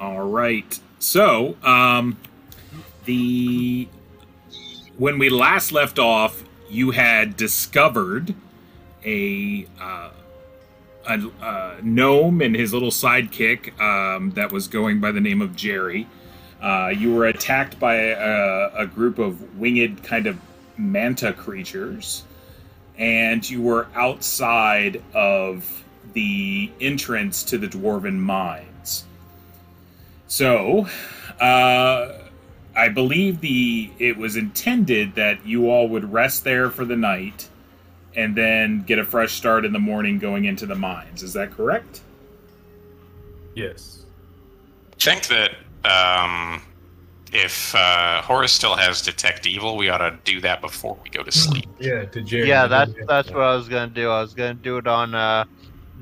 All right. So, um, the when we last left off, you had discovered a uh, a, a gnome and his little sidekick um, that was going by the name of Jerry. Uh, you were attacked by a, a group of winged kind of manta creatures, and you were outside of the entrance to the dwarven mines. So, uh, I believe the it was intended that you all would rest there for the night and then get a fresh start in the morning going into the mines. Is that correct? Yes. I think that um, if uh, Horace still has detect evil, we ought to do that before we go to sleep. Yeah, to Jerry. Yeah, that's that's what I was gonna do. I was gonna do it on uh,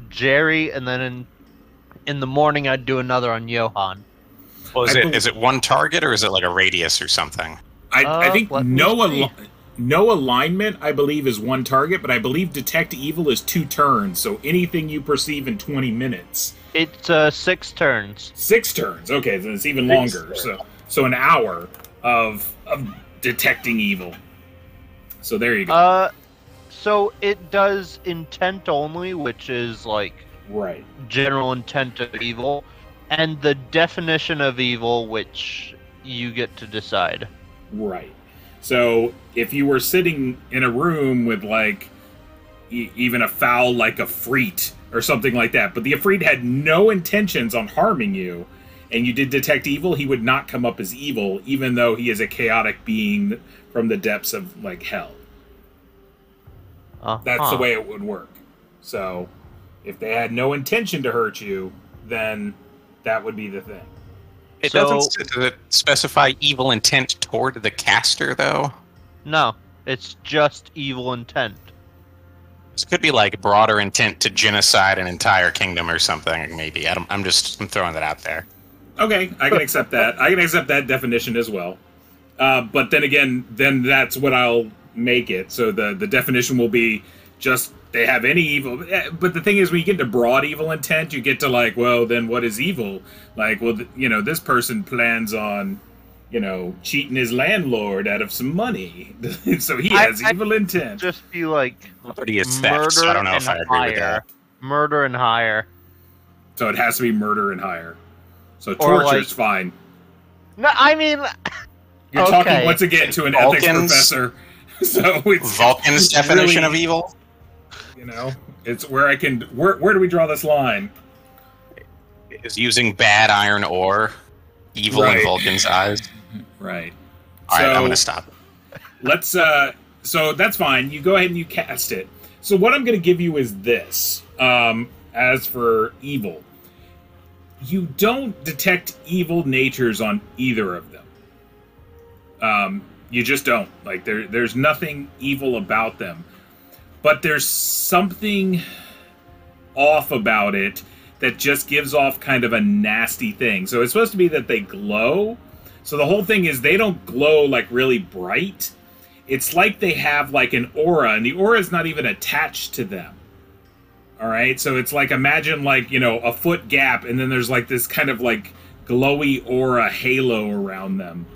Jerry, and then in in the morning I'd do another on Johan. Well, is I it bel- is it one target or is it like a radius or something? I, I Uh, think let me no see. al- no alignment. I believe is one target, but I believe detect evil is two turns. So anything you perceive in twenty minutes, It's uh six turns. six turns. Okay, then it's even Six longer. So so an hour of of detecting evil. So there you go. Uh, so it does intent only, which is like right. general intent of evil, and the definition of evil, which you get to decide. Right. So if you were sitting in a room with like e- even a foul like a freet or something like that, but the Afreet had no intentions on harming you, and you did detect evil, he would not come up as evil, even though he is a chaotic being from the depths of like hell. Uh, That's the way it would work. So if they had no intention to hurt you, then that would be the thing. It So- doesn't does it specify evil intent toward the caster though. No, it's just evil intent. This could be like broader intent to genocide an entire kingdom or something. Maybe I don't, I'm just I'm throwing that out there. Okay, I can accept that. I can accept that definition as well. Uh, but then again, then that's what I'll make it. So the the definition will be just they have any evil. eh, But the thing is, when you get to broad evil intent, you get to like, well, then what is evil? Like, well, th- you know, this person plans on, you know, cheating his landlord out of some money, so he has I- evil intent. Just be like Property is murder theft. So I don't know and if I agree higher. with that. Murder and higher. So it has to be murder and higher. So torture torture's like- fine. No, I mean, You're okay. talking once again to an ethics professor. So it's Vulcan's it's definition really- of evil. You know, it's where I can. Where where do we draw this line? is using bad iron ore evil Right. in Vulcan's eyes. Right. All right, So- I'm gonna stop. Let's. uh So that's fine. You go ahead and you cast it. So what I'm going to give you is this. Um As for evil, you don't detect evil natures on either of them. Um, you just don't. Like there, there's nothing evil about them, but there's something off about it that just gives off kind of a nasty thing. So it's supposed to be that they glow. So the whole thing is they don't glow like really bright. It's like they have like an aura, and the aura is not even attached to them. All right, so it's like imagine like you know a foot gap, and then there's like this kind of like glowy aura halo around them,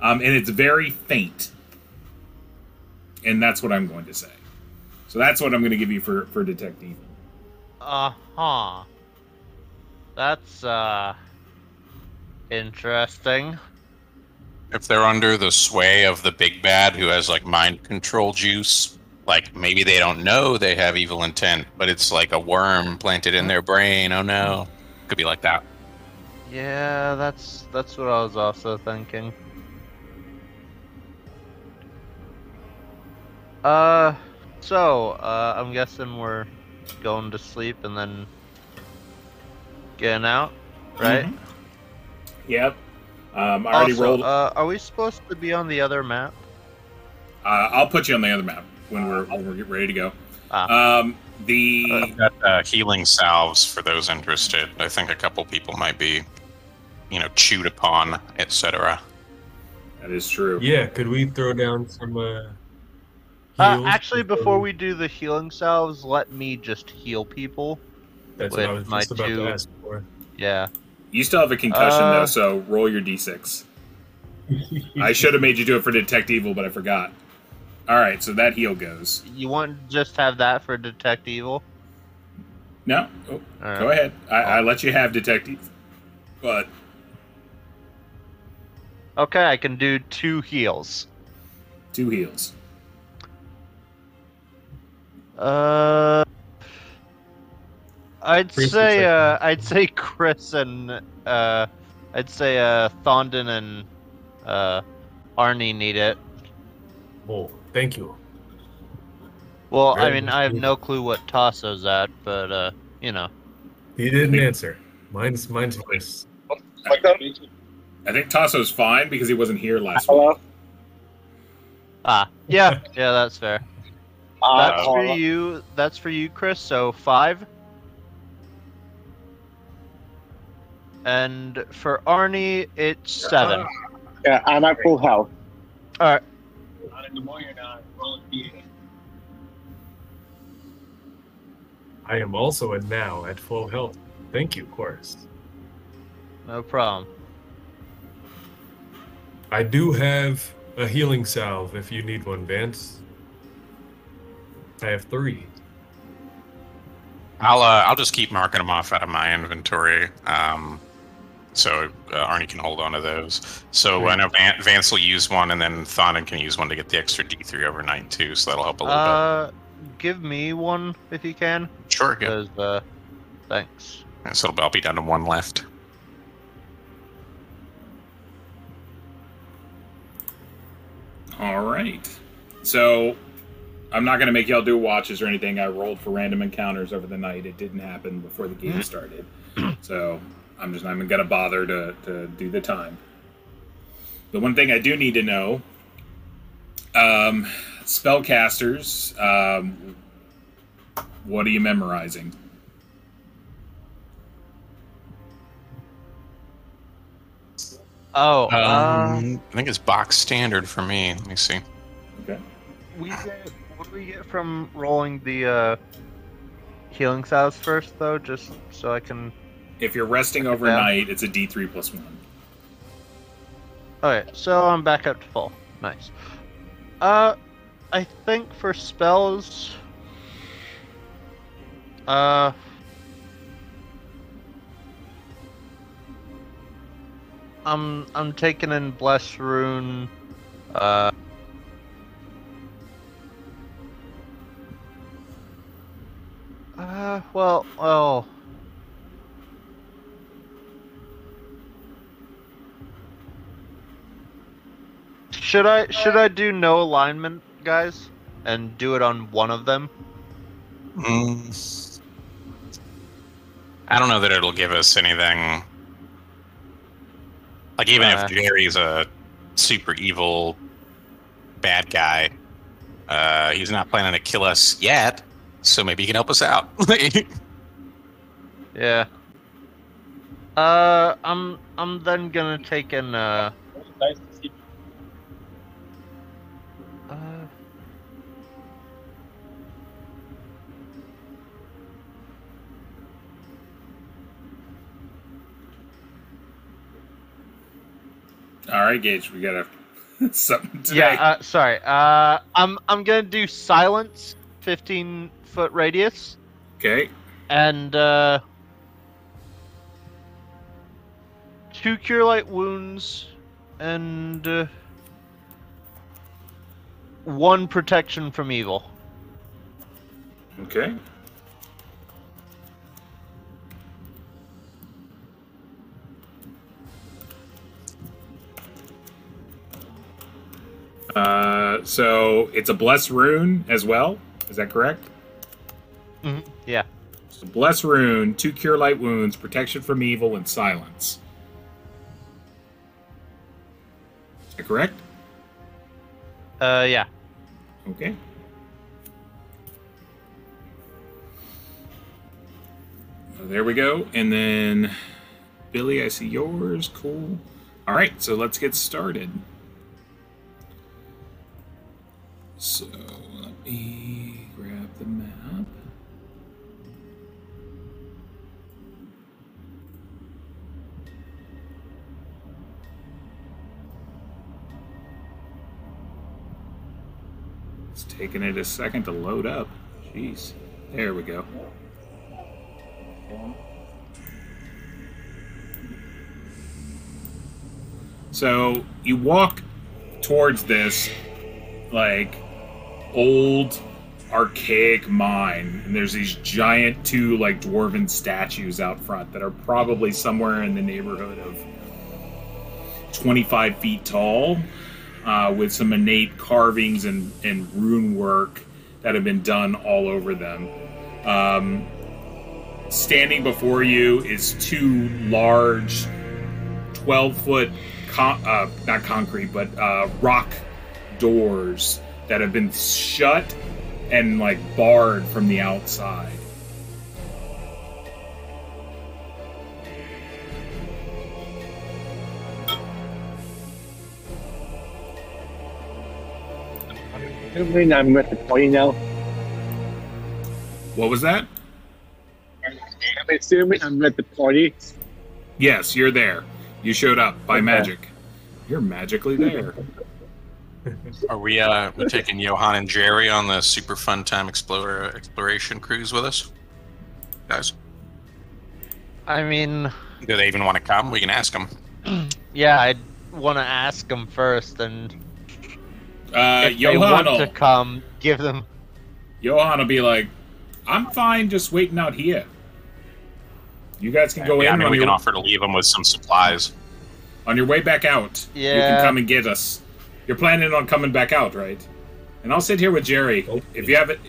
um, and it's very faint. And that's what I'm going to say. So that's what I'm going to give you for for detect evil. uh huh. That's uh interesting. If they're under the sway of the big bad who has like mind control juice, like maybe they don't know they have evil intent, but it's like a worm planted in their brain. Oh no. Could be like that. Yeah, that's that's what I was also thinking. Uh, so uh, I'm guessing we're going to sleep and then getting out, right? Mhm. Yep. Um, I already Also, rolled. Uh, are we supposed to be on the other map? Uh, I'll put you on the other map when we're when we're ready to go. Ah. Um, the I've got uh, healing salves for those interested. I think a couple people might be, you know, chewed upon, etc. that is true. Yeah, could we throw down some uh, heals actually, before we do the healing salves, let me just heal people. That's what I was my just about two- to ask for. Yeah. You still have a concussion Uh. though, so roll your d6. I should have made you do it for detect evil, but I forgot. All right, so that heal goes. You want to just have that for detect evil? No, oh, Alright. go ahead. I, I let you have detect evil, but Okay, I can do two heals. two heals. Uh, I'd Chris say is uh, I'd say Chris and uh, I'd say uh, Thondon and uh, Arnie need it. Oh, thank you. Well, I mean, I have needed. no clue what Tasso's at, but uh, you know. He didn't answer. Mine's mine's voice. I think Tasso's fine because he wasn't here last week. Ah, yeah, yeah, that's fair. Uh, That's for hello. you. That's for you, Chris. So five. And for Arnie, it's seven. Yeah, I'm at full health. All right. I am also and now at full health. Thank you, Horace. No problem. I do have a healing salve if you need one, Vance. I have three. I'll uh, I'll just keep marking them off out of my inventory, um, so uh, Arnie can hold on to those. So I know Van- Vance will use one, and then Thonin can use one to get the extra D3 overnight too. So that'll help a little bit. Uh, give me one if you can. Sure, good. because uh, thanks. So I'll be down to one left. All right. So I'm not going to make y'all do watches or anything. I rolled for random encounters over the night. It didn't happen before the game started. So I'm just not even going to bother to, to do the time. The one thing I do need to know um, spellcasters, um, what are you memorizing? Oh, uh, Um, I think it's box standard for me. Let me see. Okay. we get what do we get from rolling the uh, healing salves first, though, just so I can. If you're resting overnight, it's a D3 plus 1. Okay, so I'm back up to full. Nice. Uh, I think for spells. Uh. I'm I'm taking in bless rune. Uh. Uh, well, well. Should I should I do no alignment, guys, and do it on one of them? Mm. I don't know that it'll give us anything. Like even Uh. if Jerry's a super evil bad guy, uh, he's not planning to kill us yet. So maybe you can help us out. Yeah. Uh, I'm I'm then gonna take an uh. uh All right, Gage, we got a something today. yeah. Uh, sorry. Uh, I'm I'm gonna do silence, 15 foot radius, okay. and uh. Two cure light wounds, and uh, one protection from evil. Okay. Uh, so it's a bless rune as well. Is that correct? Yeah. So bless rune, two cure light wounds, protection from evil, and silence. Is that correct? Uh, yeah. Okay. So there we go. And then Billy, I see yours. Cool. All right, so let's get started. So let me taking it a second to load up. Jeez. There we go. So you walk towards this like old archaic mine and there's these giant two like dwarven statues out front that are probably somewhere in the neighborhood of 25 feet tall uh, with some innate carvings and, and rune work that have been done all over them um, standing before you is two large 12 foot con- uh, not concrete but uh, rock doors that have been shut and like barred from the outside. Assuming I'm at the party now. What was that? I'm assuming I'm at the party. Yes, you're there. You showed up by Okay. magic. You're magically there. Are we uh we taking Johan and Jerry on the super fun time explorer exploration cruise with us? Guys, I mean, do they even want to come? We can ask them. yeah, I'd want to ask them first, and Uh, if they want will, to come, give them. Johan will be like, I'm fine just waiting out here. You guys can go yeah, I in mean, on, we your, can offer to leave them with some supplies. on your way back out. yeah. You can come and get us. You're planning on coming back out, right? And I'll sit here with Jerry. Okay. If you have it,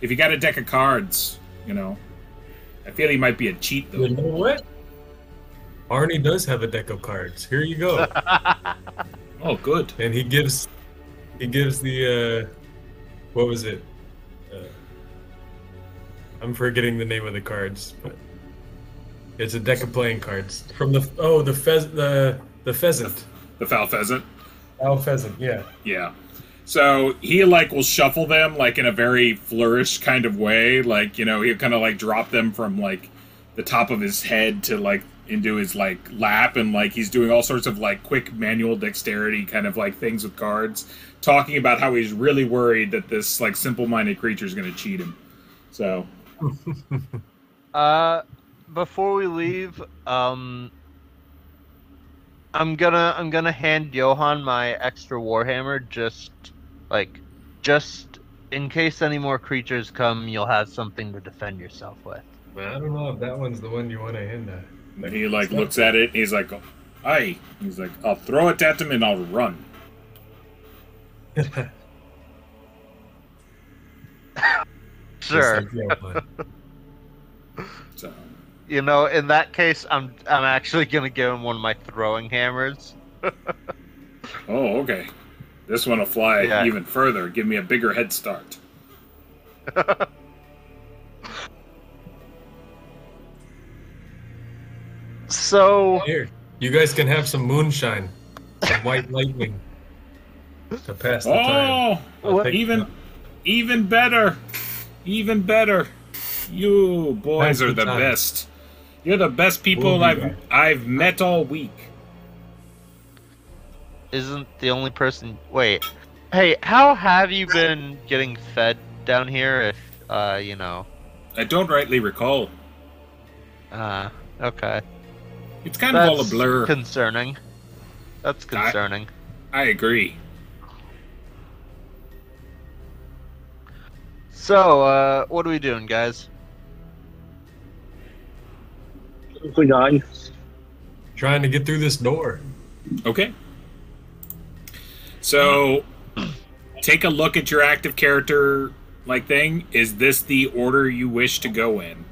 if you got a deck of cards, you know, I feel he might be a cheat though. You know what? Arnie does have a deck of cards. Here you go. Oh, good. and he gives he gives the uh what was it uh, i'm forgetting the name of the cards but it's a deck of playing cards from the oh the pheas the the pheasant The foul pheasant. oh pheasant yeah Yeah. So he like will shuffle them like in a very flourish kind of way. Like, you know, he'll kind of like drop them from like the top of his head to like into his like lap and like he's doing all sorts of like quick manual dexterity kind of like things with cards, talking about how he's really worried that this like simple minded creature is gonna cheat him. So Uh, before we leave, um, I'm gonna I'm gonna hand Johan my extra warhammer, just like, just in case any more creatures come, you'll have something to defend yourself with. but i don't know if that one's the one you want to hand at and he like looks at it, he's like, Aye. He's like, I'll throw it at him and I'll run. Sure. Just like Johan. So um, You know, in that case, I'm I'm actually gonna give him one of my throwing hammers. Oh, okay. This one will fly Yeah. even further. Give me a bigger head start. So here you guys can have some moonshine some white lightning to pass the time Oh, I'll what- even, even better, even better. You boys Pass are the the time. best. You're the best people We'll be I've back. I've met all week. isn't the only person. Wait, hey, how have you been getting fed down here? If uh, you know, I don't rightly recall. uh, okay. It's kind of all a That's blur. Concerning. That's concerning. I agree. So, uh, what are we doing, guys? Moving on. trying to get through this door Okay. So, take a look at your active character like thing. Is this the order you wish to go in?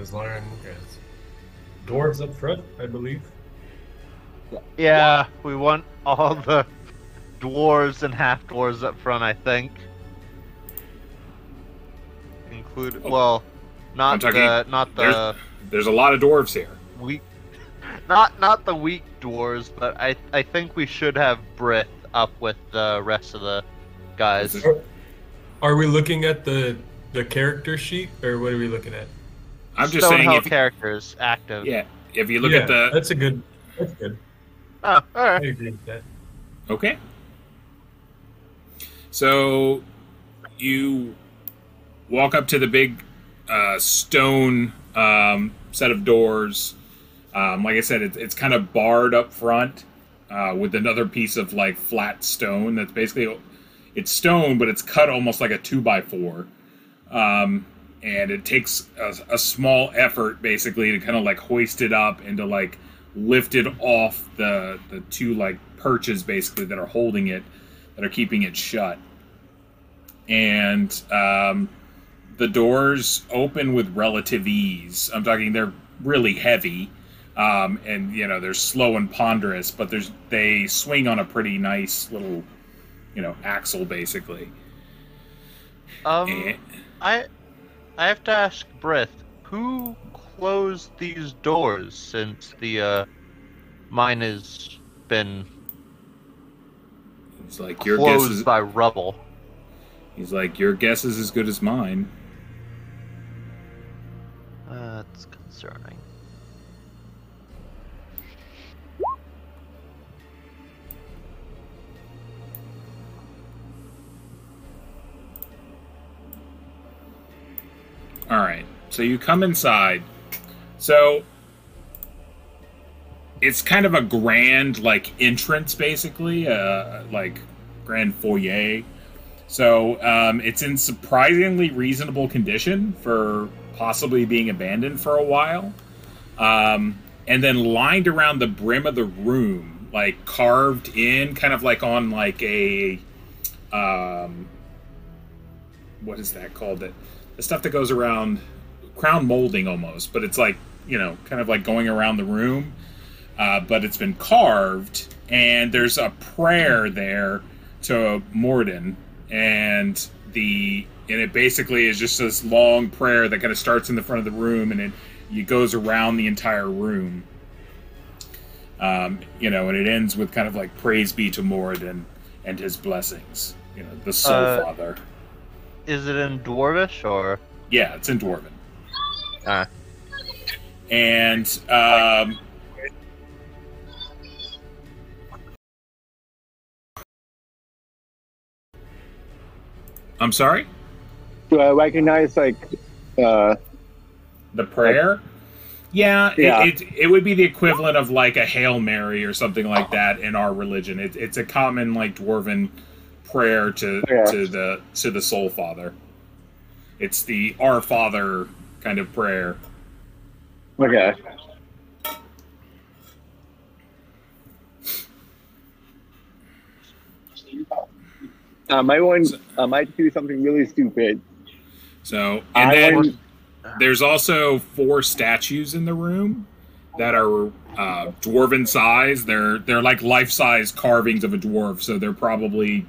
As Lauren as dwarves up front i believe yeah, we want all the dwarves and half dwarves up front. I think. Include Oh. well, not talking- the not the there's- There's a lot of dwarves here. weak, not not the weak dwarves, but I I think we should have Brit up with the rest of the guys. Are we looking at the the character sheet, or what are we looking at? I'm just saying, Stonehell if characters active. yeah, if you look Yeah, at the that's a good. That's good. Oh, all I agree with that. okay, So you walk up to the big uh, stone um, set of doors. Um, like I said, it, it's kind of barred up front uh, with another piece of like flat stone that's basically it's stone, but it's cut almost like a two by four. Um, and it takes a, a small effort basically to kind of like hoist it up and to like lift it off the the two like perches basically that are holding it that are keeping it shut. And um, the doors open with relative ease. I'm talking they're really heavy um, and you know they're slow and ponderous but there's they swing on a pretty nice little you know axle basically. Um, And- I I have to ask Brith, who closed these doors since the uh, mine has been He's like, your guess closed is. by rubble? He's like, your guess is as good as mine. That's concerning. All right. So you come inside. So it's kind of a grand like entrance, basically, uh, like grand foyer. So um, it's in surprisingly reasonable condition for possibly being abandoned for a while. Um, and then lined around the brim of the room, like carved in, kind of like on like a um, what is that called? That the stuff that goes around crown molding almost, but it's like you know, kind of like going around the room. Uh, but it's been carved, and there's a prayer there to Moradin, and the and it basically is just this long prayer that kind of starts in the front of the room, and it it goes around the entire room. Um, you know, and it ends with kind of like praise be to Moradin and his blessings. You know, the Soul Uh, Father. Is it in Dwarvish or? Yeah, it's in Dwarven. Ah. And um, I'm sorry. Do I recognize like uh The prayer. Yeah, it- Yeah. It, it would be the equivalent of like a Hail Mary or something like that in our religion. It, it's a common like dwarven prayer to Yeah. to the to the Soul Father. It's the Our Father kind of prayer. okay. Uh, my one I might do something really stupid. So and I then there's also four statues in the room that are uh, dwarven size. They're they're like life size carvings of a dwarf, so they're probably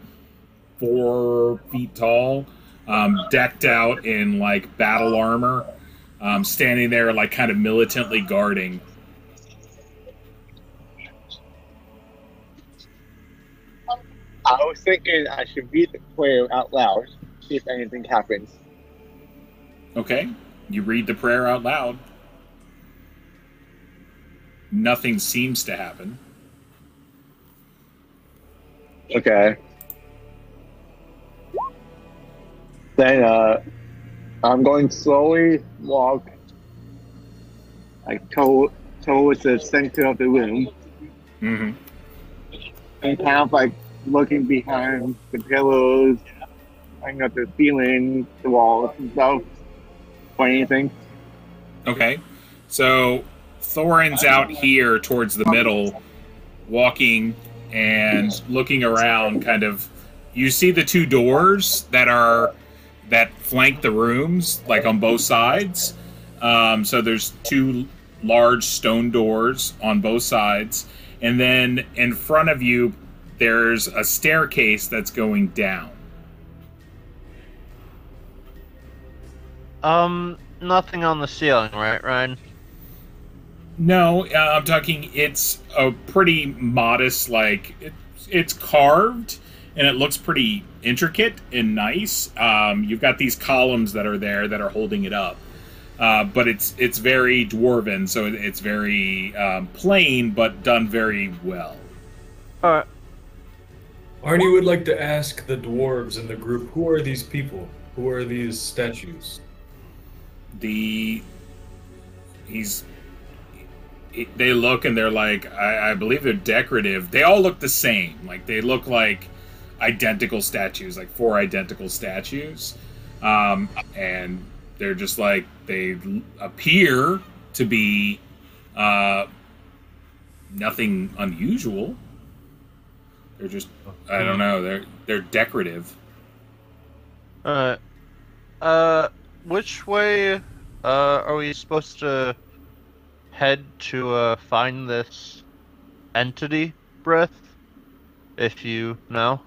four feet tall, um, decked out in like battle armor, um, standing there like kind of militantly guarding. I was thinking I should read the prayer out loud, see if anything happens. Okay, you read the prayer out loud. Nothing seems to happen. Okay. Then uh, I'm going slowly walk like to- towards the center of the room hmm and kind of like looking behind the pillows, looking at the ceiling, the walls and stuff, or anything. Okay. So Thorin's out here towards the middle, walking and looking around kind of you see the two doors that are that flank the rooms, like on both sides. Um, so there's two large stone doors on both sides. And then in front of you there's a staircase that's going down. Um, nothing on the ceiling, right, Ryan? No, uh, I'm talking. It's a pretty modest, like it, it's carved and it looks pretty intricate and nice. Um, you've got these columns that are there that are holding it up, uh, but it's it's very dwarven, so it, it's very um, plain but done very well. Alright. Arnie would like to ask the dwarves in the group who are these people? Who are these statues? The he's they look and they're like I, I believe they're decorative. They all look the same. Like they look like identical statues, like four identical statues, um, and they're just like they appear to be uh, nothing unusual. They're just I don't know. They're they're decorative. Uh, uh, which way uh, are we supposed to head to uh, find this entity, Brith? If you know.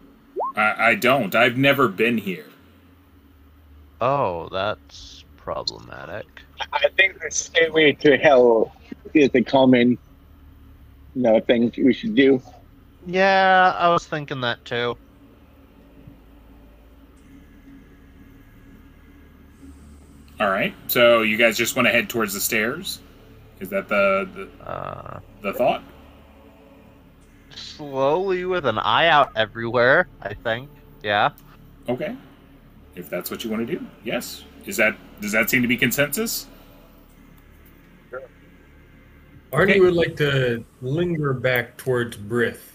I, I don't. I've never been here. Oh, that's problematic. I think the stairway to hell is a common, you know, thing we should do. Yeah, I was thinking that too. All right. So you guys just want to head towards the stairs? Is that the the, Uh, the thought? Slowly with an eye out everywhere. I think. Yeah. Okay. If that's what you want to do, yes. Is that does that seem to be consensus? Arnie Okay. would like to linger back towards Brith.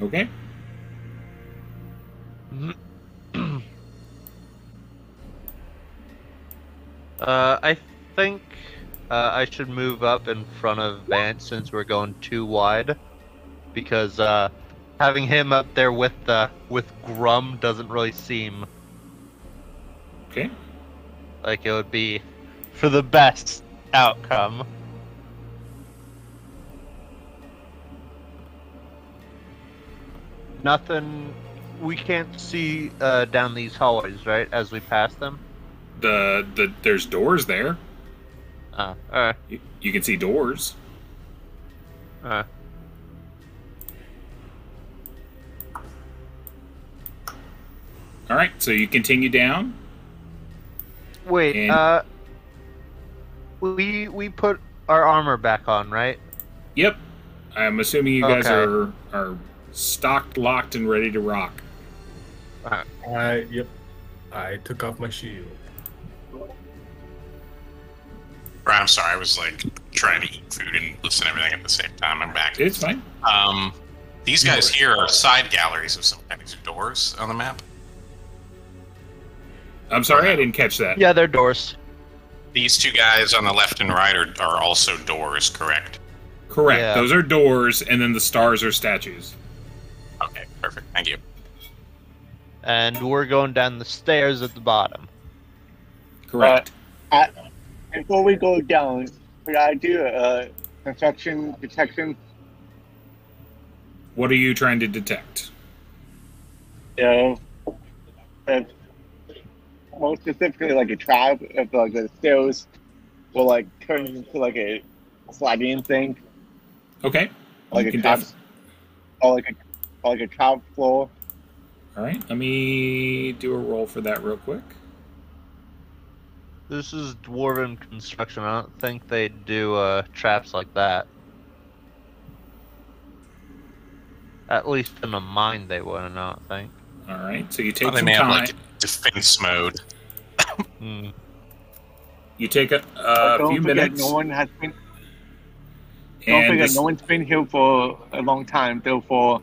Okay. Uh, I think uh, I should move up in front of Vance since we're going too wide, because uh, having him up there with the with Grum doesn't really seem Okay. like it would be for the best outcome. Nothing. We can't see uh, down these hallways, right? As we pass them. The the there's doors there. Oh, alright. You, you can see doors. Uh. alright. All right. So you continue down. Wait, And- uh, we we put our armor back on, right? Yep. I'm assuming you guys Okay. are are stocked, locked, and ready to rock. I yep. I took off my shield. I'm sorry, I was like trying to eat food and listen to everything at the same time. I'm back. It's fine. Um, these guys here are side galleries of some kind. These are doors on the map. I'm sorry, I didn't catch that. Yeah, they're doors. These two guys on the left and right are, are also doors, correct? Correct. Yeah. Those are doors, and then the stars are statues. Okay, perfect. Thank you. And we're going down the stairs at the bottom. Correct. Before we go down, we gotta do a construction detection. what are you trying to detect? Know, if, most specifically like a trap, if like the stairs will like turn into like a sliding thing, Okay. like You a trap, def- or like a or like a trap floor. All right. Let me do a roll for that real quick. This is dwarven construction. I don't think they'd do uh, traps like that. At least in a mine, they wouldn't. I don't think. All right. So you Oh, take they some may have like defense mode. Hmm. You take a, But a don't few forget, minutes, no one has been. Don't forget, this- no one's been here for a long time. Therefore,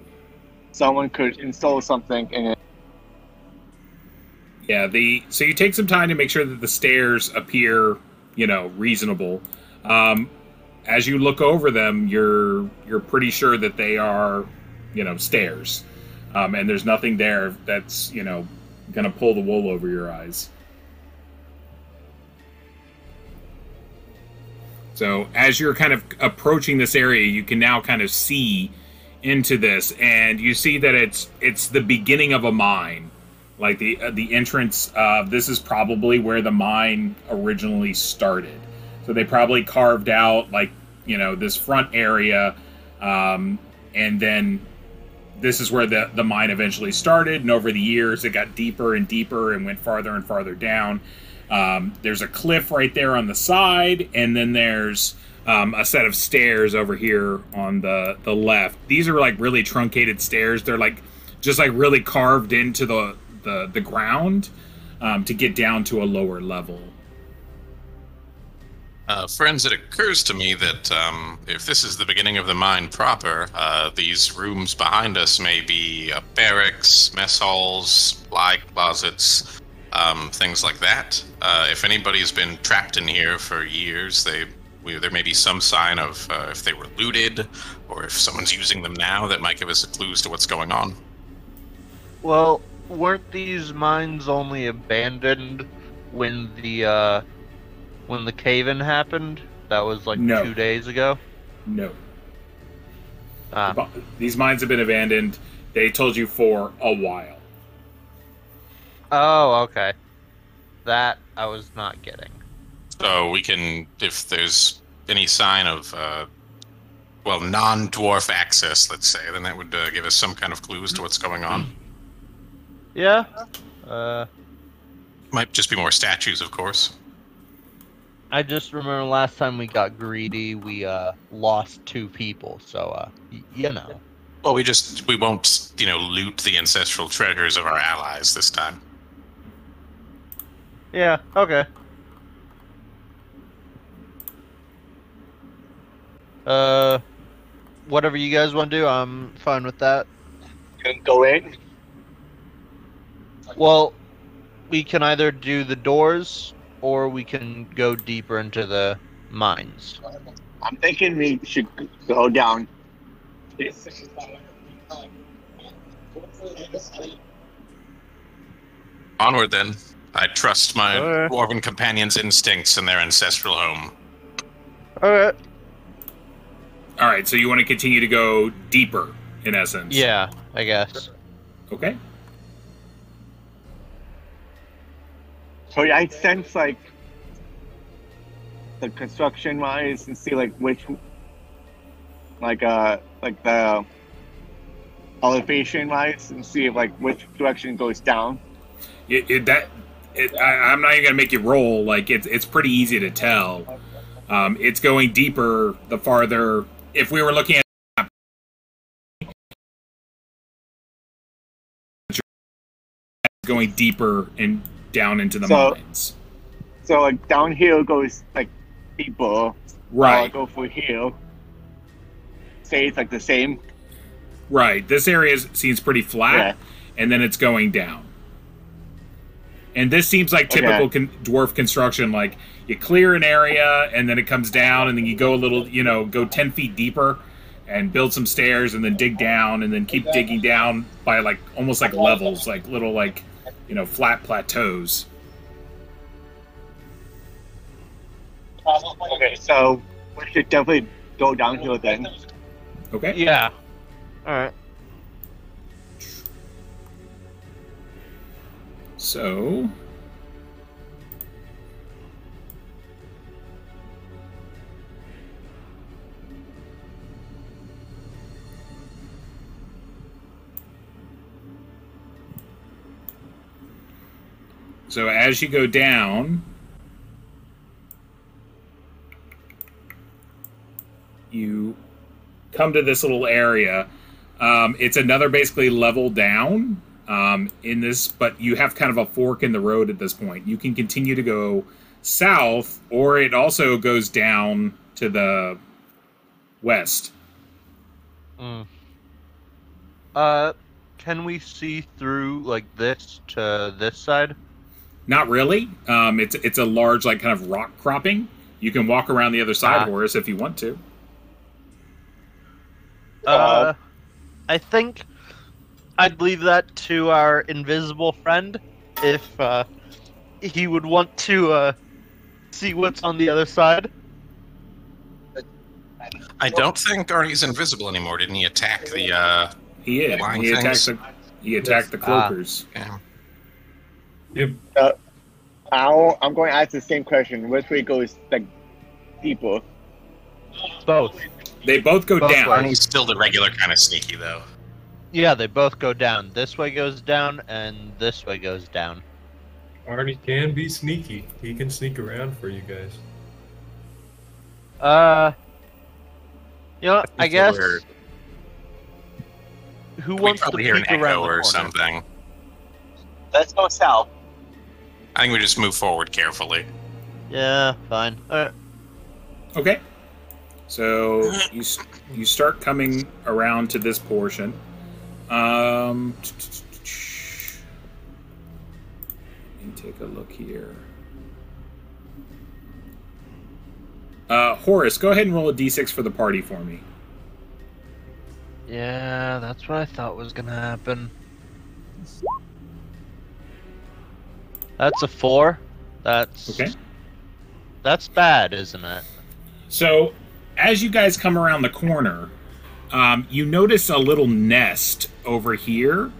someone could install something in it. Yeah, the so you take some time to make sure that the stairs appear, you know, reasonable. Um, as you look over them, you're you're pretty sure that they are, you know, stairs, um, and there's nothing there that's you know gonna pull the wool over your eyes. So as you're kind of approaching this area, you can now kind of see into this, and you see that it's it's the beginning of a mine like the uh, the entrance uh, this is probably where the mine originally started so they probably carved out like you know this front area um, and then this is where the the mine eventually started and over the years it got deeper and deeper and went farther and farther down um, there's a cliff right there on the side and then there's um, a set of stairs over here on the the left. These are like really truncated stairs. They're like just like really carved into the the, the ground um, to get down to a lower level. Uh, friends, it occurs to me that um, if this is the beginning of the mine proper, uh, these rooms behind us may be uh, barracks, mess halls, supply closets, um, things like that. Uh, if anybody's been trapped in here for years, they we, there may be some sign of uh, if they were looted or if someone's using them now that might give us a clues to what's going on. Well, weren't these mines only abandoned when the uh when the cave-in happened? That was like No. two days ago. No, Ah, these mines have been abandoned. They told you for a while. oh, okay. That I was not getting. So we can, if there's any sign of, uh, well, non-dwarf access, let's say, then that would uh, give us some kind of clues to what's going on. Yeah. Uh, Might just be more statues, of course. I just remember last time we got greedy, we uh lost two people. So uh, y- you know. Well, we just we won't, you know, loot the ancestral treasures of our allies this time. Yeah. Okay. Uh, whatever you guys want to do, I'm fine with that. Gonna go in. Well, we can either do the doors or we can go deeper into the mines. I'm thinking we should go down. Onward, then. I trust my Alright. dwarven companions' instincts in their ancestral home. All right. All right, so you want to continue to go deeper, in essence. Yeah, I guess. Okay. So I sense like the construction wise and see like which like uh like the elevation wise and see if like which direction goes down. It, it, that it, I, I'm not even gonna make you roll. Like it's it's pretty easy to tell. Um, it's going deeper the farther. If we were looking at going deeper and down into the So- mines. So like downhill goes like deeper. I'll Right, go for hill. Say it's like the same. right. This area seems pretty flat, Yeah. and then it's going down. And this seems like typical con- dwarf construction. Like you clear an area, and then it comes down, and then you go a little, you know, go ten feet deeper, and build some stairs, and then dig down, and then keep digging down by like almost like levels, like little like, you know, flat plateaus. Okay, so we should definitely go down here then. Okay. Yeah. All right. So. So as you go down, you come to this little area. Um, it's another basically level down um, in this, but you have kind of a fork in the road at this point. You can continue to go south, or it also goes down to the west. Mm. Uh, can we see through like this to this side? Not really. Um, it's it's a large like kind of rock cropping. You can walk around the other side, Ah. Horace, if you want to. Uh, I think I'd leave that to our invisible friend if uh, he would want to uh, see what's on the other side. I don't think Arnie's invisible anymore. Didn't he attack the? uh He is. He attacked the he attacked the Ah. cloakers. yeah. Yep. I'll, I'm going to ask the same question. Which way goes like deeper? Both. They both go Both down. ways. Arnie's still the regular kind of sneaky though. Yeah, they both go down. This way goes down, and this way goes down. Arnie can be sneaky. He can sneak around for you guys. Uh, you know, I think guess. we're- Who We wants to probably hear an peek around echo the or corner? something. Let's go south. I think we just move forward carefully. Yeah, fine. All right. Okay. So you you start coming around to this portion. Um, let me take a look here. Uh, Horace, go ahead and roll a d6 for the party for me. yeah, that's what I thought was gonna happen. That's a four. That's Okay. That's bad, isn't it? So, as you guys come around the corner, um, you notice a little nest over here,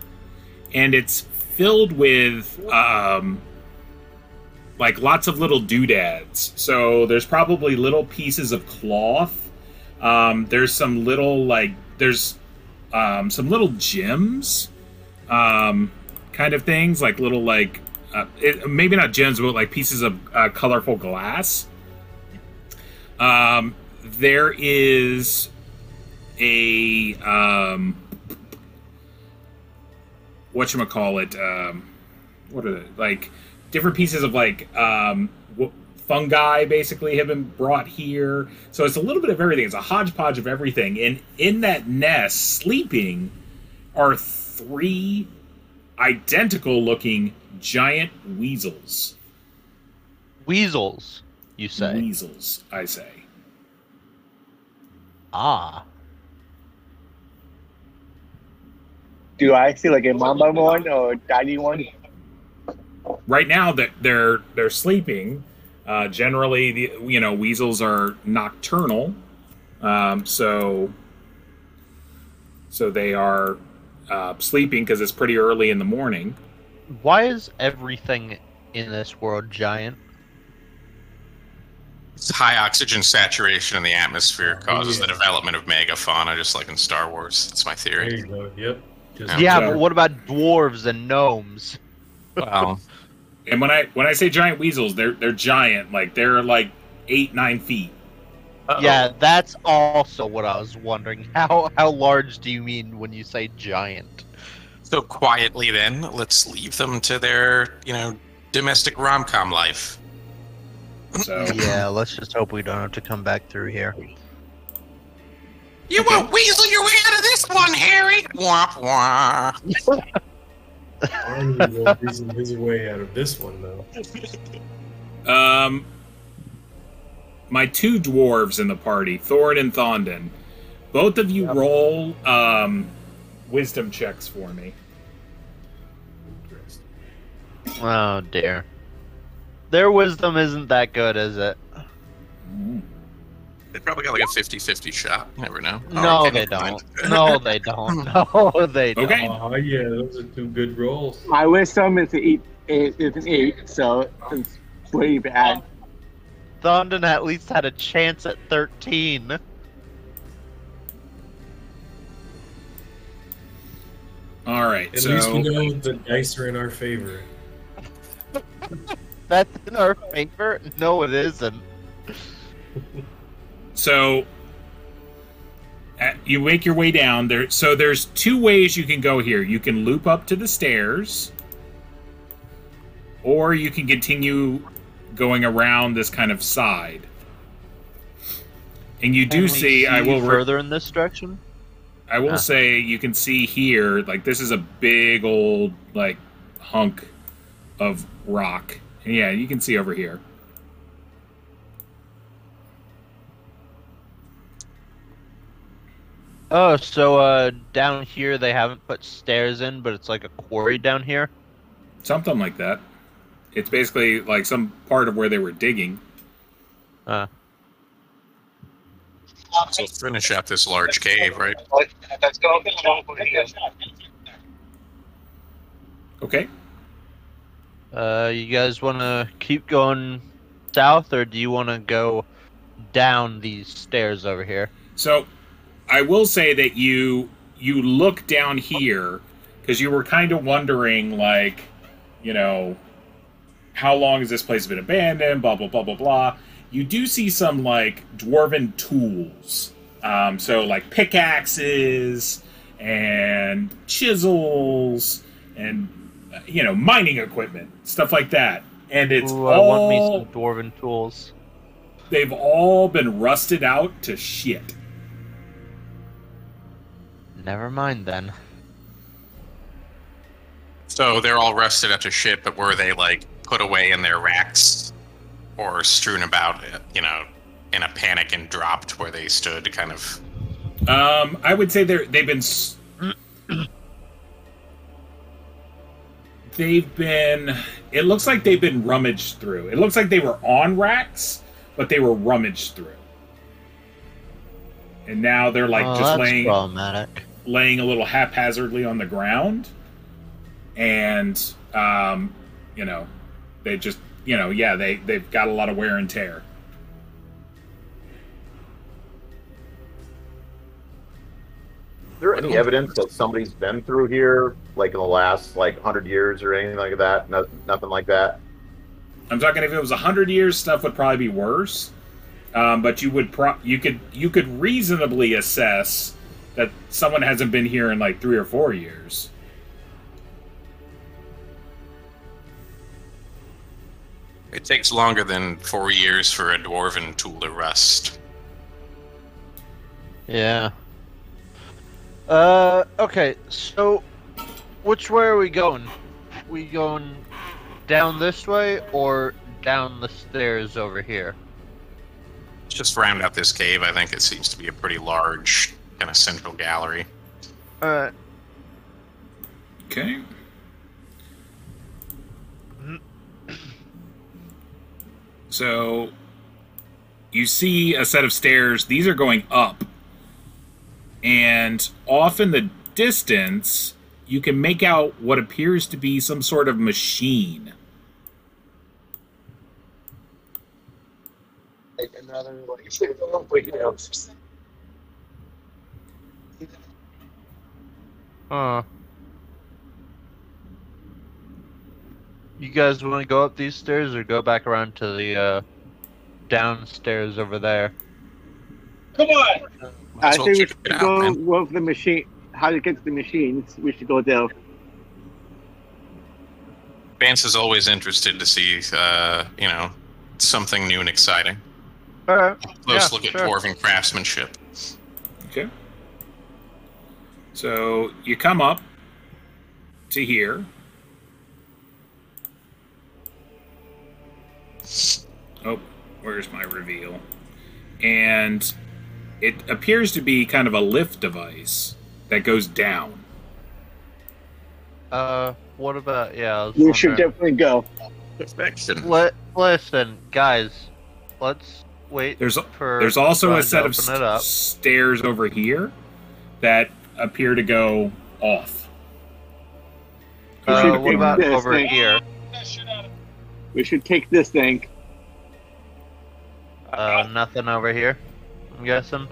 and it's filled with um, like lots of little doodads. So there's probably little pieces of cloth. Um, there's some little like there's um, some little gems, um, kind of things like little like uh, it, maybe not gems, but like pieces of uh, colorful glass. Um, there is a um, what you call it? Um, what are they like? Different pieces of like um, fungi basically have been brought here. So it's a little bit of everything. It's a hodgepodge of everything. And in that nest, sleeping, are three identical looking giant weasels. Weasels, you say? Weasels, I say. Ah. Do I see like a mamba one or daddy one? right now that they're they're sleeping uh, generally the you know weasels are nocturnal um, so so they are uh, sleeping because it's pretty early in the morning Why is everything in this world giant? It's high oxygen saturation in the atmosphere causes the development of megafauna, just like in Star Wars. That's my There theory. you go. Yep. Just Yeah. Yeah, but what about dwarves and gnomes? Well, and when i when i say giant weasels they're they're giant like they're like eight nine feet uh-oh. Yeah, that's also what I was wondering. How how large do you mean when you say giant? So quietly, then let's leave them to their, you know, domestic rom-com life. so Yeah, let's just hope we don't have to come back through here. You Okay. won't weasel your way out of this one, Harry. Wah wah. Arnie will reason his way out of this one though. um my two dwarves in the party thorin and thondon both of you Yep. roll um wisdom checks for me Oh dear. Their wisdom isn't that good, is it? They probably got like a 50-50 shot. You never know. Oh, no, okay, they don't. No, they don't. No, they don't. Okay. Oh yeah, those are two good rolls. My wisdom is an eight. Is is an eight, so it's pretty bad. Thundon at least had a chance at 13. All right At so least we know the dice are in our favor. That's in our favor? No, it isn't. So uh, you make your way down there. So there's two ways you can go here. You can loop up to the stairs, or you can continue going around this kind of side. And you do Can we see, I will re- further in this direction. I will Ah. say you can see here, like this is a big old like hunk of rock. And yeah, you can see over here. Oh, so uh, down here they haven't put stairs in, but it's like a quarry down here. Something like that. It's basically like some part of where they were digging. Uh, So finish up this large cave, right? Let's go. Okay. uh, you guys want to keep going south, or do you want to go down these stairs over here? So I will say that you you look down here because you were kind of wondering like, you know, how long has this place been abandoned, blah blah blah blah blah. You do see some like dwarven tools. Um, so like pickaxes and chisels and uh, you know mining equipment, stuff like that. And it's Ooh, I want me all some dwarven tools. they've all been rusted out to shit. Never mind then. So they're all rusted up to shit, but were they like put away in their racks or strewn about, you know, in a panic and dropped where they stood, kind of? Um, I would say they're they've been s- they've been. It looks like they've been rummaged through. It looks like they were on racks, but they were rummaged through, and now they're like oh, just that's laying problematic. laying a little haphazardly on the ground, and um, you know, they just you know, yeah, they they've got a lot of wear and tear. Is there any evidence that somebody's been through here, like in the last like hundred years or anything like that? No, nothing like that. I'm talking if it was a hundred years, stuff would probably be worse. Um, but you would pro- you could you could reasonably assess that someone hasn't been here in like three or four years. It takes longer than four years for a dwarven tool to rust. Yeah. Uh, okay, so which way are we going? We going down this way or down the stairs over here? Just round out this cave, I think it seems to be a pretty large kind of central gallery. Alright. Okay. So you see a set of stairs. These are going up. And off in the distance, you can make out what appears to be some sort of machine. Huh. You guys want to go up these stairs or go back around to the uh, downstairs over there? Come on. Might I think we should it out, go man. with the machine. How to get to the machines? We should go there. Vance is always interested to see, uh, you know, something new and exciting. Alright. Close Yeah, look at sure. dwarven craftsmanship. Okay. So you come up to here. Oh, where's my reveal? And it appears to be kind of a lift device that goes down. Uh, what about yeah? I was We should definitely go. Perfection. Let listen, guys. Let's wait There's for. there's also a set of open it up. s- stairs over here that appear to go off. Uh, what about over thing. here? We should take this thing. Uh, nothing over here. I'm guessing.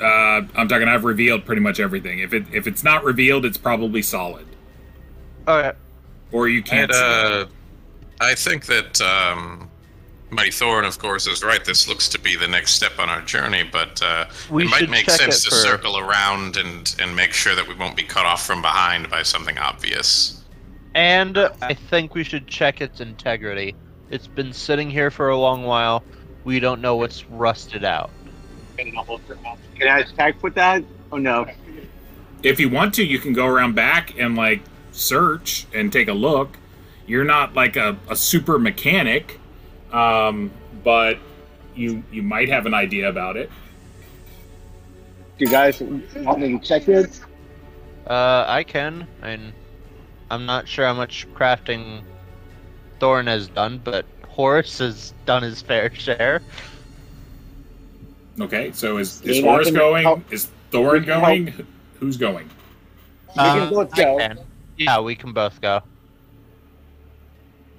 Uh, I'm talking. I've revealed pretty much everything. If it if it's not revealed, it's probably solid, Okay. or you can't. And see uh, I think that um, Mighty Thorin, of course, is right. This looks to be the next step on our journey, but uh, We it might make sense to for- circle around and, and make sure that we won't be cut off from behind by something obvious. And I think we should check its integrity. It's been sitting here for a long while. We don't know what's rusted out. Can I tag with that? Oh no. if you want to, you can go around back and like search and take a look. You're not like a, a super mechanic, um, but you you might have an idea about it. Do you guys want me to check it? Uh, I can. And I'm not sure how much crafting Thorin has done, but Horace has done his fair share. Okay, so is is Yeah, I Horace can going? help- Is Thorin we can going? Who's going? We can Uh, both I go. can. Yeah, we can both go.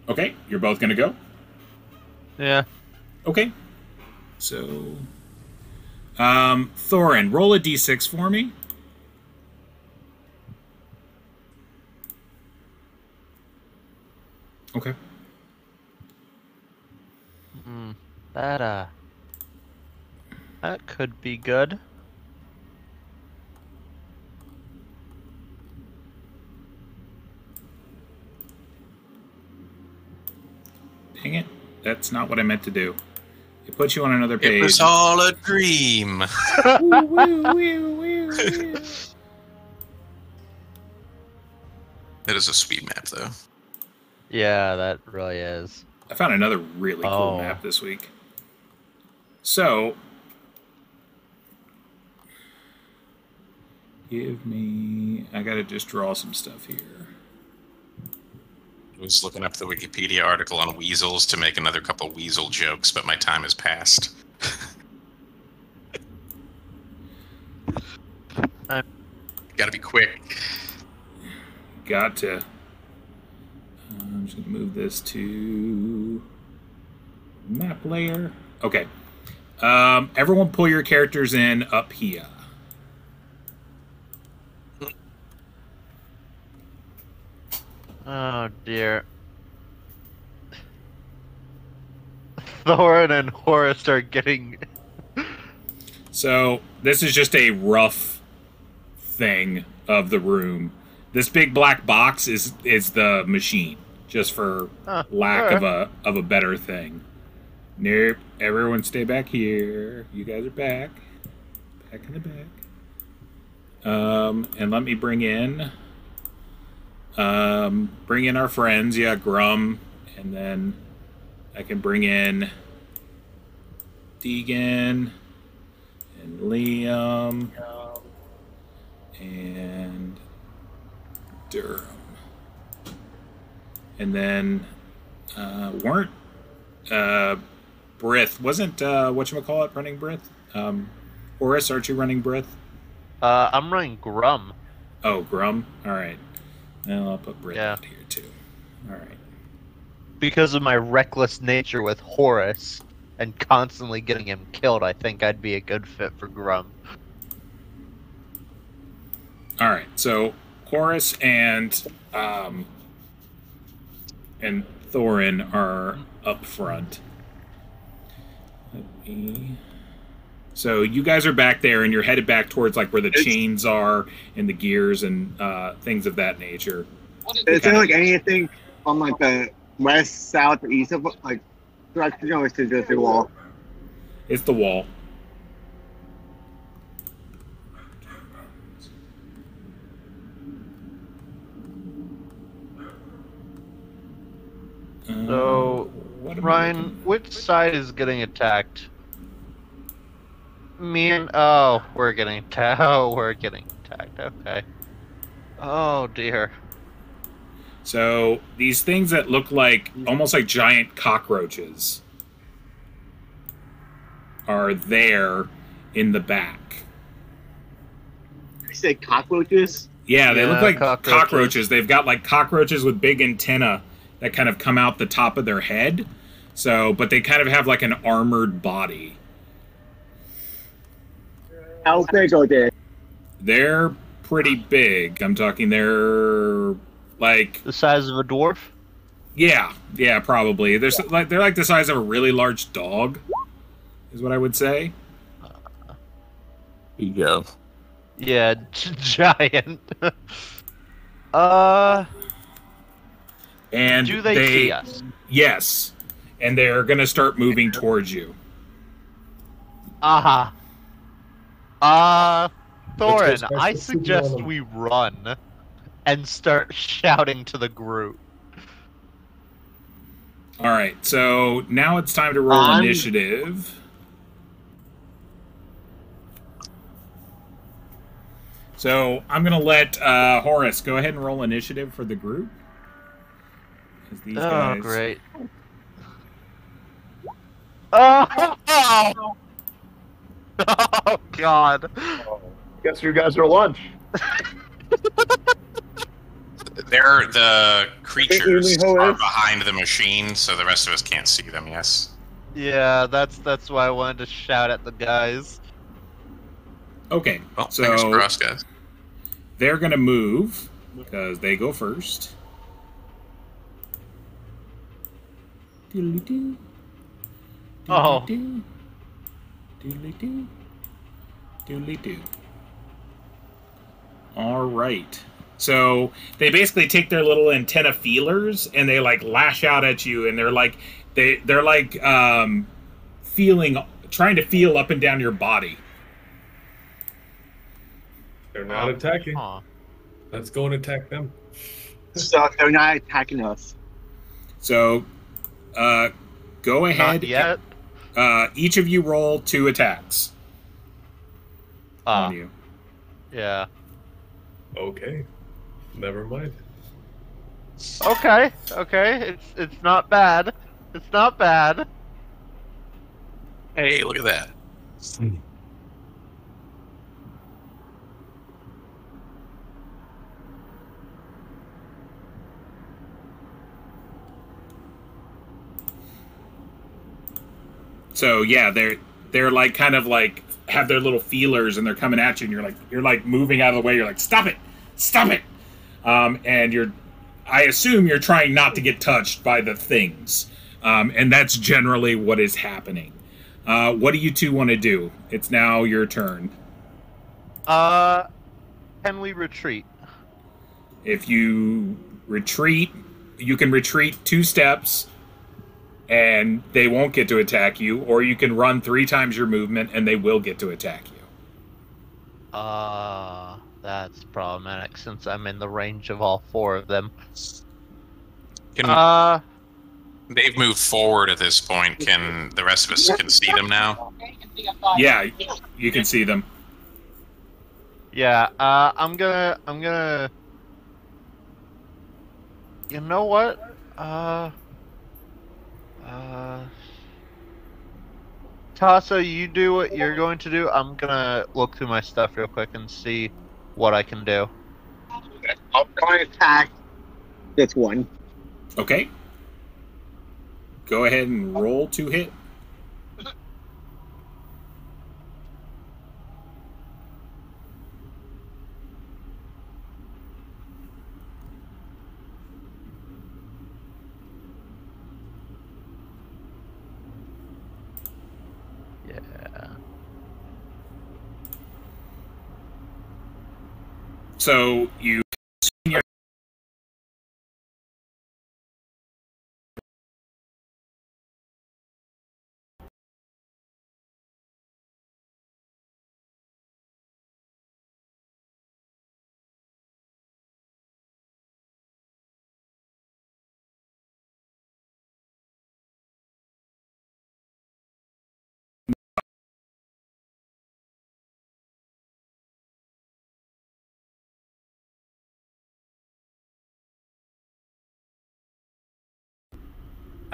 Okay, you're both gonna go. Yeah. Okay, so um, Thorin, roll a d6 for me. Okay. That uh that could be good. Dang it. That's not what I meant to do. It puts you on another page. It page. was all a dream. Woo, woo, woo, woo, woo. It is a sweet map, though. Yeah, that really is. I found another really cool Oh. map this week. So, give me. I gotta just draw some stuff here. I was looking up the Wikipedia article on weasels to make another couple weasel jokes, but my time has passed. Gotta be quick. Got to. I'm just gonna move this to map layer. Okay. Um, everyone, pull your characters in up here. Oh dear. Thorin and Horace are getting So this is just a rough thing of the room. This big black box is is the machine, just for Huh, lack of a of a better thing. Nope. Everyone stay back here. You guys are back. Back in the back. Um, and let me bring in um bring in our friends. Yeah, Grum, and then I can bring in Deegan and Liam and Durham. And then uh, weren't uh, Brith wasn't uh, what you call it running Brith? Um, Horace, aren't you running Brith? uh I'm running Grum. Oh, Grum. All right. Well, I'll put Brith Yeah. out here too. All right. Because of my reckless nature with Horace and constantly getting him killed, I think I'd be a good fit for Grum. All right. So Horace and um, and Thorin are up front. Let me. So you guys are back there, and you're headed back towards like where the It's- chains are and the gears and uh, things of that nature. Is there like anything on like the west, south, or east of like direction, or is it just a wall? It's the wall. Uh, So, what Ryan, which side is getting attacked? Me and oh, we're getting attacked. Oh, we're getting attacked. Okay. Oh dear. So these things that look like almost like giant cockroaches are there in the back. You say cockroaches? Yeah, they look like cockroaches. cockroaches. They've got like cockroaches with big antenna that kind of come out the top of their head. So, but they kind of have like an armored body. How big are they? They're pretty big. I'm talking they're like The size of a dwarf? yeah, yeah, probably. They're s- like they're like the size of a really large dog. Is what I would say. you go. Yeah, g- giant. uh, And do they, see us? Yes. And they're going to start moving towards you. Aha. Uh, Thorin, I suggest we run and start shouting to the group. All right. So now it's time to roll I'm- initiative. So I'm going to let uh, Horace go ahead and roll initiative for the group. 'Cause these Oh, guys- great. Oh! Oh, God. Guess you guys are lunch. They're the creatures are behind the machine, so the rest of us can't see them. Yes. Yeah, that's that's why I wanted to shout at the guys. Okay. Well, fingers So crossed, guys. they're going to move because they go first. Doodly-doo. Oh. Doodly doo. Doodly doo. Doodly doo. All right. So they basically take their little antenna feelers and they like lash out at you, and they're like they they're like um, feeling trying to feel up and down your body. They're not attacking. Huh. Let's go and attack them. So they're not attacking us. So uh, go ahead. Not yet. Uh, each of you roll two attacks Uh, on you. yeah. Okay. Never mind. Okay. Okay. It's it's not bad. It's not bad. Hey, look at that. So yeah, they're they're like kind of like have their little feelers and they're coming at you, and you're like you're like moving out of the way. You're like stop it, stop it, um, and you're I assume you're trying not to get touched by the things, um, and that's generally what is happening. Uh, what do you two want to do? It's now your turn. Uh, can we retreat? If you retreat, you can retreat two steps and they won't get to attack you, or you can run three times your movement and they will get to attack you. Uh, that's problematic since I'm in the range of all four of them. Can Uh, they've moved forward at this point? Can the rest of us can see them now? Yeah, you can see them. yeah. Uh, I'm gonna, I'm gonna. You know what? Uh. Uh. Tasso, you do what you're going to do. I'm gonna look through my stuff real quick and see what I can do. I'm going to attack this one. Okay. Go ahead and roll to hit. So you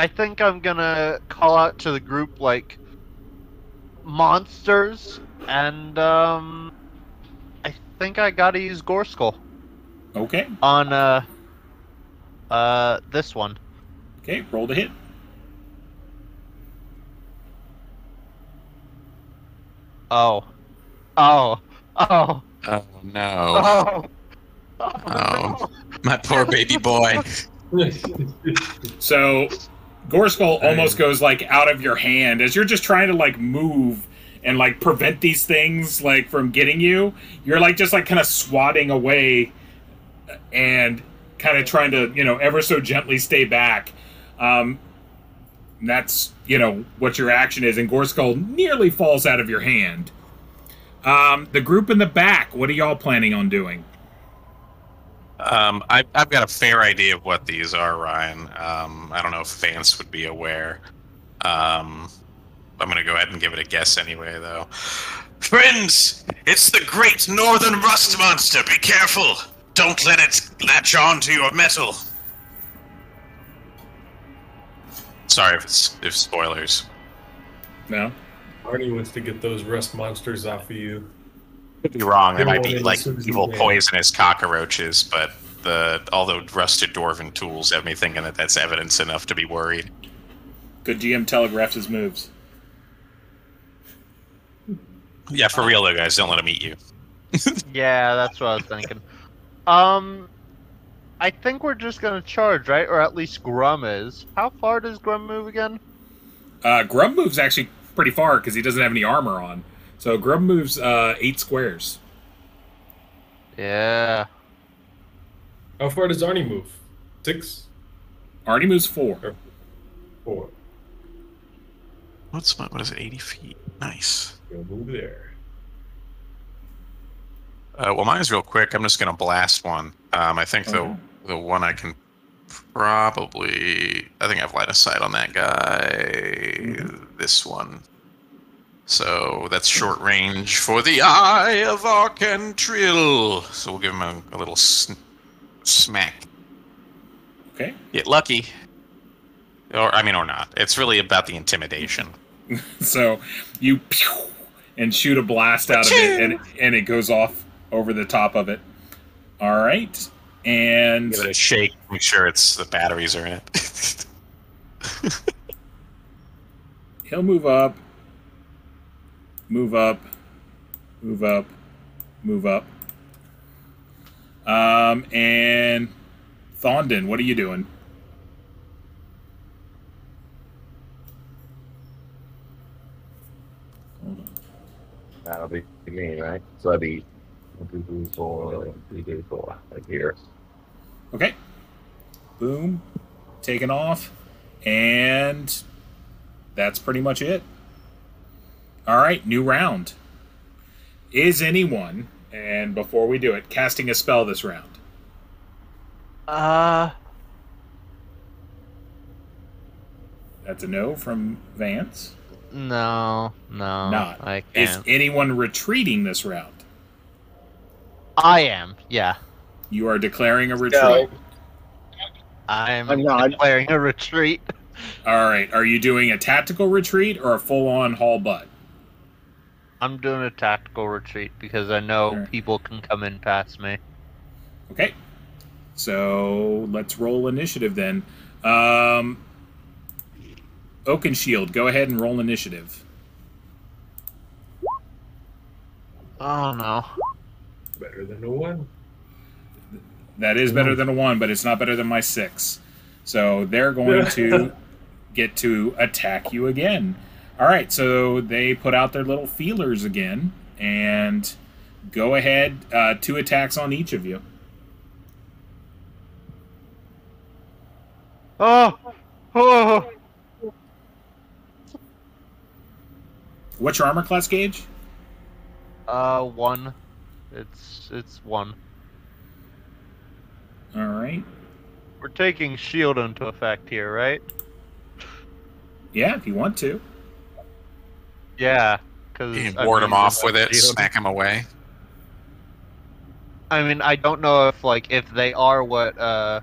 I think I'm gonna call out to the group like monsters, and um, I think I gotta use Gore Skull okay. on uh, uh, this one. Okay, roll to hit. Oh, oh, oh, Oh no, oh, Oh. my poor baby boy. So Gorskull Hey. almost goes like out of your hand as you're just trying to like move and like prevent these things like from getting you. You're like just like kind of swatting away and kind of trying to, you know, ever so gently stay back. Um that's, you know, what your action is and Gorskull nearly falls out of your hand. Um the group in the back, what are y'all planning on doing? Um, I, I've got a fair idea of what these are, Ryan. Um, I don't know if Vance would be aware. Um, I'm going to go ahead and give it a guess anyway, though. Friends, it's the great northern rust monster. Be careful. Don't let it latch on to your metal. Sorry if it's if spoilers. No? Arnie wants to get those rust monsters off of you. Could be wrong. They They might be like evil poisonous cockroaches, but the all the rusted dwarven tools have me thinking that that's evidence enough to be worried. Good GM telegraphs his moves. Yeah, for real though, guys, don't let him eat you. yeah, that's what I was thinking. Um, I think we're just gonna charge, right? Or at least Grum is. How far does Grum move again? Uh, Grum moves actually pretty far because he doesn't have any armor on. So Grum moves uh, eight squares. Yeah. How far does Arnie move? Six? Arnie moves four. Four. What's my, what is it? 80 feet. Nice. Go move there. Uh, well, mine's real quick. I'm just gonna blast one. Um, I think Okay. the the one I can probably. I think I have line of sight on that guy. This one. So that's short range for the Eye of Arcantrill. So we'll give him a, a little sn- smack. Okay. Get lucky. Or I mean, or not. It's really about the intimidation. So you pew, and shoot a blast out of it, and and it goes off over the top of it. All right, and Give it a shake. Make sure it's the batteries are in it. he'll move up, move up, move up, move up. Um, and Thondon, what are you doing? That'll be me, right? So that'd be one, two, three, four, one, two, three, four, like here. Okay. Boom. Taken off. And that's pretty much it. All right, new round. Is anyone, and before we do it, casting a spell this round? Uh, That's a no from Vance. no, no. Not. I can't. Is anyone retreating this round? I am. Yeah. You are declaring a retreat. I'm, I'm not. declaring a retreat. All right. Are you doing a tactical retreat or a full-on haul butt? I'm doing a tactical retreat because I know Alright. people can come in past me. Okay. So let's roll initiative then. Um, Oakenshield, go ahead and roll initiative. Oh no. Better than a one. That is better than a one, but it's not better than my six. So they're going to get to attack you again. All right, so they put out their little feelers again, and go ahead. Uh, two attacks on each of you. Oh. Oh. What's your armor class gauge? Uh, one. It's it's one. All right. We're taking shield into effect here, right? Yeah, if you want to. Yeah. Because You can ward him off with it, smack him away. I mean, I don't know if like if they are what uh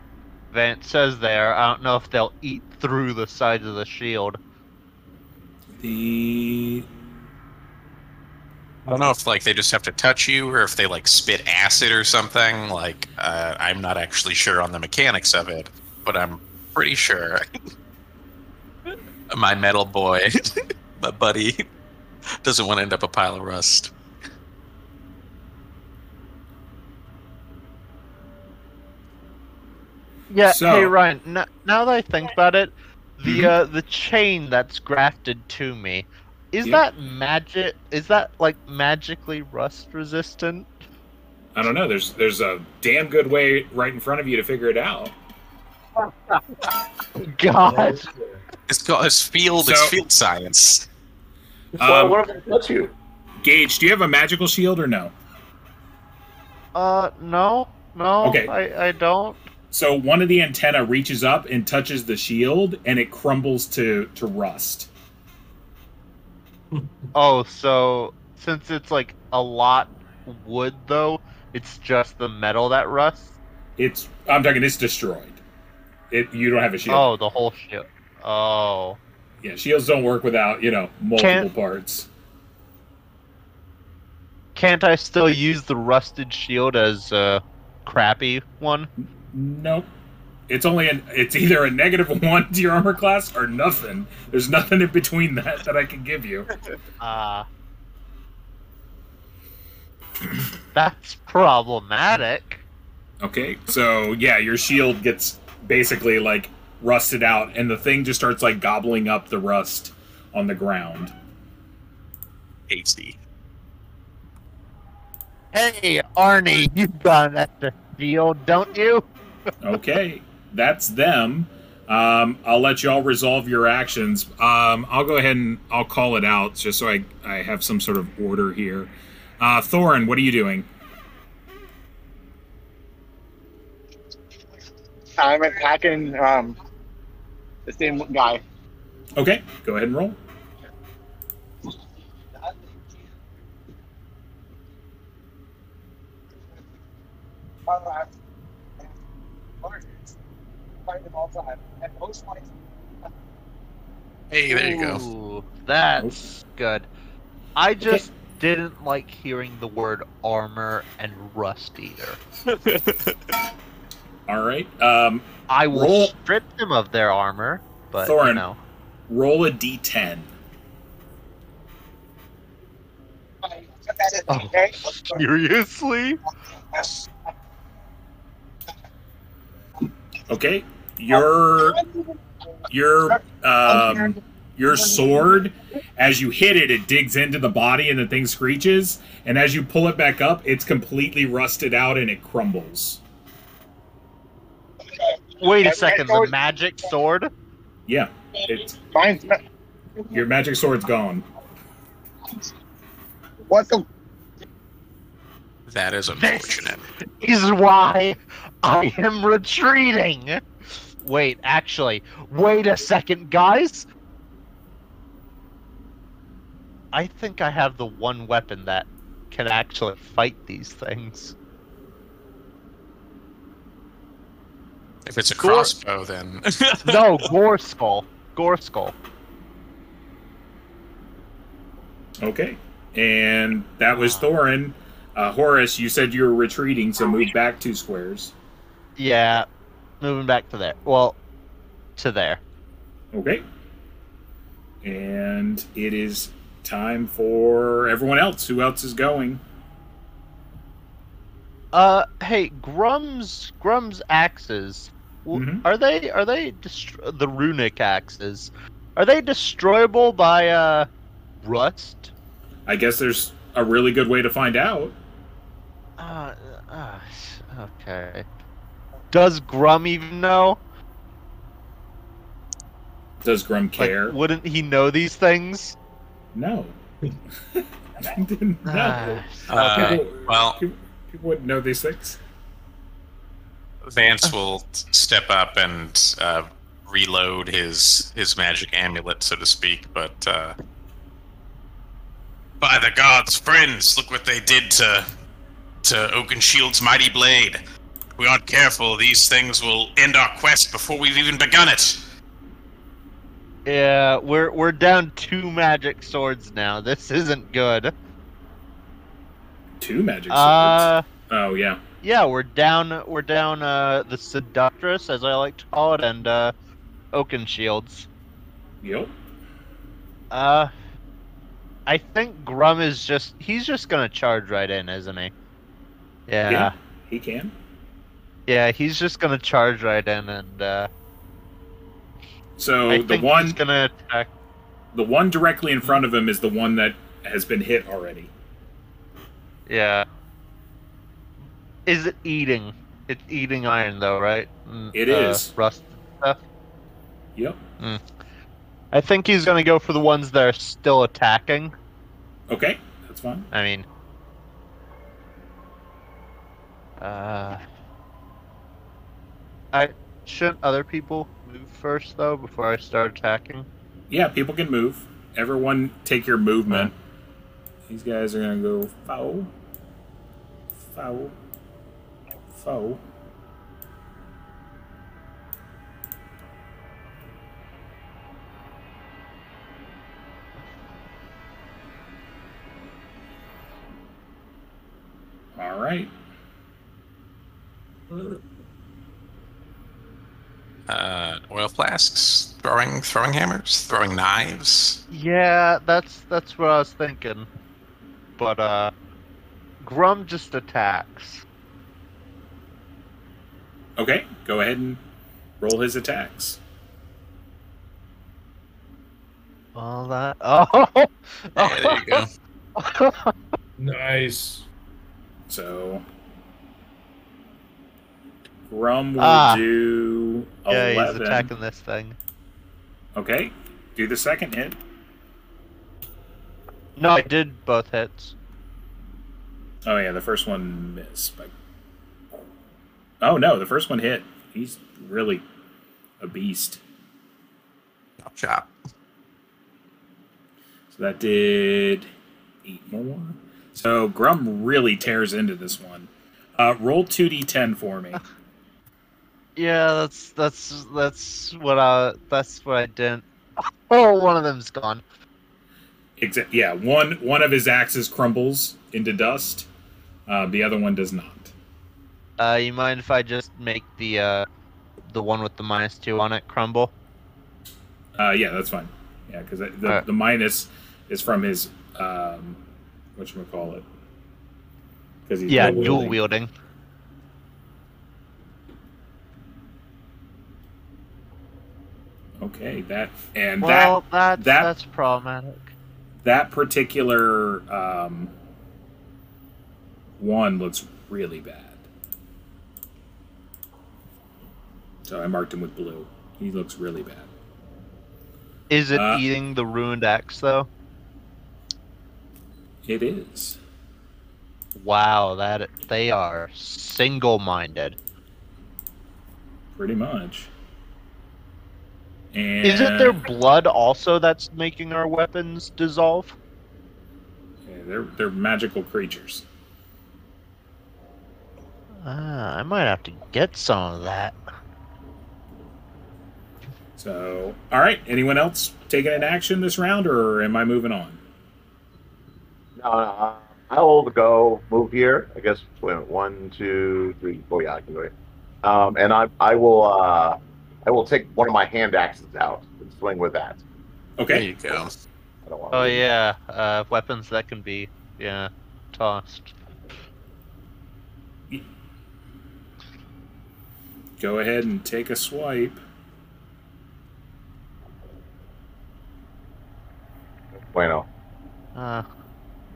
Vance says there. I don't know if they'll eat through the sides of the shield. The I don't know if like they just have to touch you or if they like spit acid or something. Like uh, I'm not actually sure on the mechanics of it, but I'm pretty sure my metal boy, my buddy, doesn't want to end up a pile of rust. Yeah. So- hey Ryan. N- now that I think about it, the Mhm. uh the chain that's grafted to me, is Yep. that magic? Is that like magically rust resistant? I don't know. There's there's a damn good way right in front of you to figure it out. God. it's got it's field. it's field science. Why Um, would I touch you? Gage, do you have a magical shield or no? Uh, no, no. Okay. I I don't. So one of the antenna reaches up and touches the shield, and it crumbles to to rust. Oh, so since it's like a lot wood though, it's just the metal that rusts. It's I'm talking. It's destroyed. It you don't have a shield. Oh, the whole shield. Oh. Yeah, shields don't work without you know multiple Can't- parts. Can't I still use the rusted shield as a crappy one? Nope. It's only an it's either a negative one to your armor class or nothing. There's nothing in between that that I can give you. Ah. That's problematic. Okay, so yeah, your shield gets basically like rusted out, and the thing just starts like gobbling up the rust on the ground. Hasty. Hey, Arnie, you've got an extra shield, don't you? Okay, that's them. Um, I'll let y'all resolve your actions. Um, I'll go ahead and I'll call it out just so I, I have some sort of order here. Uh, Thorin, what are you doing? I'm attacking um, the same guy. Okay, go ahead and roll. Hey, there you go. That's good. I just didn't like hearing the word armor and rust eater. All right. Um, I will Roll- strip them of their armor, but you Thorin. know. roll a d10. Oh, seriously? Okay, your your um, your sword, as you hit it, it digs into the body and the thing screeches. And as you pull it back up, it's completely rusted out and it crumbles. Wait a second, the magic sword? Yeah, it's Mine's your magic sword's gone. what the That is unfortunate. This Is why I am retreating. Wait, actually, wait a second, guys. I think I have the one weapon that can actually fight these things. If it's a Gore- crossbow, then No, Gore Skull. Gore Skull. Okay, and that was Thorin. Uh, Horace, you said you were retreating, so move back two squares. Yeah, moving back to there. Well, to there. Okay. And it is time for everyone else. Who else is going? Uh, hey, Grum's Grum's axes. W- Mhm. Are they are they destro- the runic axes? Are they destroyable by uh rust? I guess there's a really good way to find out. Uh, uh okay. Does Grum even know? Does Grum Like, care? wouldn't he know these things? no. Didn't know. Ah, Uh, okay. People- well, people, people wouldn't know these things. Vance will step up and uh, reload his his magic amulet, so to speak. But uh, by the gods, friends, look what they did to to Oakenshield's mighty blade. If we aren't careful, these things will end our quest before we've even begun it. Yeah, we're we're down two magic swords now. This isn't good. Two magic swords. Uh, oh yeah. Yeah, we're down. We're down. Uh, the seductress, as I like to call it, and uh, Oaken shields. Yep. Uh, I think Grum is just. He's just gonna charge right in, isn't he? Yeah. Yeah. He can. Yeah, he's just gonna charge right in, and uh, So I the one he's gonna attack. the one directly in front of him is the one that has been hit already. Yeah. Is it eating? It's eating iron, though, right? Mm, It uh, is. rust stuff. Yep. I think he's gonna go for the ones that are still attacking. Okay, that's fine. I mean, uh, I shouldn't other people move first though before I start attacking. Yeah, people can move. Everyone take your movement. These guys are gonna go foul. Foul. Foul. All right. Uh, oil flasks, throwing throwing hammers, throwing knives. Yeah, that's that's what I was thinking. But uh, Grum just attacks. Okay, go ahead and roll his attacks. All that. Oh. Yeah, there you go. Nice. So Grum will Ah. do yeah, he's attacking this thing. Okay, do the second hit. No, I did both hits. Oh yeah, the first one missed. But... Oh no, the first one hit. He's really a beast. Chop chop. So that did eight more. So Grum really tears into this one. Uh, roll two d10 for me. Yeah, that's that's that's what I that's what I didn't. Oh, one of them's gone. Exa- yeah, one one of his axes crumbles into dust. Uh, the other one does not. Uh, you mind if I just make the uh, the one with the minus two on it crumble? Uh, yeah, that's fine. Yeah, because the, Alright. the minus is from his um, what you call it? Because he's Yeah, dual wielding. Okay, that and Well, that's that- that's problematic. that that particular um, one looks really bad. So I marked him with blue. He looks really bad. Is it Uh, eating the ruined axe though? It is. Wow, that they are single-minded. Pretty much. And Is it their blood also that's making our weapons dissolve? Yeah, they're they're magical creatures. Ah, I might have to get some of that. So, all right. Anyone else taking an action this round, or am I moving on? No, no, uh, I'll go move here. I guess wait, a minute, one, two, three, four. Yeah, I can go here. Um, and I, I will, uh, I will take one of my hand axes out and swing with that. There Okay. you go. I don't want. Oh yeah, uh, weapons that can be yeah tossed. Go ahead and take a swipe. Bueno. Uh,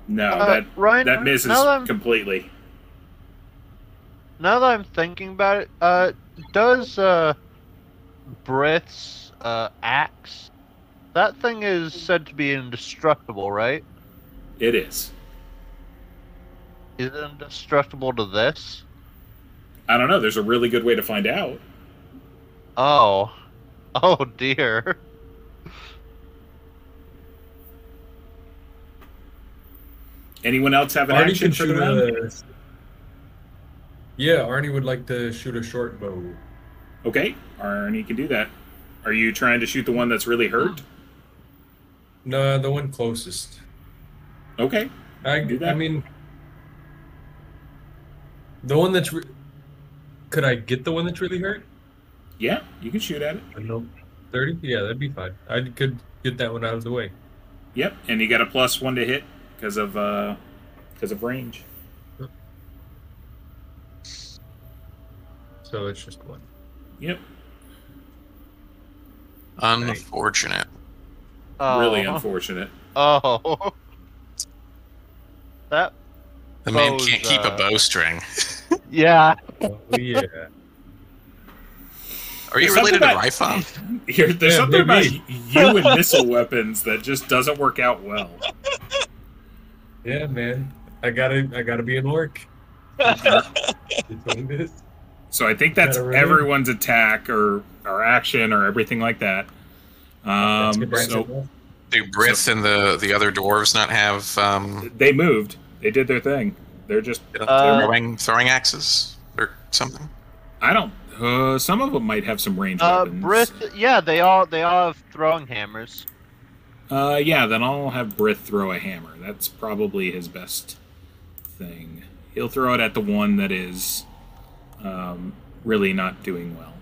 No, uh, that Ryan, that misses Now that, completely. now that I'm thinking about it, uh, does uh, Brith's uh axe? That thing is said to be indestructible, right? It is. Is it indestructible to this? I don't know. There's a really good way to find out. Oh, oh dear. Anyone else have an Arnie action can for the round? a. Yeah, Arnie would like to shoot a short bow. Okay, Arnie can do that. Are you trying to shoot the one that's really hurt? No, the one closest. Okay. I, Do that. I mean, the one that's. Re- Could I get the one that's really hurt? Yeah, you can shoot at it. I know. 30? Yeah, that'd be fine. I could get that one out of the way. Yep, and you got a plus one to hit because of uh because of range. So it's just one. Yep. Unfortunate. Oh, Really unfortunate. Oh, that The man Bows, can't keep a uh, bowstring. yeah. Oh, yeah. Are you There's related to something Ryphon? There's Yeah, something maybe. about you and missile weapons that just doesn't work out well. Yeah, man. I gotta, I gotta be an orc. It's what it is. So I think that's Gotta remember. everyone's attack or or action or everything like that. Um, good, Brian. so Do Brith and the, the other dwarves not have um, they moved. They did their thing. They're just Uh, throwing, throwing axes or something? I don't. Uh, some of them might have some range Uh, weapons. Brith. Yeah, they all they all have throwing hammers. Uh, yeah, then I'll have Brith throw a hammer. That's probably his best thing. He'll throw it at the one that is um, really not doing well.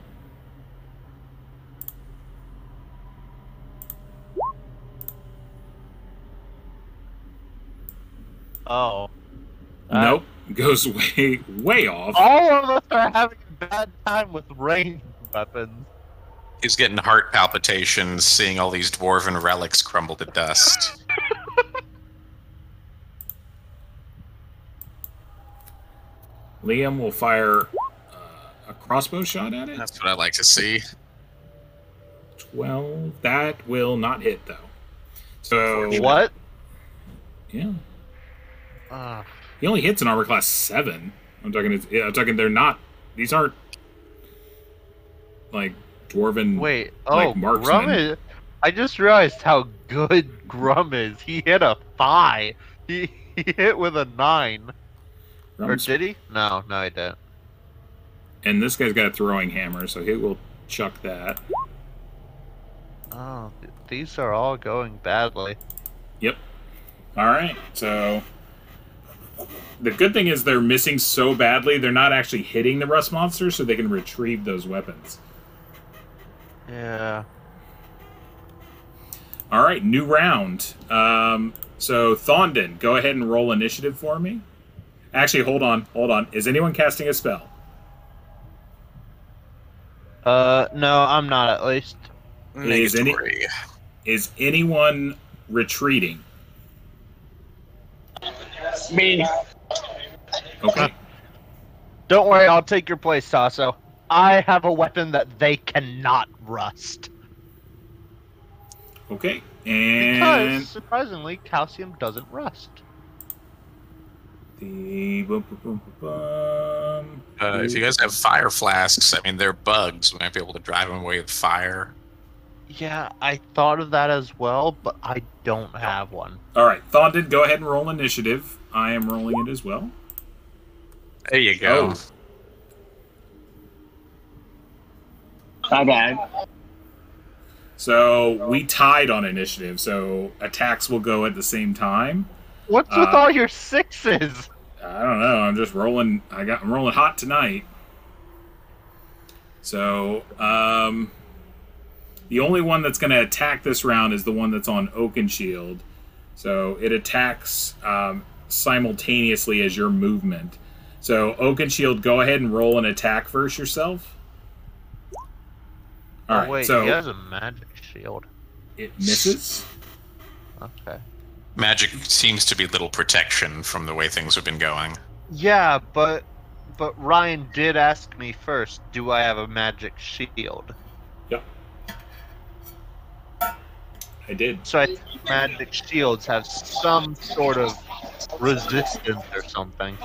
Oh. Uh, nope, goes way way off. All of us are having a bad time with ranged weapons. He's getting heart palpitations seeing all these dwarven relics crumble to dust. Liam will fire uh, a crossbow shot at it. That's what I like to see. 12. That will not hit, though. So, What? yeah. Uh, He only hits an armor class 7. I'm talking, I'm talking, they're not, these aren't like dwarven. wait. Like Oh, marksman. Grum is. I just realized how good Grum is. He hit a five. He, he hit with a nine. Or did he? No, no, he didn't. And this guy's got a throwing hammer, so he will chuck that. Oh, these are all going badly. Yep. All right. So the good thing is they're missing so badly, they're not actually hitting the rust monster, so they can retrieve those weapons. Yeah. All right, new round. Um, so Thondon, go ahead and roll initiative for me. Actually, hold on, hold on. Is anyone casting a spell? Uh, no, I'm not at least. Is any- Is anyone retreating? Me. Okay. Don't worry, I'll take your place, Tasso. I have a weapon that they cannot rust. Okay. and Because, surprisingly, calcium doesn't rust. the boom, boom, boom, boom, Uh, if you guys have fire flasks, I mean, they're bugs. We might be able to drive them away with fire. Yeah, I thought of that as well, but I don't have one. All right, Thondon, go ahead and roll initiative. I am rolling it as well. There you go. Oh. My bad. So we tied on initiative, so attacks will go at the same time. What's with Uh, all your sixes? I don't know. I'm just rolling. I got. I'm rolling hot tonight. So, um, the only one that's going to attack this round is the one that's on Oakenshield. So it attacks um, simultaneously as your movement. So Oakenshield, go ahead and roll an attack versus yourself. All oh, right. oh, wait, so he has a magic shield. it misses. Okay. Magic seems to be little protection from the way things have been going. Yeah, but but Ryan did ask me first, do I have a magic shield? Yep. I did. So I think magic shields have some sort of resistance or something.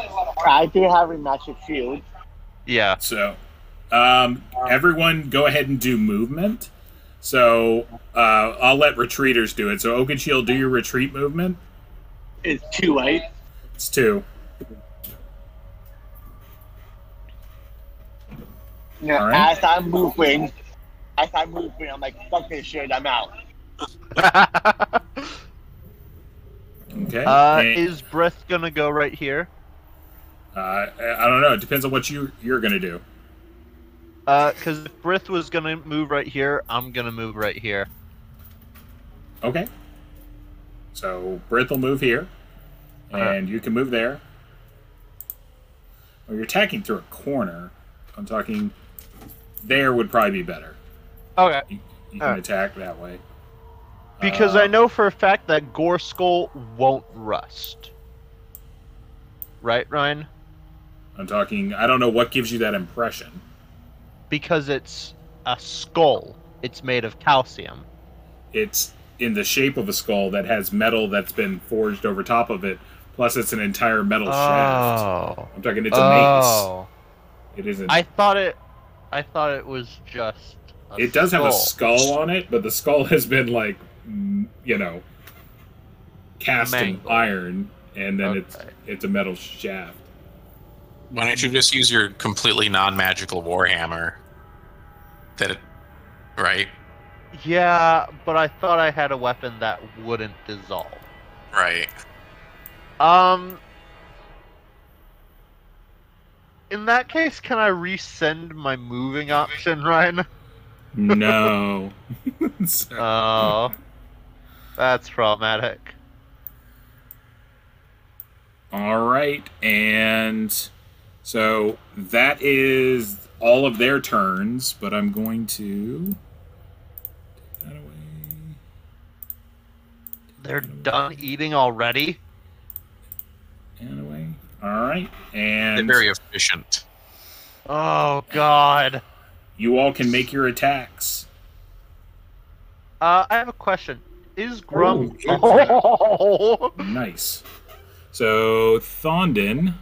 I do have a magic shield. Yeah. So, um, everyone, go ahead and do movement. So, uh, I'll let retreaters do it. So, Oakenshield, do your retreat movement. It's two, right? It's two. You know, All right. as I'm moving, as I'm moving, I'm like, fuck this shit, I'm out. Okay. uh, And, is Brith gonna go right here? uh, I I don't know. It depends on what you you're gonna do. Uh, because if Brith was gonna move right here, I'm gonna move right here. Okay. So, Brith will move here, and you can move there. Well, you're attacking through a corner. I'm talking. There would probably be better. Okay. You, you can Alright. attack that way. Because Uh, I know for a fact that Gore Skull won't rust. Right, Ryan? I'm talking. I don't know what gives you that impression. Because it's a skull. It's made of calcium. It's in the shape of a skull that has metal that's been forged over top of it. Plus, it's an entire metal oh. shaft. Oh. I'm talking. It's a mace. Oh. It isn't. I thought it. I thought it was just. A it does have a skull. skull on it, but the skull has been like, you know, cast in iron, and then it's it's a metal shaft. Why don't you just use your completely non-magical warhammer? That, it, right, Yeah, but I thought I had a weapon that wouldn't dissolve. right. Um. In that case, can I resend my moving option, Ryan? No. So- Oh, that's problematic. All right, and so that is all of their turns. But I'm going to take that away. They're done eating already. And away. All right, They're very efficient. Oh God. you all can make your attacks. Uh, I have a question. Is Grum? Oh, Nice. So Thondon,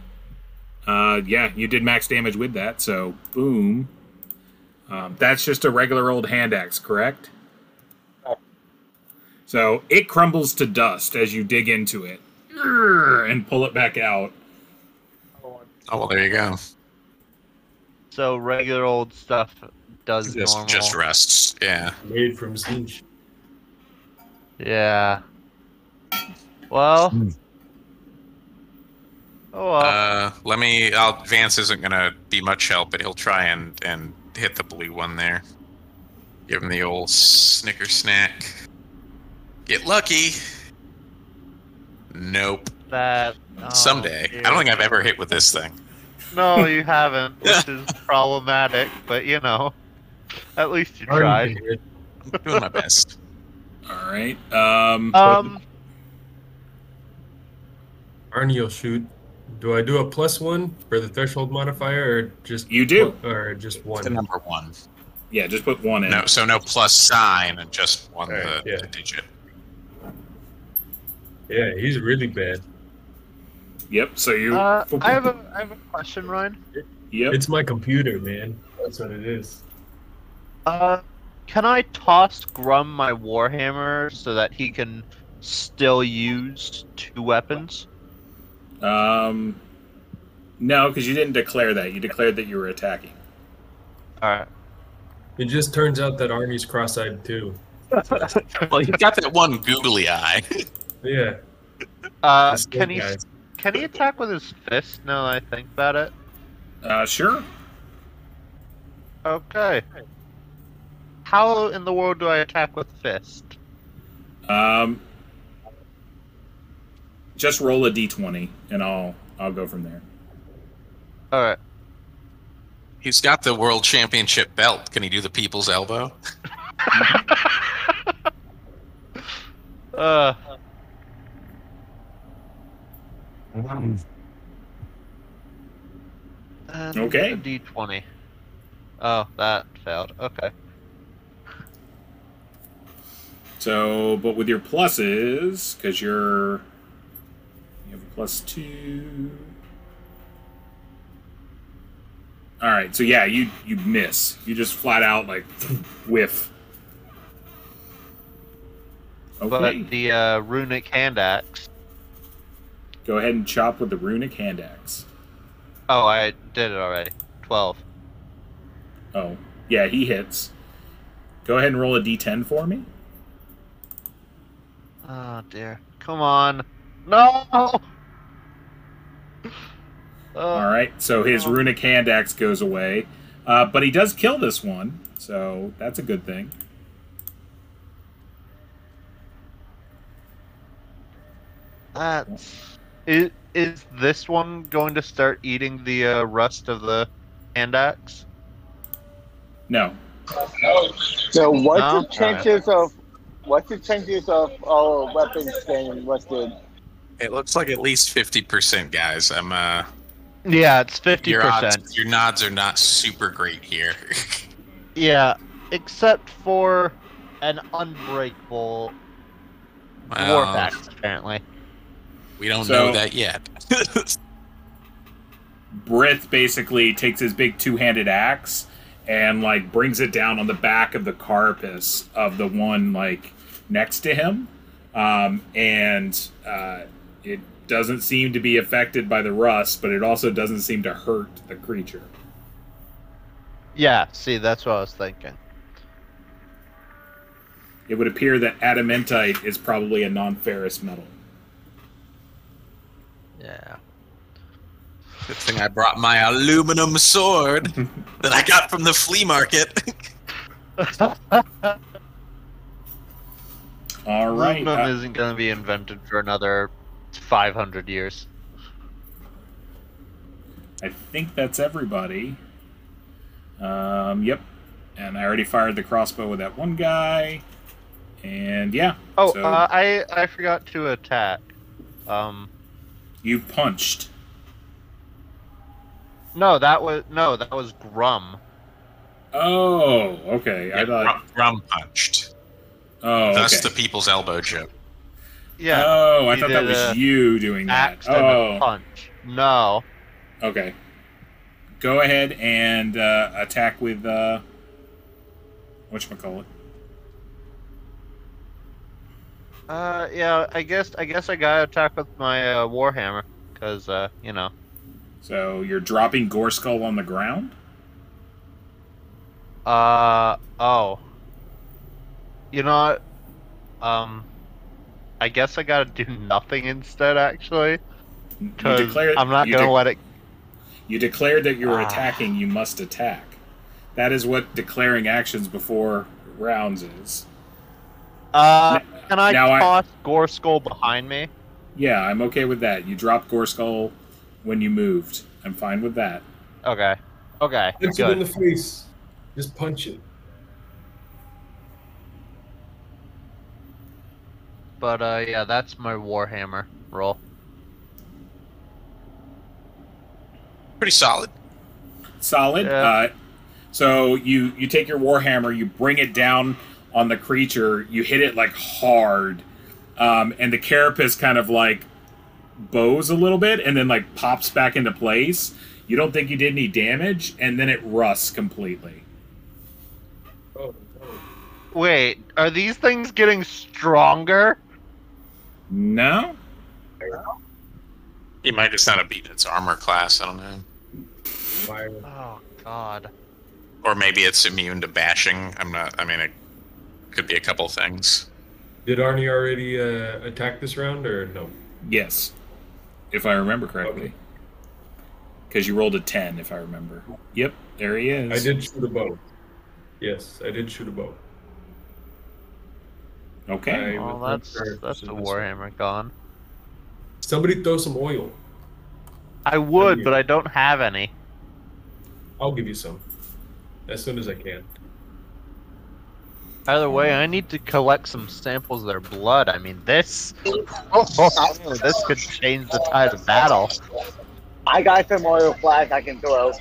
uh, yeah, you did max damage with that. So boom. Um, that's just a regular old hand axe, correct? So it crumbles to dust as you dig into it and pull it back out. Oh well, there you go. So regular old stuff does Just normal. just rests. Yeah. Made from Zinch. Yeah. Well. Oh well. Uh, let me. I'll, Vance isn't gonna be much help, but he'll try and and hit the blue one there. Give him the old snicker snack. Get lucky. Nope. that. oh, Someday. I don't think I've ever hit with this thing. No, you haven't, which is problematic. But you know, at least you tried. I'm doing my best. All right. Um, Um. Arnie will shoot. Do I do a plus one for the threshold modifier, or just You do. or just one? The number one. yeah, just put one in. No, so no plus sign and just one Alright, the, yeah. the digit. Yeah, he's really bad. Yep. So you. Uh, I have a I have a question, Ryan. Yep. It's my computer, man. That's what it is. Uh, can I toss Grum my warhammer so that he can still use two weapons? Um, no, because you didn't declare that. You declared that you were attacking. All right. It just turns out that Arnie's cross-eyed too. Well, he's got that one googly eye. Yeah. Uh, can big he guy. can he attack with his fist? Now that I think about it. Uh, sure. Okay. How in the world do I attack with fist? Um, just roll a d20, and I'll I'll go from there. All right. He's got the world championship belt. Can he do the people's elbow? Uh, and Okay. D twenty. Oh, that failed. Okay. So, but with your pluses, because you're you have a plus two. All right, so yeah, you you miss. You just flat out like whiff. Okay, But the uh, runic hand axe. go ahead and chop with the runic hand axe. Oh, I did it already. Twelve. Oh, yeah, he hits. Go ahead and roll a d10 for me. Oh dear. Come on. No. Uh, All right, so his runic hand axe goes away, uh, but he does kill this one, so that's a good thing. That's. Is, is this one going to start eating the uh, rust of the hand axe? No, So what's No? the chances of what's the chances of our weapons getting rusted? It looks like at least 50%, guys. I'm uh Yeah, it's fifty your percent. odds your nods are not super great here. Yeah, except for an unbreakable dwarf well, axe, apparently. we don't So- know that yet. Brith basically takes his big two-handed axe and like brings it down on the back of the carapace of the one like next to him, um, and uh, it doesn't seem to be affected by the rust, but it also doesn't seem to hurt the creature. Yeah, see, that's what I was thinking. It would appear that adamantite is probably a non-ferrous metal. Yeah. Good thing I brought my aluminum sword that I got from the flea market. All right. Aluminum uh, isn't going to be invented for another 500 years. I think that's everybody. Um, yep. And I already fired the crossbow with that one guy. And yeah, Oh, so uh, I I forgot to attack. Um, you punched. no, that was no, that was Grum. Oh, okay. I Yeah, thought. rum, rum punched. Oh, That's okay. the people's elbow joke. Yeah, Oh, I thought that was you doing that. axe and a Oh, punch. No, okay. Go ahead and uh, attack with uh, whatchamacallit. uh, yeah, I guess I guess I gotta attack with my uh, warhammer because uh, you know. So you're dropping Gore Skull on the ground. Uh oh. You know what? Um, I guess I gotta do nothing instead. Actually, because I'm not you gonna de- let it. You declared that you were Ah. attacking. You must attack. That is what declaring actions before rounds is. Uh, can I now I- toss Gore Skull behind me? Yeah, I'm okay with that. You dropped Gore Skull when you moved. I'm fine with that. Okay. Okay. Punch it in the face. Just punch it. But uh, yeah, that's my warhammer roll. Pretty solid. Solid. Yeah. Uh, so you you take your warhammer, you bring it down on the creature, you hit it like hard, um, and the carapace kind of like bows a little bit, and then like pops back into place. You don't think you did any damage, and then it rusts completely. Oh, oh. Wait, are these things getting stronger? No. He might just not have beaten its armor class. I don't know. Fire. Oh God. Or maybe it's immune to bashing. I'm not. I mean, it could be a couple things. Did Arnie already uh, attack this round or no? Yes, if I remember correctly. Because you rolled a ten, if I remember. Yep, there he is. I did shoot a bow. Yes, I did shoot a bow. Okay. I Well, that's that's if the warhammer gone. Somebody throw some oil. I would, but I don't have any. I'll give you some. As soon as I can. Either way, I need to collect some samples of their blood. I mean, this oh, this could change the tide of battle. I got some oil flash I can throw.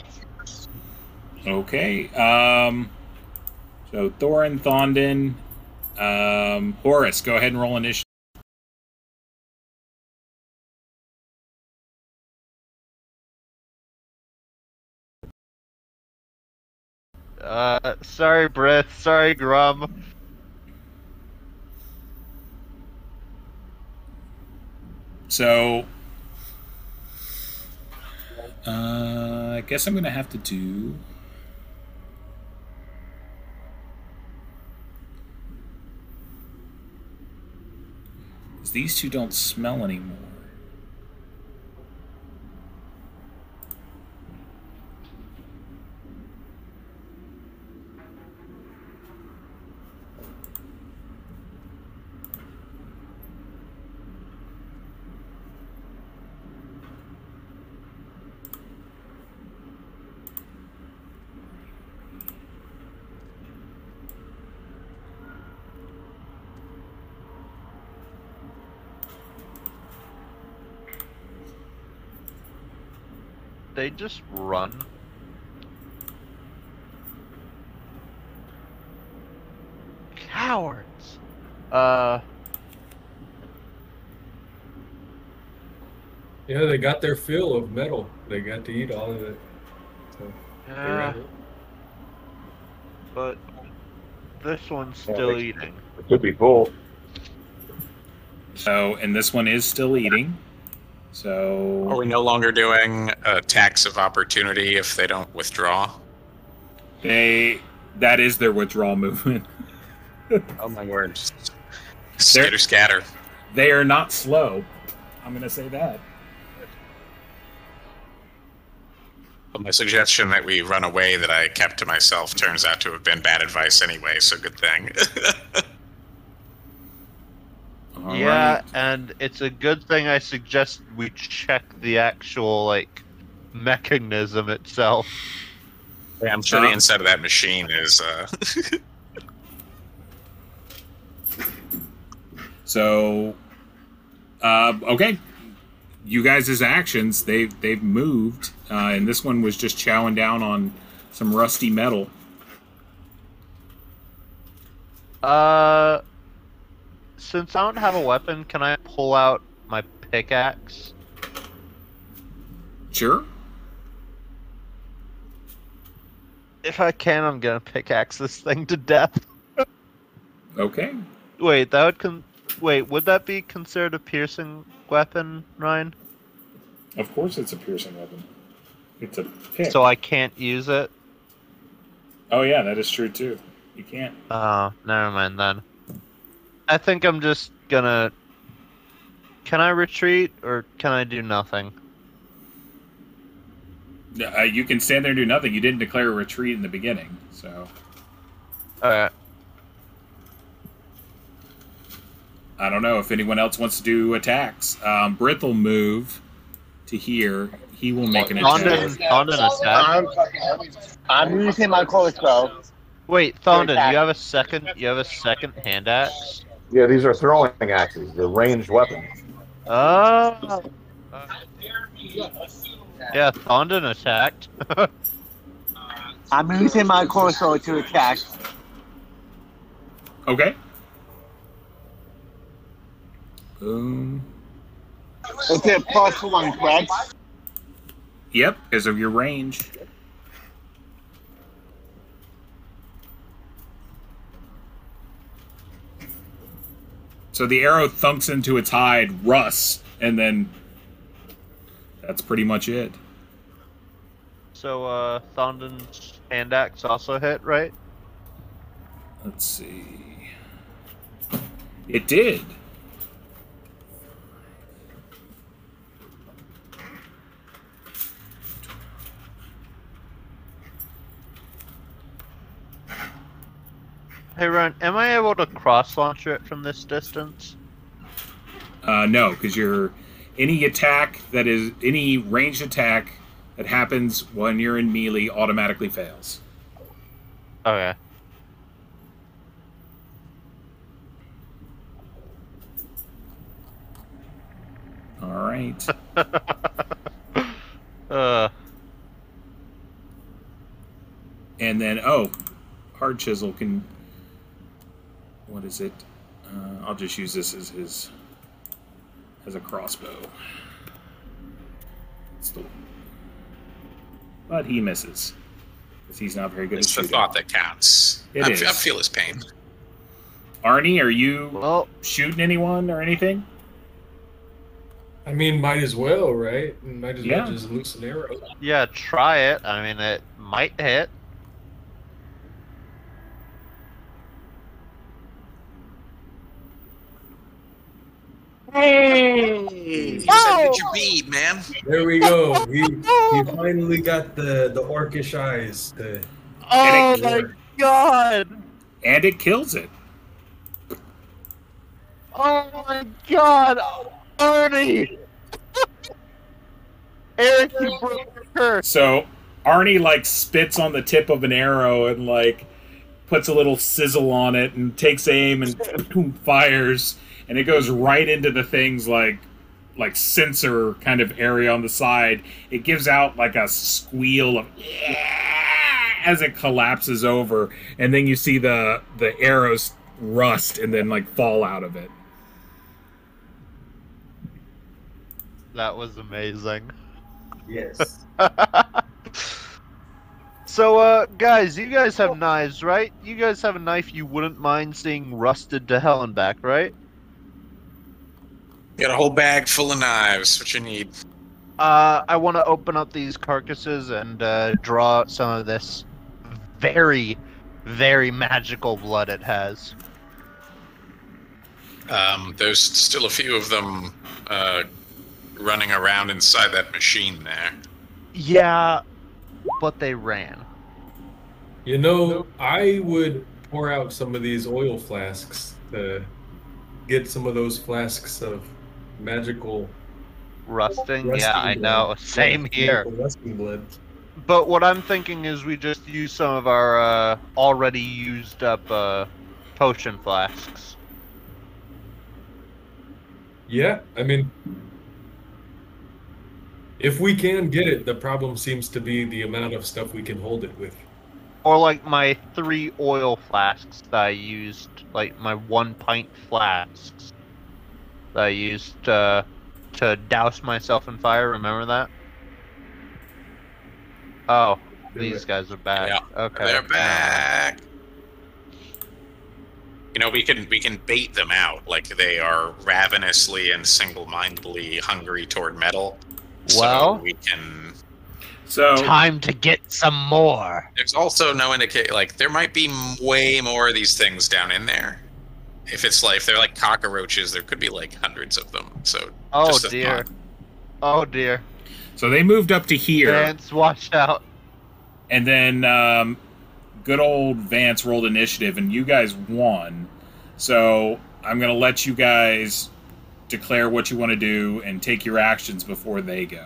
Okay. Um. So Thorin, Thondon, um, Horace, go ahead and roll initiative. Uh, sorry, Brith. Sorry, Grum. So. Uh, I guess I'm gonna have to do. Because these two don't smell anymore. They just run. Cowards. Uh, Yeah, they got their fill of metal. They got to eat all of it. So they yeah, it. but this one's still they- eating. It could be full. So, and this one is still eating. So. Are we no longer doing attacks of opportunity if they don't withdraw? They that is their withdrawal movement. Oh my word! Skitter scatter. They are not slow. I'm gonna say that. But my suggestion that we run away that I kept to myself turns out to have been bad advice anyway. So good thing. All yeah, right. and it's a good thing I suggest we check the actual like mechanism itself. Yeah, I'm sure the Uh, inside of that machine is. Uh, So, uh, okay, you guys' actions they they've moved, uh, and this one was just chowing down on some rusty metal. Uh, since I don't have a weapon, can I pull out my pickaxe? Sure. If I can, I'm gonna pickaxe this thing to death. Okay. Wait, that would con- wait. Would that be considered a piercing weapon, Ryan? Of course, it's a piercing weapon. It's a pick. So I can't use it. oh yeah, that is true too. You can't. Oh, never mind then. I think I'm just gonna. Can I retreat or can I do nothing? Uh, you can stand there and do nothing. You didn't declare a retreat in the beginning, so Alright. I don't know if anyone else wants to do attacks. Um, Brith will move to here. He will make an Thondon, attack. Thondon attack. I'm, I'm using my crossbow. Wait, Thondon, you have a second. You have a second hand axe. Yeah, these are throwing axes. They're ranged weapons. Oh. Yeah, Thondon attacked. I'm using my crossbow to attack. Okay. Boom. It's a plus one, correct? Yep, because of your range. So the arrow thumps into its hide, rusts, and then that's pretty much it. so, uh, Thondon's hand axe also hit, right? Let's see. It did. Hey, Ron, am I able to cross launch it from this distance? Uh, no, because you're any attack that is any ranged attack that happens when you're in melee automatically fails. Okay. All right. Uh, and then oh, hard chisel can. What is it? Uh, I'll just use this as his as a crossbow. It's the- but he misses because he's not very good It's at the shooting. thought that counts. It I, is. I feel his pain. Arnie, are you well, shooting anyone or anything? I mean, might as well, right? Might as Yeah. well just loose an arrow. yeah, try it. I mean, it might hit. You said get your bead, man. There we go. He, he finally got the, the orcish eyes. To, Oh it- my god! And it kills it. Oh my god! Arnie! Eric, you broke the curse. So Arnie like spits on the tip of an arrow and like puts a little sizzle on it and takes aim and boom, fires and it goes right into the thing's like like sensor kind of area on the side. It gives out like a squeal of yeah as it collapses over and then you see the the arrows rust and then like fall out of it. That was amazing. yes. so, uh, guys, you guys have knives, right? You guys have a knife you wouldn't mind seeing rusted to hell and back, right? Got a whole bag full of knives. What you need? Uh, I want to open up these carcasses and uh, draw some of this very, very magical blood it has. Um, there's still a few of them uh, running around inside that machine there. Yeah, but they ran. You know, I would pour out some of these oil flasks to get some of those flasks of magical. Rusting? rusting yeah, I know. Same here. Rusting blood. But what I'm thinking is we just use some of our uh, already used up uh, potion flasks. Yeah, I mean, if we can get it, the problem seems to be the amount of stuff we can hold it with. Or like my three oil flasks that I used, like my one pint flasks I used uh, to douse myself in fire. Remember that? Oh, these guys are back. Yeah, okay. They're back. You know, we can we can bait them out like they are ravenously and single-mindedly hungry toward metal. So Well- we can. So Time to get some more. There's also no indicate like there might be way more of these things down in there. If it's like if they're like cockroaches, there could be like hundreds of them. So Oh just dear. thought. Oh dear. so they moved up to here, Vance, watch out. and then um, good old Vance rolled initiative, and you guys won. So I'm gonna let you guys declare what you want to do and take your actions before they go.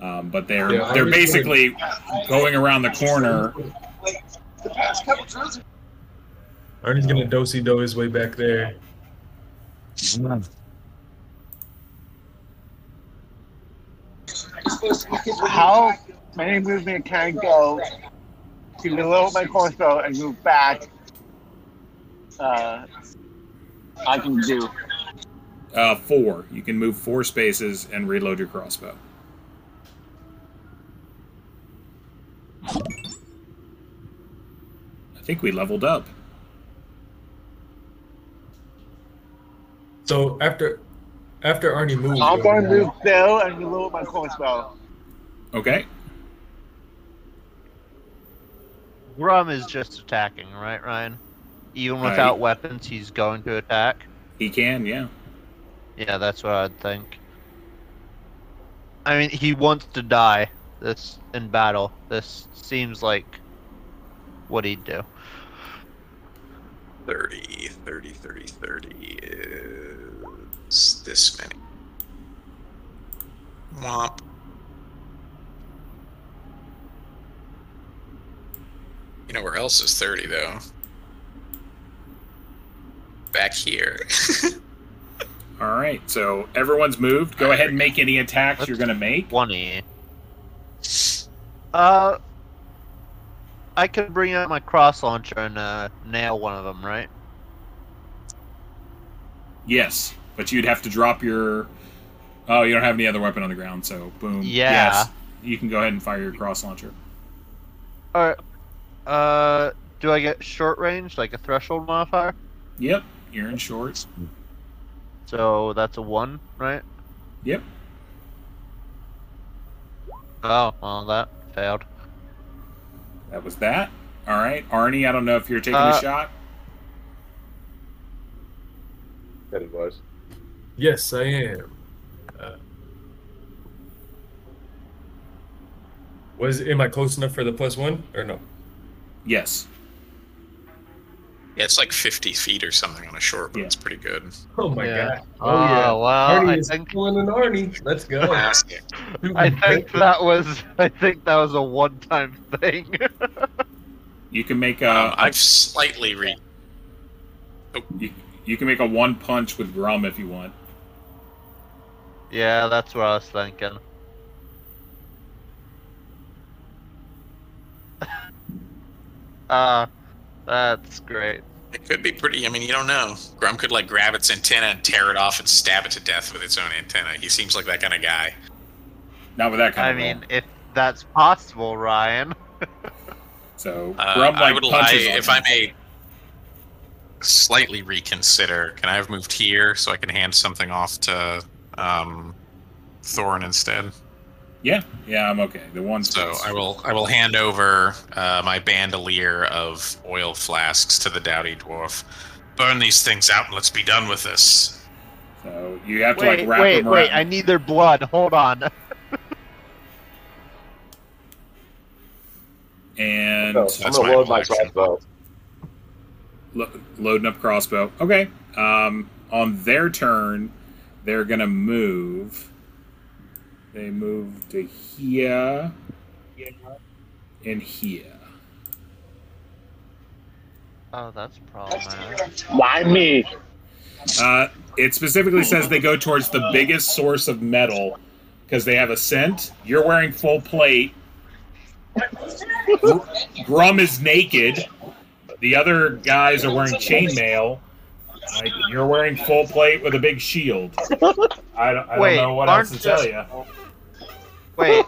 Um, but they're Yeah, they're basically going around the corner. Arnie's gonna dosey do his way back there. How many movement can I go to reload my crossbow and move back? Uh, I can do. Uh, four. You can move four spaces and reload your crossbow. I think we leveled up. So after after Arnie moves, I'm we'll- going to move Bill and reload my crossbow. Okay. Grum is just attacking, right, Ryan? Even Uh, without he- weapons, he's going to attack. He can, yeah. Yeah, that's what I'd think. I mean, he wants to die. This in battle. This seems like what he'd do. 30, 30, 30, 30 is this many. Womp. You know where else is 30 though? Back here. All right. So everyone's moved. Go ahead and make any attacks you're going to make. Twenty. Uh, I could bring out my cross launcher and uh, nail one of them, right? Yes, but you'd have to drop your. Oh, you don't have any other weapon on the ground, so boom. Yeah. Yes, you can go ahead and fire your cross launcher. All right. Uh, do I get short range, like a threshold modifier? Yep, you're in shorts. So that's a one, right? Yep. Oh, well, that failed. That was that. All right, Arnie. I don't know if you're taking Uh, a shot. That it was. Yes, I am. Uh, was am I close enough for the plus one or no? Yes. yeah, it's like 50 feet or something on a short, but Yeah. it's pretty good. Oh my Yeah. god! Oh, Oh yeah, Wow! Arnie I is think pulling an Arnie. Let's go. I think that was I think that was a one-time thing. You can make a. Um, I've slightly re. you, you can make a one punch with Grum if you want. Yeah, that's what I was thinking. uh, that's great. It could be pretty. I mean, you don't know. Grum could like grab its antenna and tear it off and stab it to death with its own antenna. He seems like that kind of guy. Not with that kind I of. mean, roll. if that's possible, Ryan. so Uh, Grum I like would, I, punches. on if you. I may slightly reconsider, can I have moved here so I can hand something off to um, Thorin instead? Yeah, yeah, I'm okay. The one. So space. I will I will hand over uh, my bandolier of oil flasks to the dowdy dwarf. Burn these things out and let's be done with this. So you have to Wait, like wrap wait, them wait! I need their blood. Hold on. And So, I'm gonna my load my crossbow. lo- loading up crossbow. Okay. Um, on their turn, they're gonna move. They move to here and here. Oh, that's problematic. Why me? Uh, it specifically says they go towards the biggest source of metal because they have a scent. You're wearing full plate. Grum is naked. The other guys are wearing chainmail. Like, you're wearing full plate with a big shield. I don't, I Wait, don't know what else to tell you. Wait,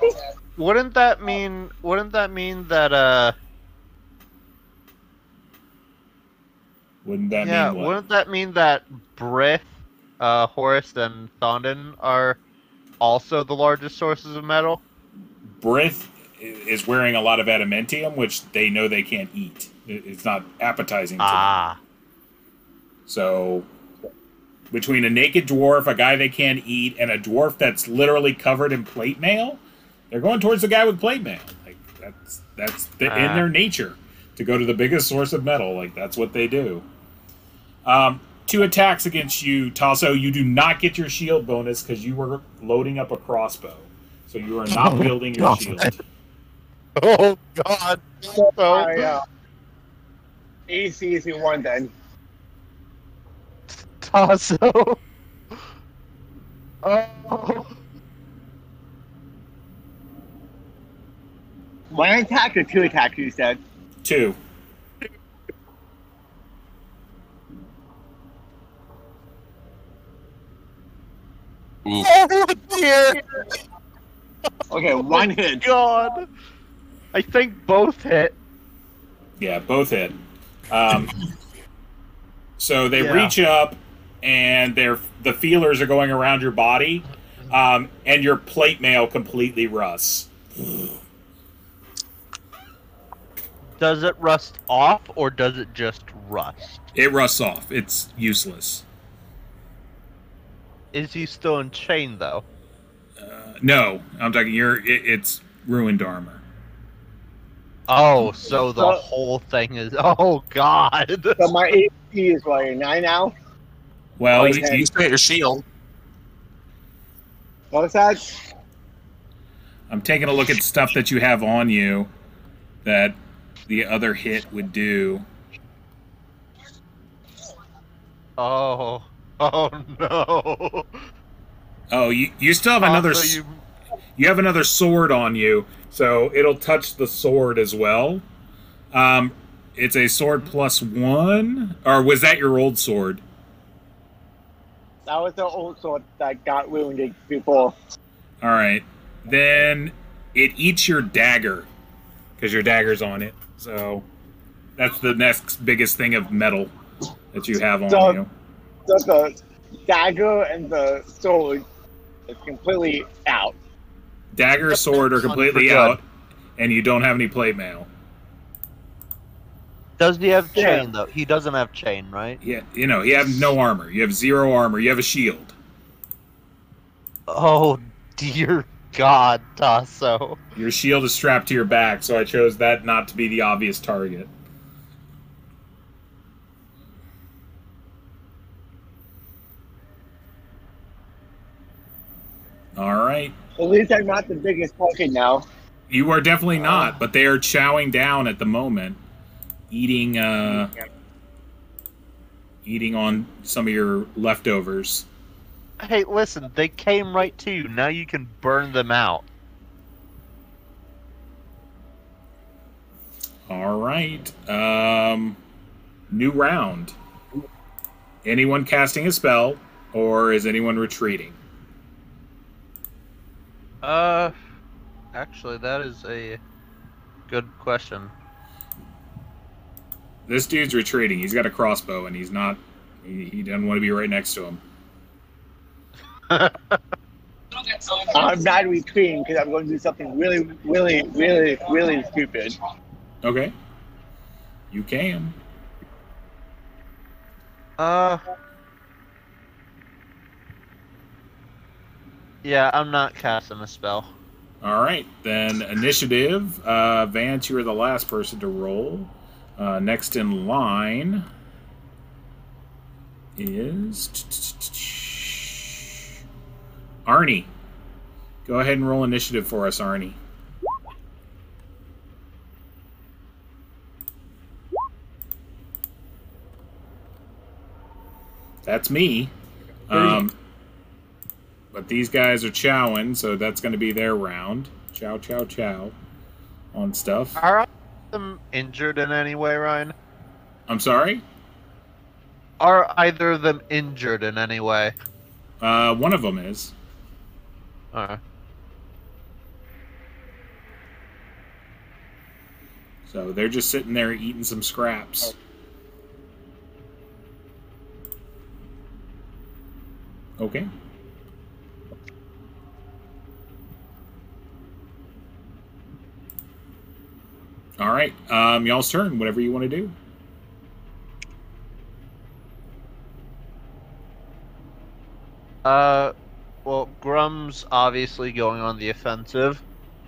wouldn't that mean? Wouldn't that mean that? Uh, Wouldn't that yeah, mean what? wouldn't that mean that Brith, uh, Horace, and Thondon are also the largest sources of metal? Brith is wearing a lot of adamantium, which they know they can't eat. It's not appetizing to them. So, between a naked dwarf, a guy they can't eat, and a dwarf that's literally covered in plate mail, they're going towards the guy with plate mail. Like that's that's the, in Ah. their nature to go to the biggest source of metal. Like that's what they do. Um, two attacks against you, Tasso. You do not get your shield bonus because you were loading up a crossbow, so you are not building your shield. Oh God. I, uh, easy, easy one then. Tasso. Oh. One attack or two attacks, you said? Two. Ooh, Oh dear. Okay, one hit. God! I think both hit. Yeah, both hit. Um, so they Yeah. reach up, and they're the feelers are going around your body, um, and your plate mail completely rusts. Does it rust off or does it just rust? It rusts off. It's useless. Is he still in chain though? Uh, no, I'm talking. You're. It, it's ruined armor. Oh, so the So- whole thing is. Oh God! So my AP is what, a nine now? Well, Oh, you- okay. you- you spent your shield. What was that? I'm taking a look at stuff that you have on you that the other hit would do. Oh, oh no! Oh, you you still have another. Also, s- you- you have another sword on you, so it'll touch the sword as well. Um, it's a sword plus one, or was that your old sword? That was the old sword that got wounded before. All right, then it eats your dagger because your dagger's on it. So that's the next biggest thing of metal that you have on So- you. So the dagger and the sword is completely out. Dagger, sword are completely out, and you don't have any plate mail. Does he have Yeah. chain though? He doesn't have chain, right? Yeah, you know you have no armor. You have zero armor. You have a shield. Oh dear God, Tasso. Your shield is strapped to your back, so I chose that not to be the obvious target. All right. At least I'm not the biggest target now. You are definitely uh, not, but they are chowing down at the moment, eating uh eating on some of your leftovers. Hey, listen, they came right to you. Now you can burn them out. All right. Um new round. Anyone casting a spell or is anyone retreating? Uh, actually, that is a good question. This dude's retreating. He's got a crossbow and he's not he, he doesn't want to be right next to him. I'm not retreating because I'm going to do something really, really, really, really stupid. Okay. You can. Uh. Yeah, I'm not casting a spell. All right, then initiative. Uh, Vance, you are the last person to roll. Uh, next in line is Arnie. Go ahead and roll initiative for us, Arnie. That's me. Um, but these guys are chowing, so that's going to be their round. Chow, chow, chow on stuff. Are them injured in any way, Ryan? I'm sorry? Are either of them injured in any way? Uh, one of them is. Alright. So they're just sitting there eating some scraps. Okay. All right, um, y'all's turn. Whatever you want to do. Uh, well, Grum's obviously going on the offensive,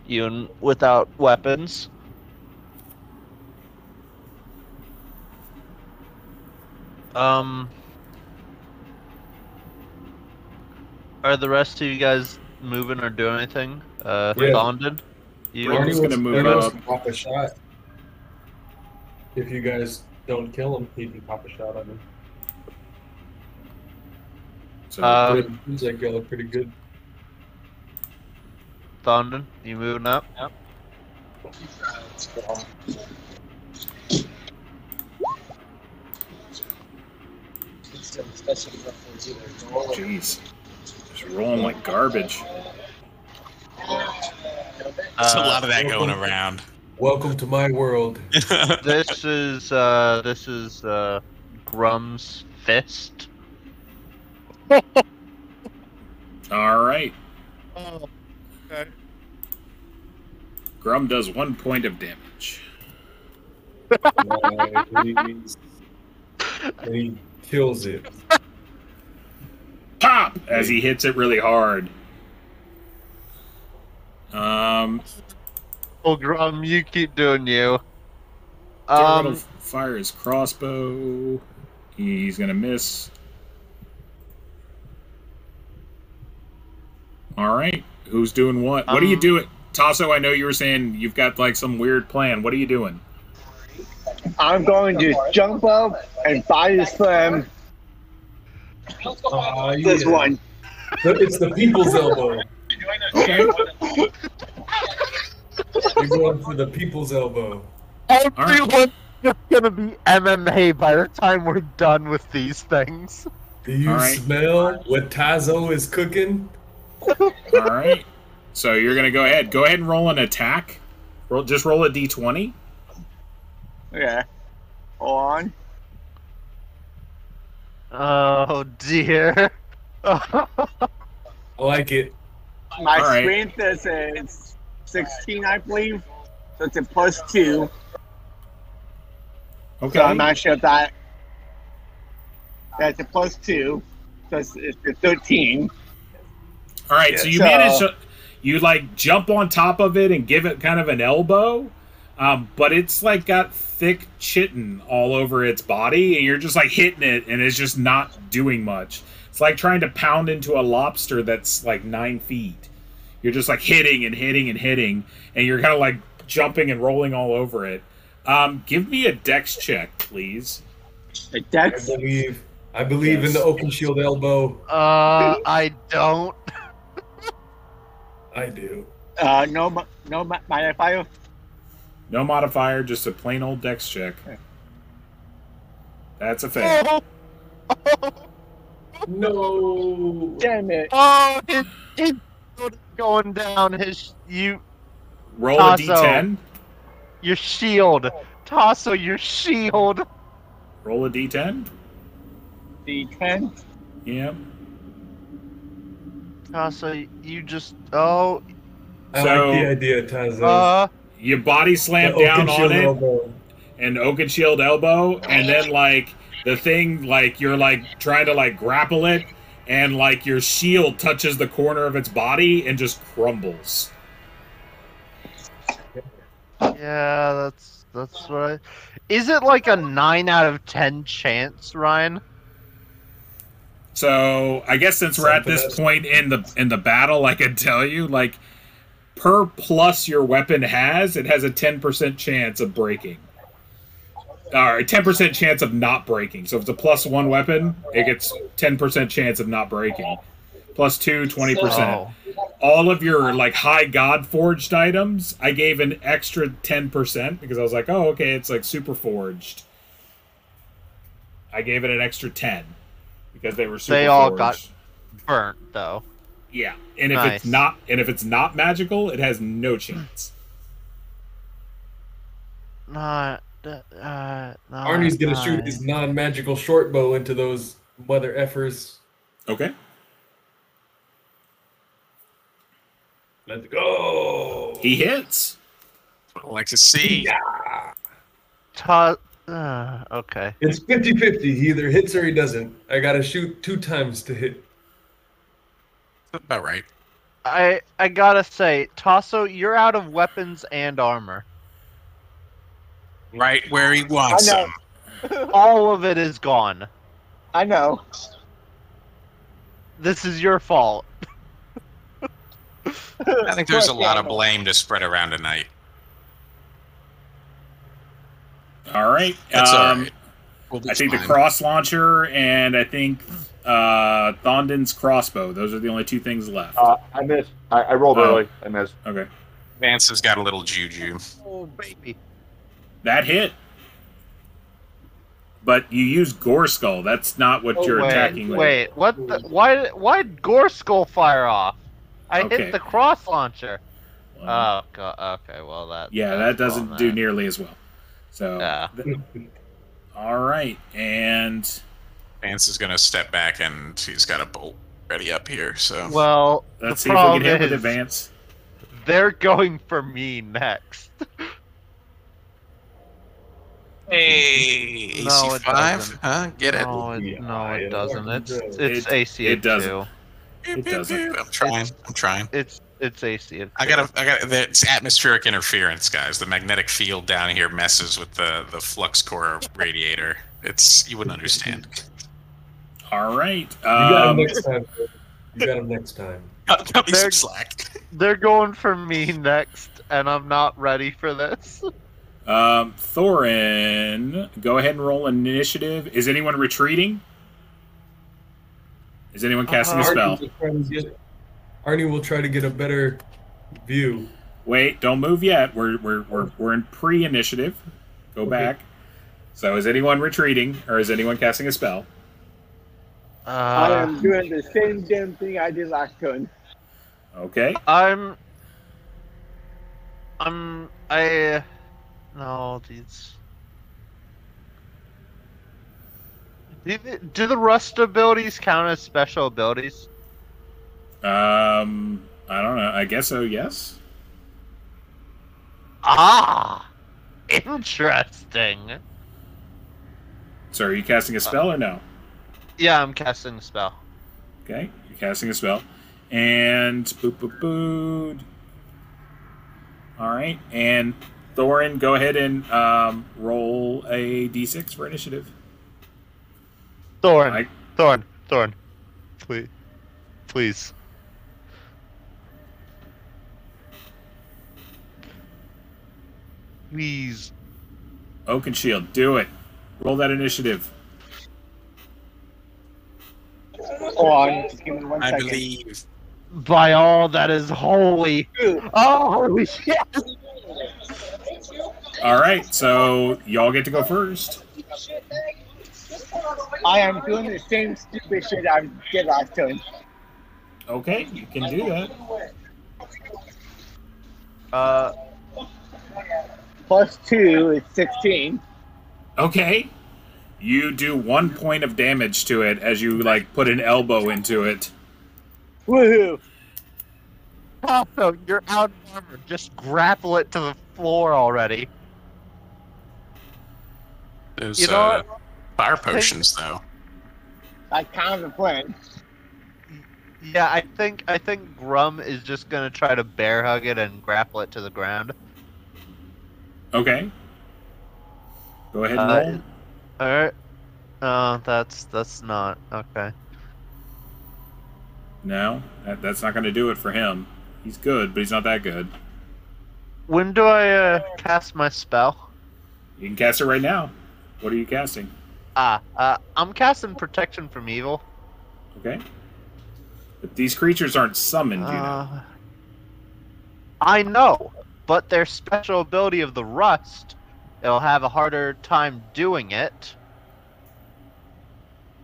even without weapons. Um, are the rest of you guys moving or doing anything? Uh, Yeah. Thondon? You? Brandon- Arnie gonna move Arnie wants up. to Pop a shot. If you guys don't kill him, he can pop a shot on him. So But it seems like y'all are pretty good. Thondon, you moving up? Yep. jeez, just rolling like garbage. There's a lot of that going around. Welcome to my world. this is uh this is uh Grum's fist. All right, Oh, okay. Grum does one point of damage. And he kills it. pop as he hits it really hard. Um, Oh Grum, you keep doing you. Darrell Um fire his crossbow. He's gonna miss. All right, who's doing what? What are you Um, doing, Tasso? I know you were saying you've got like some weird plan. What are you doing? I'm going to jump up and body slam Ah, this yeah. one. But It's the people's elbow. Okay, You're going for the people's elbow. Everyone's just gonna be MMA by the time we're done with these things. Do you All right. smell what Tazo is cooking? all right. So you're gonna go ahead. Go ahead and roll an attack. Roll, just roll a d20. Okay. Hold on. Oh dear. I like it. My All right. strength is a 16, I believe. So it's a plus two. Okay. So I'm not sure if that. That's a plus two. So it's, it's a 13. All right, so you So- manage to you like jump on top of it and give it kind of an elbow, um, but it's like got thick chitin all over its body, and you're just like hitting it, and it's just not doing much. It's like trying to pound into a lobster that's like nine feet. You're just like hitting and hitting and hitting, and you're kind of like jumping and rolling all over it. Um, give me a dex check, please. A I dex. I believe. I believe in the open shield elbow. Uh, I don't. I do. Uh, no, no modifier. No modifier, just a plain old dex check. That's a fail. Oh, No. Damn it. oh, his, his shield is going down. His you, Roll a Tasso. d10. your shield, Tasso, your shield. Roll a d10. D10. Yeah. Tasso, you just oh, I So- like the idea, Tazo. uh, You body the slam down on it elbow. and Oaken Shield elbow, and then like the thing, like you're like trying to like grapple it, and like your shield touches the corner of its body and just crumbles. yeah, that's that's what I. Is it like a nine out of ten chance, Ryan? So I guess since we're at this point in the in the battle, I can tell you like per plus your weapon has, it has a ten percent chance of breaking. All right, ten percent chance of not breaking. So if it's a plus one weapon, it gets ten percent chance of not breaking. Plus two, 20 percent. Oh. All of your like high god forged items, I gave an extra ten percent because I was like, oh, okay, it's like super forged. I gave it an extra ten because they were super. They all forged. got burnt though. Yeah, and if Nice. it's not, and if it's not magical, it has no chance. Not. Uh, not Arnie's gonna shoot his non-magical short bow into those mother effers. Okay. Let's go. He hits. I like to see. Ta- uh, okay. It's 50-50. He either hits or he doesn't. I gotta shoot two times to hit. About right. I I gotta say, Tasso, you're out of weapons and armor. Right where he wants I him. All of it is gone. I know. This is your fault. I think there's a lot of blame to spread around tonight. All right. That's um, all right. We'll I think the cross launcher and I think uh Thondon's crossbow. Those are the only two things left. Uh, I missed. I, I rolled Oh. early. I missed. Okay. Vance has got a little juju. Oh baby. That hit. But you use Gore Skull. That's not what oh, you're wait, attacking with. wait, what? The, why? Why did Gore Skull fire off? I Okay. hit the cross launcher. Well, Oh god. Okay, well that. yeah, that doesn't all do that. nearly as well. So, Yeah. th- all right, and Vance is gonna step back and he's got a bolt ready up here. So Well, let's the see if we can hit with is advance. They're going for me next. hey, AC No, it five, doesn't. huh? Get it? No, it, no, it it doesn't. It's it's It- AC it doesn't. It doesn't. I'm trying. I'm trying. It's it's AC of. I gotta, I gotta. It's atmospheric interference, guys. The magnetic field down here messes with the the flux core radiator. It's you wouldn't understand. All right. You got him Um, next time. You got him next time. Cut cut me some slack. They're going for me next, and I'm not ready for this. um, Thorin, go ahead and roll initiative. Is anyone retreating? Is anyone casting a Uh-huh. spell? Arnie will, try to get, Arnie will try to get a better view. Wait, don't move yet. We're we're we're, we're in pre-initiative. Go Okay. back. So is anyone retreating or is anyone casting a spell? I Uh, am doing the same damn thing I did last turn. Okay. I'm. I'm. I. No, these. Do the, do the rust abilities count as special abilities? Um, I don't know. I guess so. Yes. Ah, interesting. So are you casting a spell or no? Yeah, I'm casting a spell. Okay, you're casting a spell, and boop boop boop. All right, and Thorin, go ahead and um, roll a d6 for initiative. Thorin, I- Thorn, Thorn, please, please. Please. Oak and Shield, do it. Roll that initiative. Hold on, just give me one I believe. By all that is holy. Oh, holy shit. All right, so y'all get to go first. I am doing the same stupid shit I did last turn. Okay, you can do that. Uh, Plus two is 16. Okay. You do one point of damage to it as you like put an elbow into it. Woohoo! Also, you're out of armor. Just grapple it to the floor already. Those You know uh, fire potions, though. That's kind of the plan. Yeah, I think I think Grum is just gonna try to bear hug it and grapple it to the ground. Okay. Go ahead and Uh. All right. Oh, that's that's not okay. No, that, that's not going to do it for him. He's good, but he's not that good. When do I uh, cast my spell? You can cast it right now. What are you casting? Ah, uh, I'm casting protection from evil. Okay. But these creatures aren't summoned, you know. Uh, I know, but their special ability of the rust, it'll have a harder time doing it.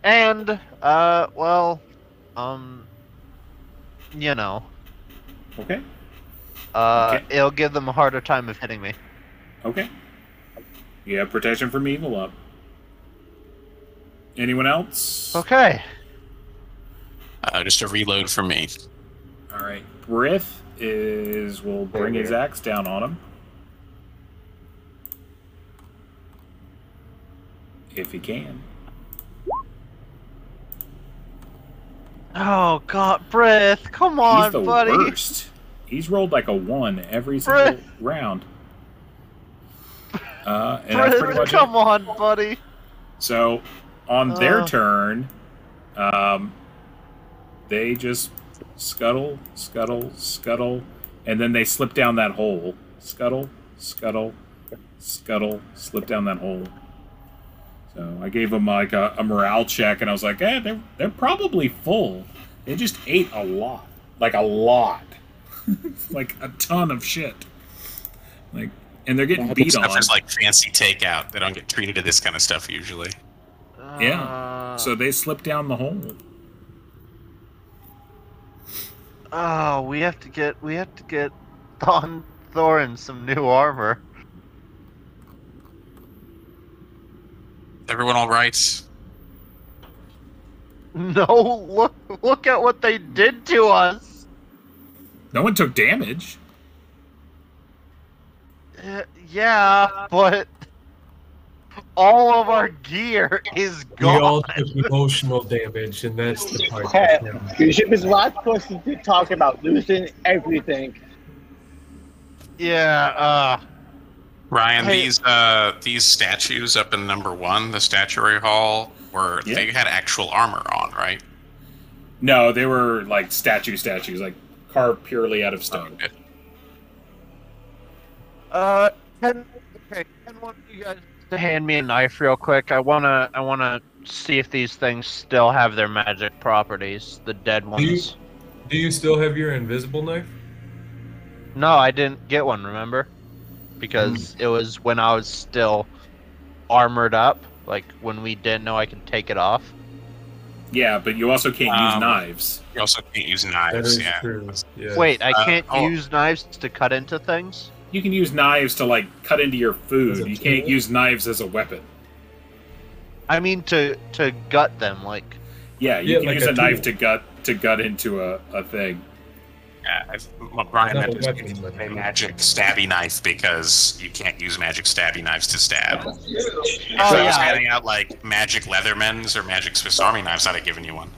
And, uh, well, um, you know, Okay. Uh, Okay. it'll give them a harder time of hitting me. Okay. You have protection from evil up. Anyone else? Okay. Uh, just a reload for me. All right. Brith is will bring his axe down on him. If he can. Oh God, Brith! Come on, He's the buddy. worst. He's rolled like a one every single round. Uh, and that's pretty much it. come on, buddy. So, on their Uh. turn, um, they just scuttle, scuttle, scuttle, and then they slip down that hole. Scuttle, scuttle, scuttle, slip down that hole. So I gave them like a, a morale check, and I was like, "Eh, they're they're probably full. They just ate a lot, like a lot, like a ton of shit. Like, and they're getting beat Stuff on. is like fancy takeout. They don't get treated to this kind of stuff usually. Yeah. Uh, So they slip down the hole. Oh, we have to get we have to get Thon Thorin some new armor. Everyone all right? No, look look at what they did to us. No one took damage. Uh, yeah, but all of our gear is gone. We all took emotional damage, and that's the part Hey, that counts. you should be the last person to talk about losing everything. Yeah, uh Ryan, Hey- these uh these statues up in number one, the statuary hall, were Yeah. they had actual armor on, right? No, they were like statue statues, like carved purely out of stone. Okay. uh can okay, can one of you guys to hand me a knife real quick? I wanna I wanna see if these things still have their magic properties, the dead Do you- ones. Do you still have your invisible knife? No, I didn't get one, remember? Because it was when I was still armored up, like when we didn't know I could take it off. Yeah, but you also can't use Um, knives. You also can't use knives. Yeah. Yeah. Wait, I Uh, can't oh. use knives to cut into things? You can use knives to like cut into your food. a You can't use knives as a weapon. I mean to to gut them, like Yeah, you Yeah, can like use a a, knife to gut to gut into a, a thing. Yeah, I- well, Brian Not a meant weapon, a magic stabby knife because you can't use magic stabby knives to stab. Oh, if I was handing out like magic Leathermans or magic Swiss Army knives, I'd have given you one.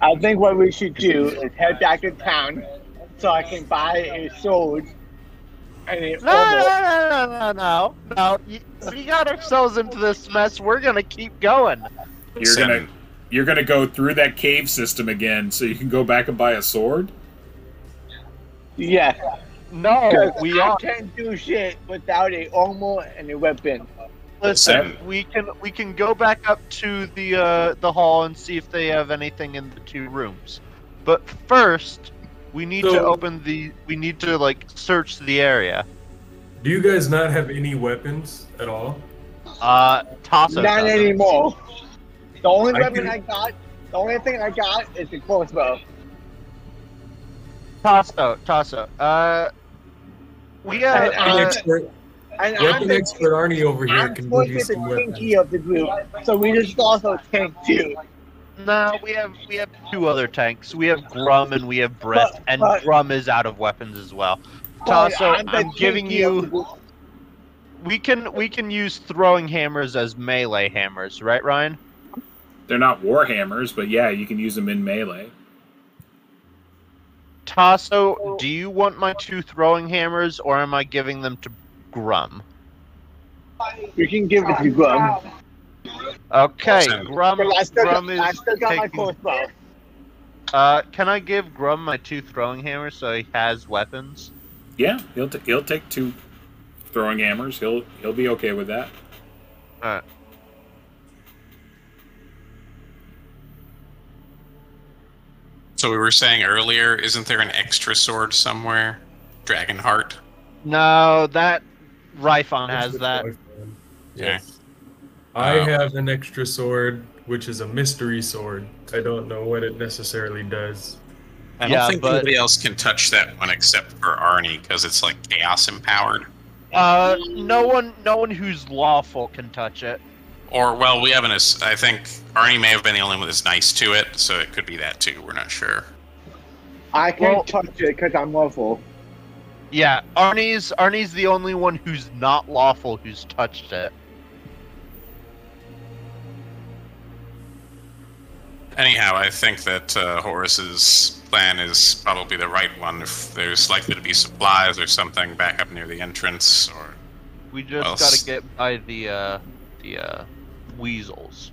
I think what we should do is head back to town so I can buy a sword and a No no no no no no no. We got ourselves into this mess. We're gonna keep going. You're Send- gonna you're gonna go through that cave system again, so you can go back and buy a sword. Yeah, No, we I are. can't do shit without a armor and a weapon. Listen, Listen. we can we can go back up to the uh, the hall and see if they have anything in the two rooms. But first, we need to open the. We need to like search the area. Do you guys not have any weapons at all? Uh, Tasso. Not doesn't. anymore. The only I weapon can- I got, the only thing I got is a crossbow. Tasso, Tasso. Uh, we have. And, uh, expert, And I'm weapon the, expert Arnie over here I'm can supposed give to you be some the weapons. tanky of the group, so we just also tank too. no, we have we have two other tanks. We have Grum and we have Brett, But- and but- Grum is out of weapons as well. But Tasso, I'm I'm giving you- of the group. We can we can use throwing hammers as melee hammers, right, Ryan? They're not war hammers, but yeah, you can use them in melee. Tasso, do you want my two throwing hammers, or am I giving them to Grum? You can give it to Grum. Okay, Listen. Grum, I still, got, Grum is I still got my taking. crossbow. Uh, can I give Grum my two throwing hammers so he has weapons? Yeah, he'll t- he'll take two throwing hammers. He'll he'll be okay with that. Alright. So we were saying earlier, isn't there an extra sword somewhere? Dragon Heart. No, that Rifon has that. what I found. Okay. I Oh. have an extra sword, which is a mystery sword. I don't know what it necessarily does. I don't Yeah, think but- anybody else can touch that one except for Arnie because it's like chaos empowered. Uh, no one, no one who's lawful can touch it. Or well, we haven't. as- I think Arnie may have been the only one that's nice to it, so it could be that too. We're not sure. I can't Well- touch it because I'm lawful. Yeah, Arnie's Arnie's the only one who's not lawful who's touched it. Anyhow, I think that uh, Horace's plan is probably the right one. If there's likely to be supplies or something back up near the entrance, or We just Well, gotta get by the uh, the uh, weasels.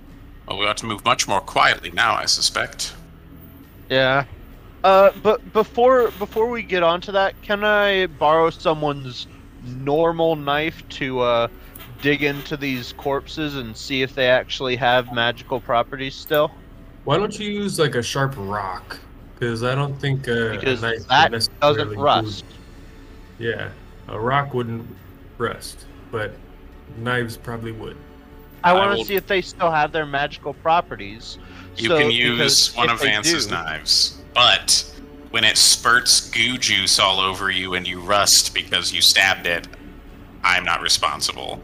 well, we ought to move much more quietly now. I suspect. Yeah. Uh, but before before we get onto that, can I borrow someone's normal knife to uh, dig into these corpses and see if they actually have magical properties still? Why don't you use like a sharp rock? Because I don't think uh, Because a knife that doesn't do- rust. Yeah, a rock wouldn't rust, but knives probably would. I I want to see if they still have their magical properties. You So- can use one of Vance's do- knives, but when it spurts goo juice all over you and you rust because you stabbed it, I'm not responsible.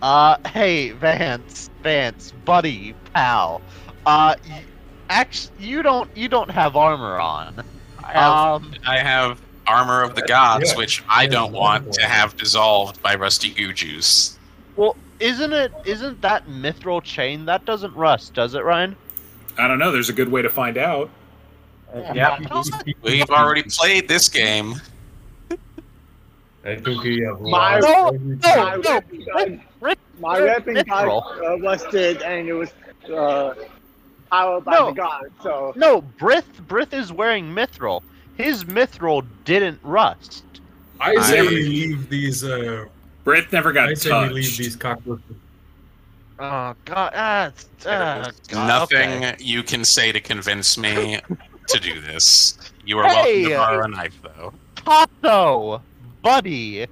Uh, hey, Vance, Vance, buddy, pal. Uh, y- actually, you don't, you don't have armor on. I have, Um, I have armor of the gods, yeah. which I don't want to have dissolved by rusty goo juice. well, isn't it, isn't that mithril chain that doesn't rust, does it, Ryan? I don't know. There's a good way to find out. Yeah, We've already played this game. I think we have My- lost No, every no, My time. no, weapon gun, Rick, my weapon gun mithril. uh, rusted and it was uh, powered by No. the god. So No, Brith, Brith is wearing mithril. His mithril didn't rust. I say I- we leave these. Uh, Brith never got I say touched. we leave these cockroaches. Oh God, ah, ah, God, Nothing okay. you can say to convince me to do this. You are Hey, welcome to borrow a knife, though. Tato, buddy,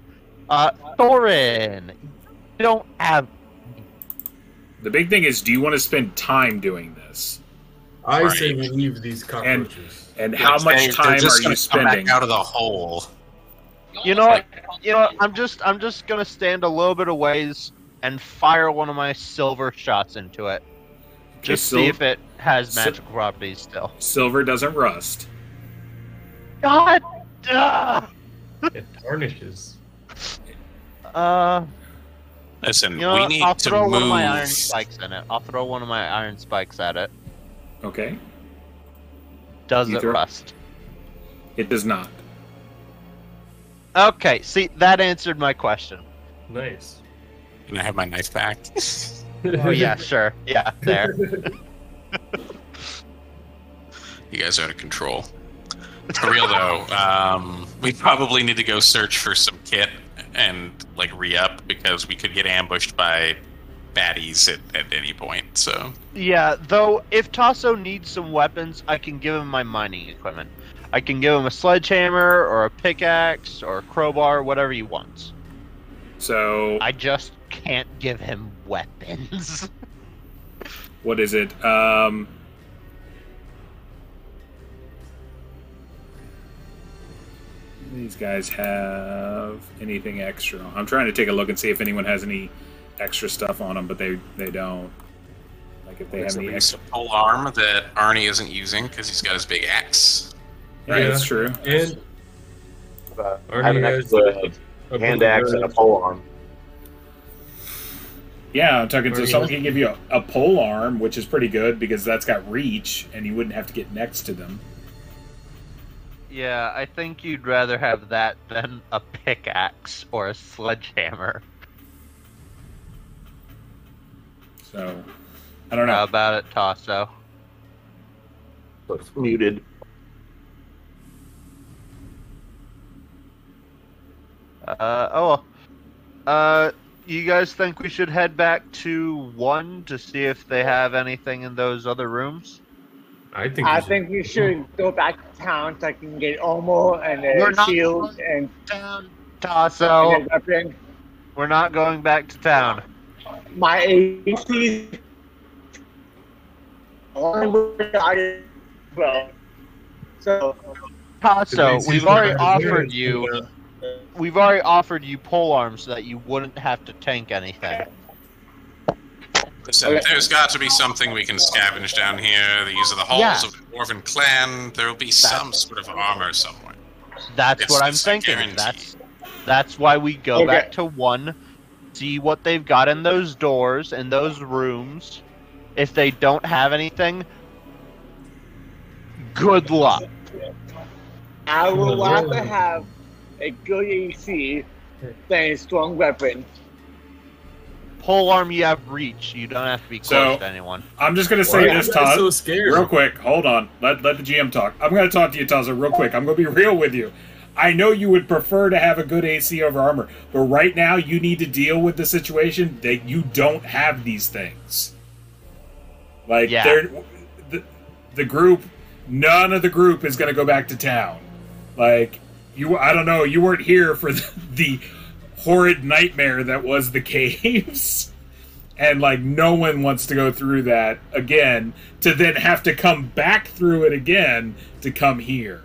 uh, Thorin, you don't have. The big thing is, do you want to spend time doing this? I Right. say we leave these cockroaches. And how much time are gonna you come back spending? out of the hole? You know, what? you know. I'm just, I'm just gonna stand a little bit of ways and fire one of my silver shots into it, just sil- see if it has sil- magical properties still. Silver doesn't rust. God, uh, It tarnishes. uh, Listen, you know, we what? need I'll to throw move. one of my iron spikes in it. I'll throw one of my iron spikes at it. Okay, Does You it throw- rust? it does not. Okay, see, that answered my question. Nice. Can I have my knife back? Oh yeah, sure, yeah, there. You guys are out of control. For real though, um, we probably need to go search for some kit and like re-up because we could get ambushed by baddies at, at any point. So Yeah, though, if Tasso needs some weapons, I can give him my mining equipment. I can give him a sledgehammer or a pickaxe or a crowbar, whatever he wants. So I just can't give him weapons. what is it? Um, these guys have anything extra? I'm trying to take a look and see if anyone has any extra stuff on them, but they they don't. Like if they there's have any least extra. a pole arm that Arnie isn't using because he's got his big axe. Yeah, Yeah. that's true. And Uh, I have an has extra a hand axe and a pole arm. Yeah, I'm talking. So someone can give you a, a pole arm, which is pretty good because that's got reach, and you wouldn't have to get next to them. yeah, I think you'd rather have that than a pickaxe or a sledgehammer. So I don't know. How about it, Tasso? Looks muted. Uh, oh, uh, you guys think we should head back to one to see if they have anything in those other rooms? I think. I we should- think we should go back to town so I can get Omo and We're a not shield and, Town. and Tasso, a weapon. we're not going back to town. My AC. Well, so Tasso, Did we've already offered you. We've already offered you pole arms so that you wouldn't have to tank anything. Listen, there's got to be something we can scavenge down here. These are the halls Yeah. of the Dwarven clan. There will be some sort of armor somewhere. That's It's what I'm just thinking. That's that's why we go Okay. back to one, see what they've got in those doors and those rooms. If they don't have anything, good luck. I will Oh, to have a good AC than a strong weapon. Pole arm, you have reach. You don't have to be close So- to anyone. I'm just gonna say are this, you Todd. so scared? Real quick, hold on. Let let the GM talk. I'm gonna talk to you, Taza, real quick. I'm gonna be real with you. I know you would prefer to have a good AC over armor, but right now you need to deal with the situation that you don't have these things. Like Yeah. they're the, the group none of the group is gonna go back to town. Like you I don't know, you weren't here for the, the horrid nightmare that was the caves. and like no one wants to go through that again to then have to come back through it again to come here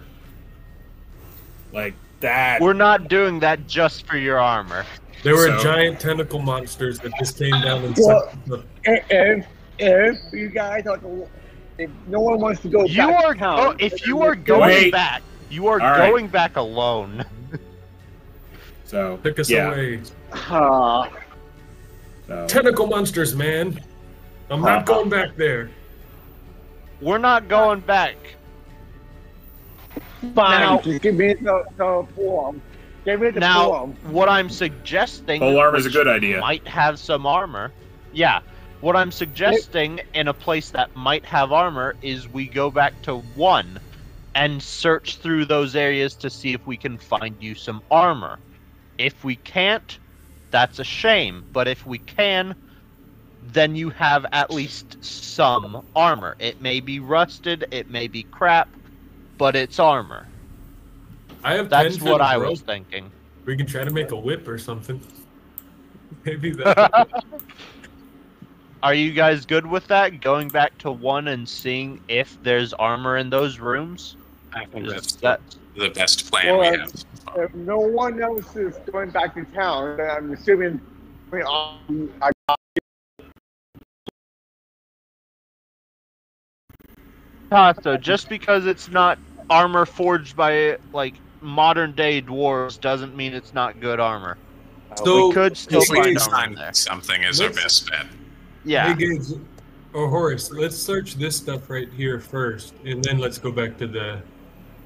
like that We're not doing that just for your armor. There were So- giant tentacle monsters that just came down and Well- sucked the If, if, if you guys are, if no one wants to go You back are to town, go- if you are going Wait. back, you are All right. going back alone. so pick us yeah away. Ah, so. Tentacle monsters, man. I'm Uh-huh. not going back there. We're not going back. fine, Now- just give me the, the form. Give me the Now, form. what I'm suggesting Pole armor is a good idea. might have some armor. Yeah. What I'm suggesting in a place that might have armor is we go back to one and search through those areas to see if we can find you some armor. If we can't, that's a shame. But if we can, then you have at least some armor. It may be rusted, it may be crap, but it's armor. I have That's what I of was thinking. We can try to make a whip or something. Maybe that. Are you guys good with that? Going back to one and seeing if there's armor in those rooms? I think that's that the best plan we have. If no one else is going back to town, then I'm assuming we all, I Tasso, just because it's not armor forged by like modern day dwarves doesn't mean it's not good armor. Uh, so, we could still we find armor find there. something is our Let's- best bet. Yeah. Hey, Gage, or oh, Horace, let's search this stuff right here first, and then let's go back to the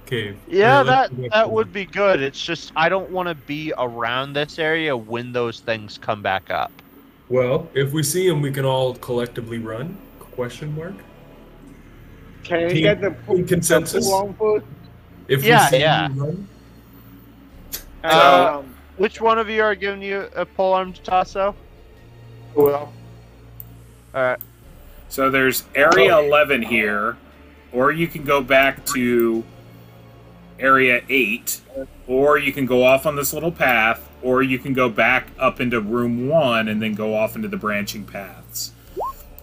cave. Yeah, Or that that would be good. It's just I don't want to be around this area when those things come back up. Well, if we see them, we can all collectively run? Question mark. can Team- get the, team consensus? the form first. If Yeah, we see yeah. him run, Um, Which one of you are giving you a pole arm Tasso? Well, Alright. so there's area 11 here or you can go back to area 8 or you can go off on this little path or you can go back up into room 1 and then go off into the branching paths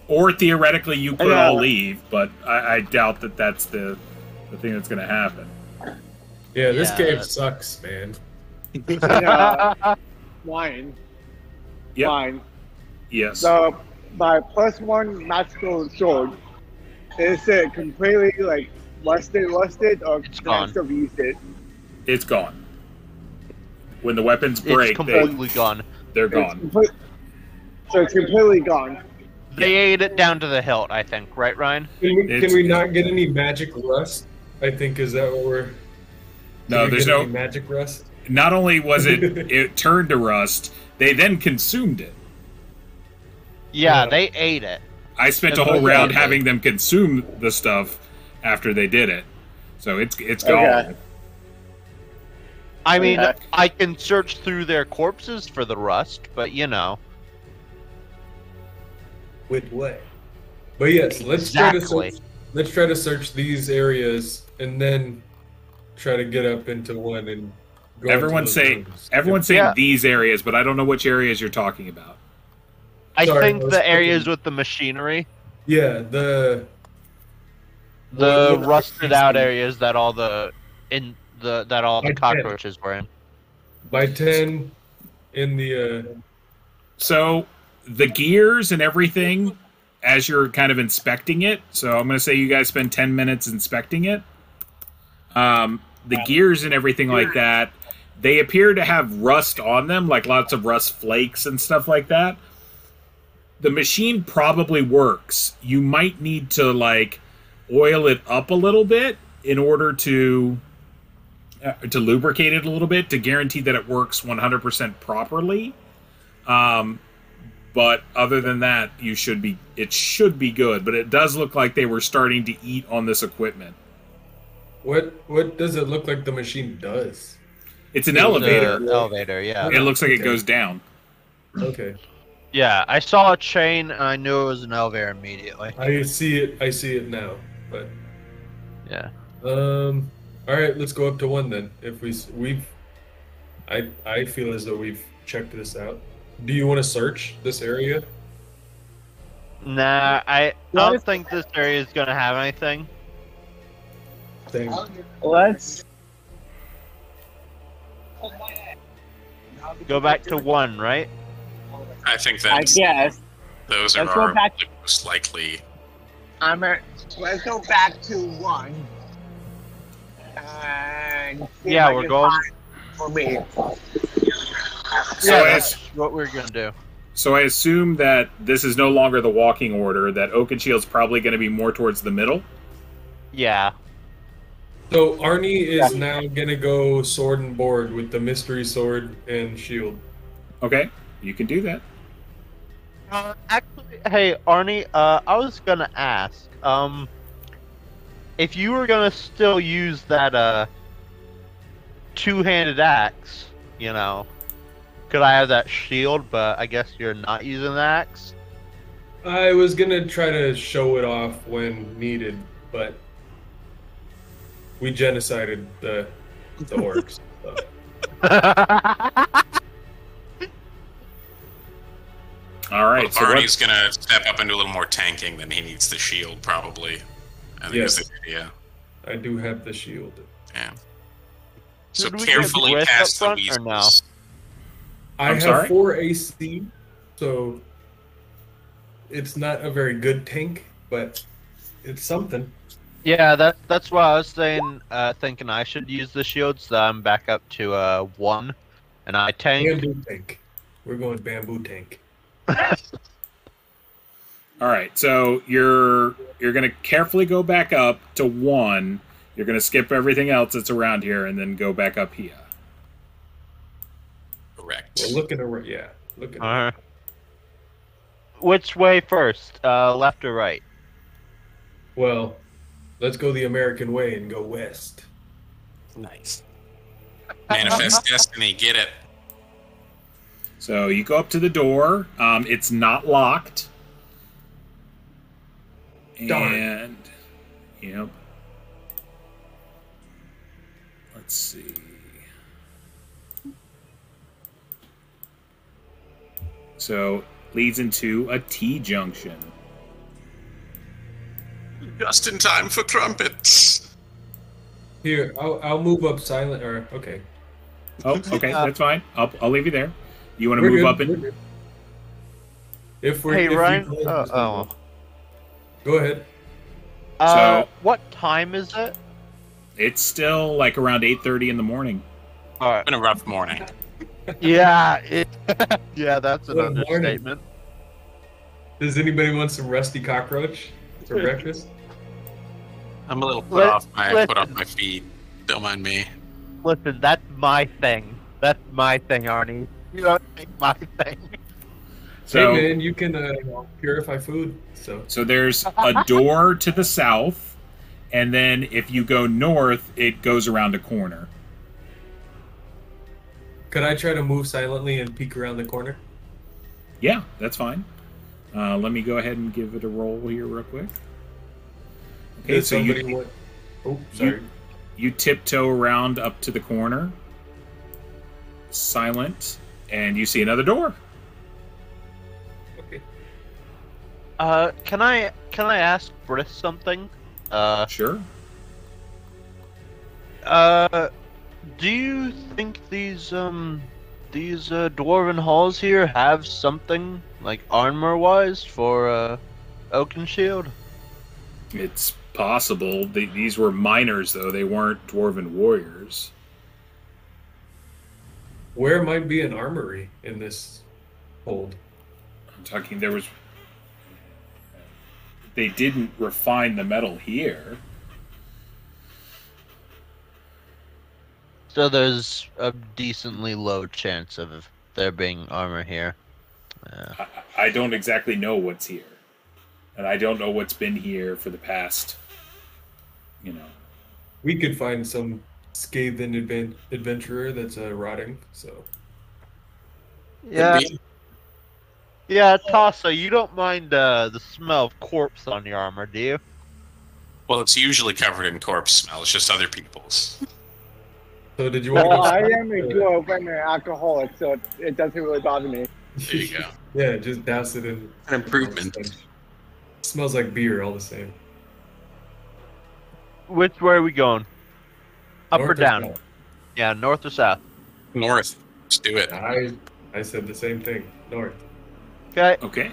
or theoretically you could all leave but I, I doubt that that's the the thing that's going to happen yeah, this Yeah, cave that- sucks, man. yeah, Wine. Yep. fine. yes So my plus one magical sword is it completely like rusted, rusted, or It's can I gone. still use it? it's gone when the weapons it's break they, completely gone. they're It's gone complete- so it's completely gone. They ate it down to the hilt, I think, right, Ryan? Can we, can we not get any magic rust? I think is that what we're. No, there's no- magic rust. not only was it it turned to rust they then consumed it Yeah, Yeah. they ate it. I spent a whole round they did. having them consume the stuff after they did it. So it's it's gone. Okay. I mean, Okay. I can search through their corpses for the rust, but you know. With what? But yes, let's try to search, let's try to search these areas and then try to get up into one and go. into Everyone those say rooms. everyone's saying Yeah. these areas, but I don't know which areas you're talking about. I Sorry, think was the areas thinking- with the machinery, Yeah, the the Well, rusted out areas that all the in the that all the I get it. cockroaches were in. by ten in the uh So the gears and everything, as you're kind of inspecting it. So I'm going to say you guys spend 10 minutes inspecting it. Um, the gears and everything like that, they appear to have rust on them, like lots of rust flakes and stuff like that. The machine probably works. You might need to like oil it up a little bit in order to uh, to lubricate it a little bit to guarantee that it works 100% properly. Um, but other than that, you should be. It should be good. But it does look like they were starting to eat on this equipment. what what does it look like the machine does? It's an elevator. The elevator, yeah. It looks like it goes down. Okay. Yeah, I saw a chain and I knew it was an elevator immediately. I see it I see it now. But Yeah. um all right, let's go up to one then. If we we've, I I feel as though we've checked this out. Do you want to search this area? Nah, I, I don't if- think this area is gonna have anything. Thing. Let's. Go back to one, right? I think that's I guess those are Let's our back- most likely. I'm. A, let's go back to one. And Yeah, if we're going- For me. So yeah, that's what we're gonna do. So I assume that this is no longer the walking order. That Oakenshield's probably going to be more towards the middle. Yeah. So Arnie is now gonna go sword and board with the mystery sword and shield. Okay, you can do that. Uh, actually, hey Arnie, uh, I was gonna ask, um, if you were gonna still use that uh two-handed axe, you know, could I have that shield? But I guess you're not using the axe. I was gonna try to show it off when needed, but we genocided the the orcs. so. All right. Well, So Barney's what, gonna step up and do a little more tanking than he needs the shield, probably. I think Yes. is the idea. I do have the shield. Yeah. So Should carefully Griff up past the front or weasels. I I'm have sorry? four AC, so it's not a very good tank, but it's something. yeah, that that's why I was saying, uh, thinking I should use the shield, so that I'm back up to uh one, and I tank. Bamboo tank. We're going bamboo tank. all right. So you're you're going to carefully go back up to one. You're going to skip everything else that's around here, and then go back up here. Correct. We're looking around. Yeah, looking. Uh, which way first? Uh, left or right? Well, let's go the American way and go west. Nice. Manifest destiny. Get it. So you go up to the door. Um, it's not locked. Darn. And yep. Let's see. So leads into a T junction. Just in time for trumpets. Here, I'll, I'll move up silent. Or okay, Oh, okay, that's fine. I'll, I'll leave you there. You want to move good, up we're and. If we're Hey if Ryan. go, Oh, oh. Go ahead. Uh, So- what time is it? it's still like around 8:30 in the morning. All right. Been a rough morning. Yeah. It, yeah, that's an Good morning. understatement. Does anybody want some rusty cockroach for breakfast? I'm a little put Let- off my let- put off my feet. Don't mind me. Listen, that's my thing. That's my thing, Arnie. You don't think my thing. So hey man, you can uh, purify food. So So there's a door to the south, and then if you go north, it goes around a corner. Could I try to move silently and peek around the corner? Yeah, that's fine. Uh, let me go ahead and give it a roll here real quick. Okay, Does so you want... Oh, sorry. you tiptoe around up to the corner, silent, and you see another door. Okay. Uh, can I can I ask Brith something? Uh, Sure. uh, do you think these um these uh, dwarven halls here have something like armor wise for uh Oakenshield? It's possible. They, these were miners, though. They weren't dwarven warriors. Where might be an armory in this hold? I'm talking, there was. They didn't refine the metal here. So there's a decently low chance of there being armor here. Uh, I, I don't exactly know what's here. And I don't know what's been here for the past, you know. We could find some scathed adven- adventurer that's uh, rotting. So yeah, yeah, Tasa, you don't mind uh, the smell of corpse on your armor, do you? Well, it's usually covered in corpse smell. It's just other people's. So did you want Well, to? I am a dwarven alcoholic, so it, it doesn't really bother me. There you go. yeah, just douse it in. An improvement. smells like beer all the same. Which way are we going? Up North or down? south? Yeah, north or south? North. Let's do it. I I said the same thing. North. Okay. Okay.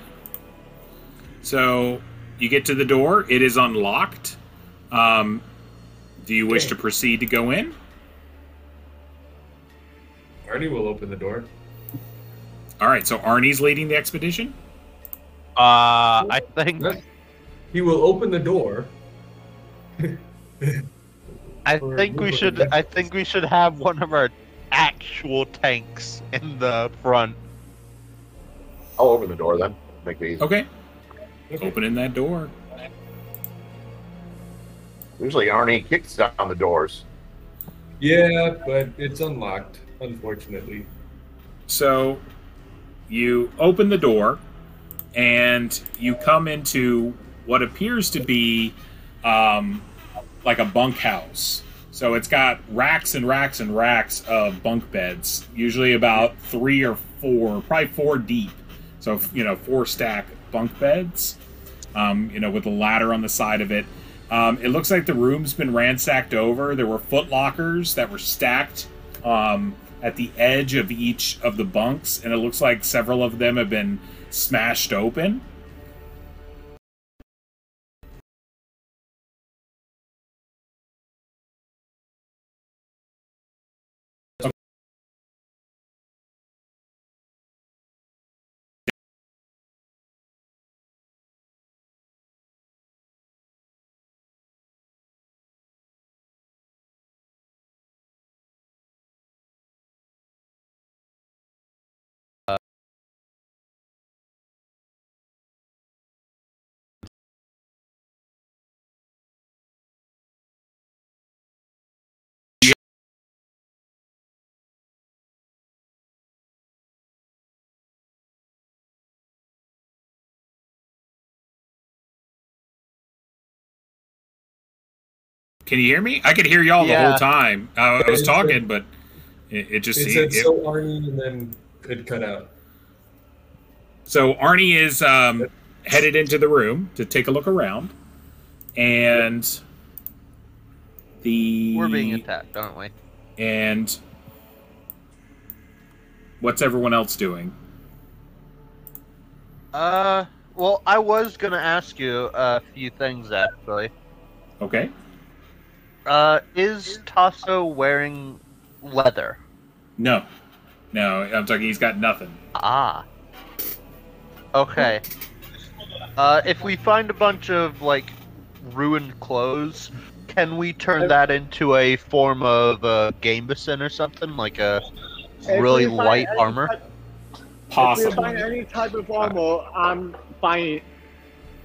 So you get to the door. It is unlocked. Um, do you wish Okay. to proceed to go in? Arnie will open the door. All right. So Arnie's leading the expedition. Uh, I think He will open the door. I think we should. I think we should have one of our actual tanks in the front. I'll open the door then. Make it easy. Okay. Okay. Opening that door. Usually Arnie kicks down the doors. Yeah, but it's unlocked, unfortunately. So you open the door and you come into what appears to be um, like a bunkhouse. So it's got racks and racks and racks of bunk beds, usually about three or four, probably four deep. So, you know, four stack bunk beds, um, you know, with a ladder on the side of it. Um, it looks like the room's been ransacked over. There were foot lockers that were stacked um, at the edge of each of the bunks, and it looks like several of them have been smashed open. Can you hear me? I could hear y'all the whole time. Uh, I was talking, but it, it just It it- said it- so Arnie and then it cut out. So Arnie is um, headed into the room to take a look around, and the We're being attacked, aren't we? and what's everyone else doing? Uh, well, I was gonna ask you a few things actually. Okay, Uh, is Tasso wearing leather? no, no, I'm talking. He's got nothing. Ah. Okay. Uh, if we find a bunch of like ruined clothes, can we turn that into a form of uh, gambeson or something like a really light any armor? type- If we find any type of armor, I'm fine.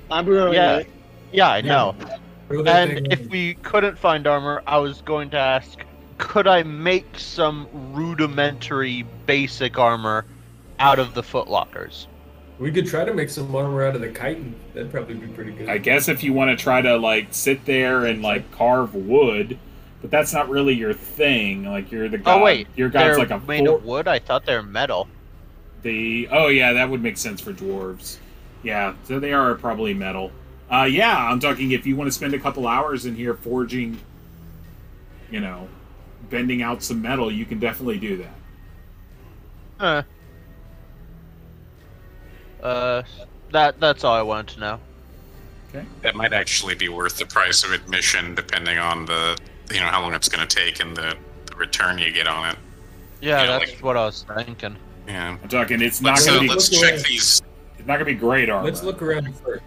I'm ruining Yeah. it. Yeah, I know. Throw that And if we couldn't find armor, I was going to ask, could I make some rudimentary basic armor out of the footlockers? We could try to make some armor out of the chitin. That'd probably be pretty good. I guess if you want to try to like sit there and like carve wood, but that's not really your thing. Like you're the oh, god. oh wait, your god's they're like a made for- of wood. I thought they're metal. The oh yeah, that would make sense for dwarves. Yeah, so they are probably metal. Uh, yeah, I'm talking if you want to spend a couple hours in here forging, you know, bending out some metal, you can definitely do that. Huh. Uh, that that's all I wanted to know. Okay. That might actually be worth the price of admission, depending on the you know how long it's going to take and the, the return you get on it. Yeah, Yeah, that's like- what I was thinking. Yeah. I'm talking it's not Let's, gonna uh, be let's check these. it's not gonna be great armor. Let's look around first.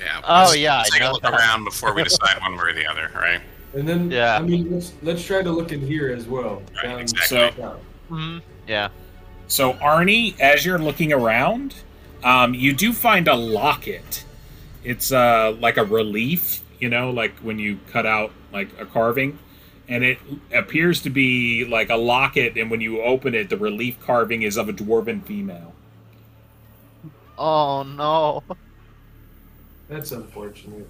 Yeah. Oh, let's- yeah, let's I take a look that. around before we decide one way or the other, right? And then, Yeah. I mean, let's let's try to look in here as well. Right, Down- exactly. So- down. hmm Yeah. So Arnie, as you're looking around, um, you do find a locket. It's uh, like a relief, you know, like when you cut out like a carving, and it appears to be like a locket. And when you open it, the relief carving is of a dwarven female. Oh no, That's unfortunate.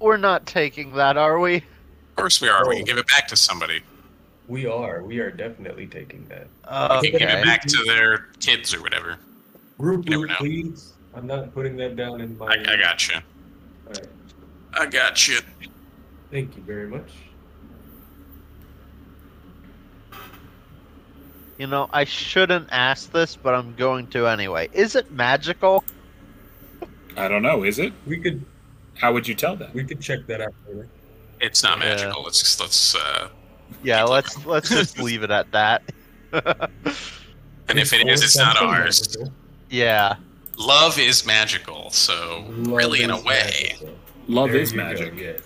we're not taking that, are we? Of course we are. We Oh. can give it back to somebody. We are. We are definitely taking that. We can give it back to their kids or whatever. Group You never know. please. I'm not putting that down in my. I, I got you. Alright. I got you. Thank you very much. You know, I shouldn't ask this, but I'm going to anyway. Is it magical? I don't know. Is it? We could How would you tell that? we could check that out later. It's not Yeah. magical. Let's just let's. uh Yeah, let's let's just leave it at that. And if it is, it's not ours. yeah. Love is magical, so really, in a way, Love There is you go, magic.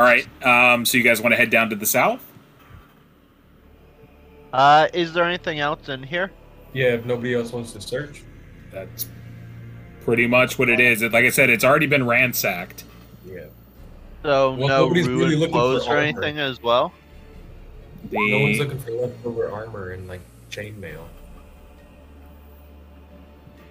All right. Um, so you guys want to head down to the south? Uh, is there anything else in here? Yeah, if nobody else wants to search. That's pretty much what it is. It- Like I said, it's already been ransacked. Yeah. So Well, no nobody's really ruined looking for clothes or anything as well. The No one's looking for leftover armor and like chainmail.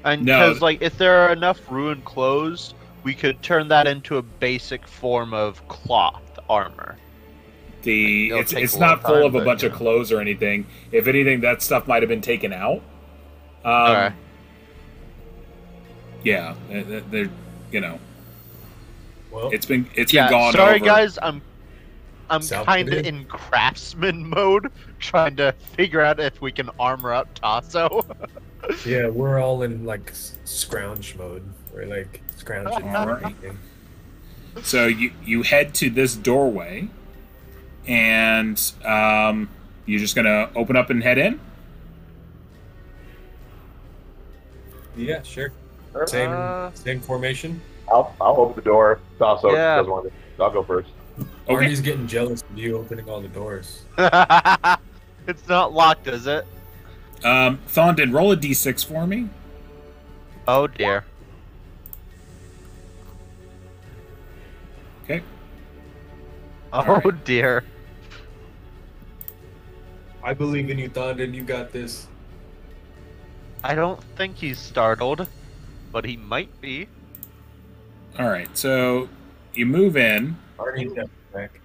And No. because like if there are enough ruined clothes, we could turn that into a basic form of cloth armor. the It'll it's it's not full time, of a bunch you of clothes or anything. If anything, that stuff might have been taken out. Um, Alright. Yeah, they're you know Well, it's been it's yeah. been gone sorry, over. guys. I'm I'm kind of in craftsman mode, trying to figure out if we can armor up Tasso. yeah, we're all in like scrounge mode. We're like scrounging. Alright. So you you head to this doorway, and um, you're just gonna open up and head in. Yeah, sure. Same Uh, same formation. I'll, I'll open the door. Sasso Yeah. doesn't want to. I'll go first. Okay. Arnie's getting jealous of you opening all the doors. it's not locked, is it? Um, Thondon, roll a d6 for me. Oh dear. Okay. Oh Alright. dear. I believe in you, Thondon. You got this. I don't think he's startled, but he might be. All right. So you move in. Arnie's back.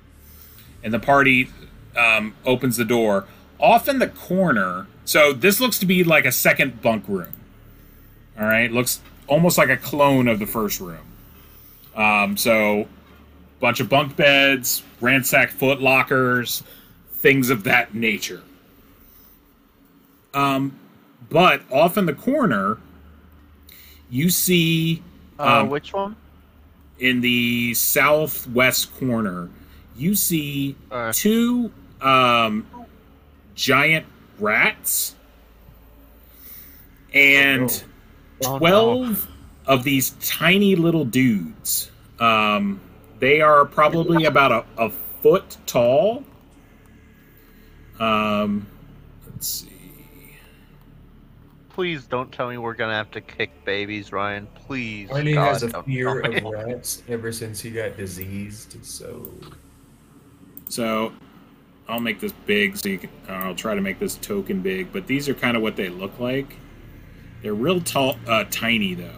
and the party um, opens the door. Off in the corner, so this looks to be like a second bunk room. All right, looks almost like a clone of the first room. Um, so, bunch of bunk beds, ransacked foot lockers, things of that nature. Um, but off in the corner, you see Uh, Um, which one? in the southwest corner, you see Uh, two um, giant rats and oh, no. 12 of these tiny little dudes. Um, they are probably about a, a foot tall. Um, let's see. Please don't tell me we're gonna have to kick babies, Ryan. Please. Arnie God, has a fear of rats ever since he got diseased. So So I'll make this big so you can, or I'll try to make this token big, but these are kind of what they look like. They're real tall, uh, tiny though.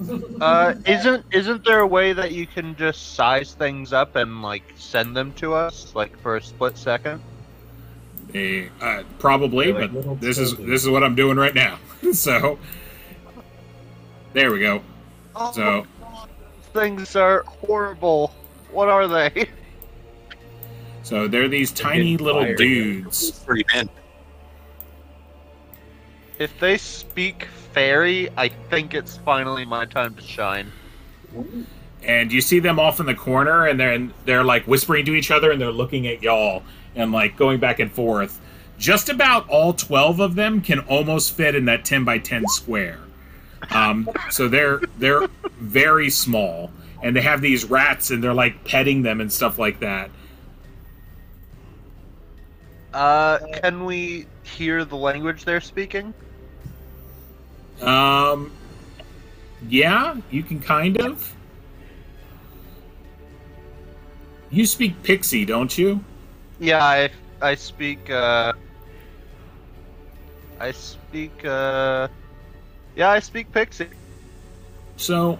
Uh, isn't isn't there a way that you can just size things up and like send them to us, like for a split second? They uh, probably, like but this is children. this is what I'm doing right now. so there we go. So things are horrible. What are they? so they're these They're tiny little fired. dudes. Pretty in. If they speak fairy, I think it's finally my time to shine. and you see them off in the corner and they're they're like whispering to each other and they're looking at y'all and like going back and forth just about all 12 of them can almost fit in that 10 by 10 square. Um, so they're they're very small and they have these rats and they're like petting them and stuff like that. Uh, can we hear the language they're speaking? um yeah you can kind of. You speak pixie don't you Yeah, I I speak uh I speak uh Yeah, I speak pixie. So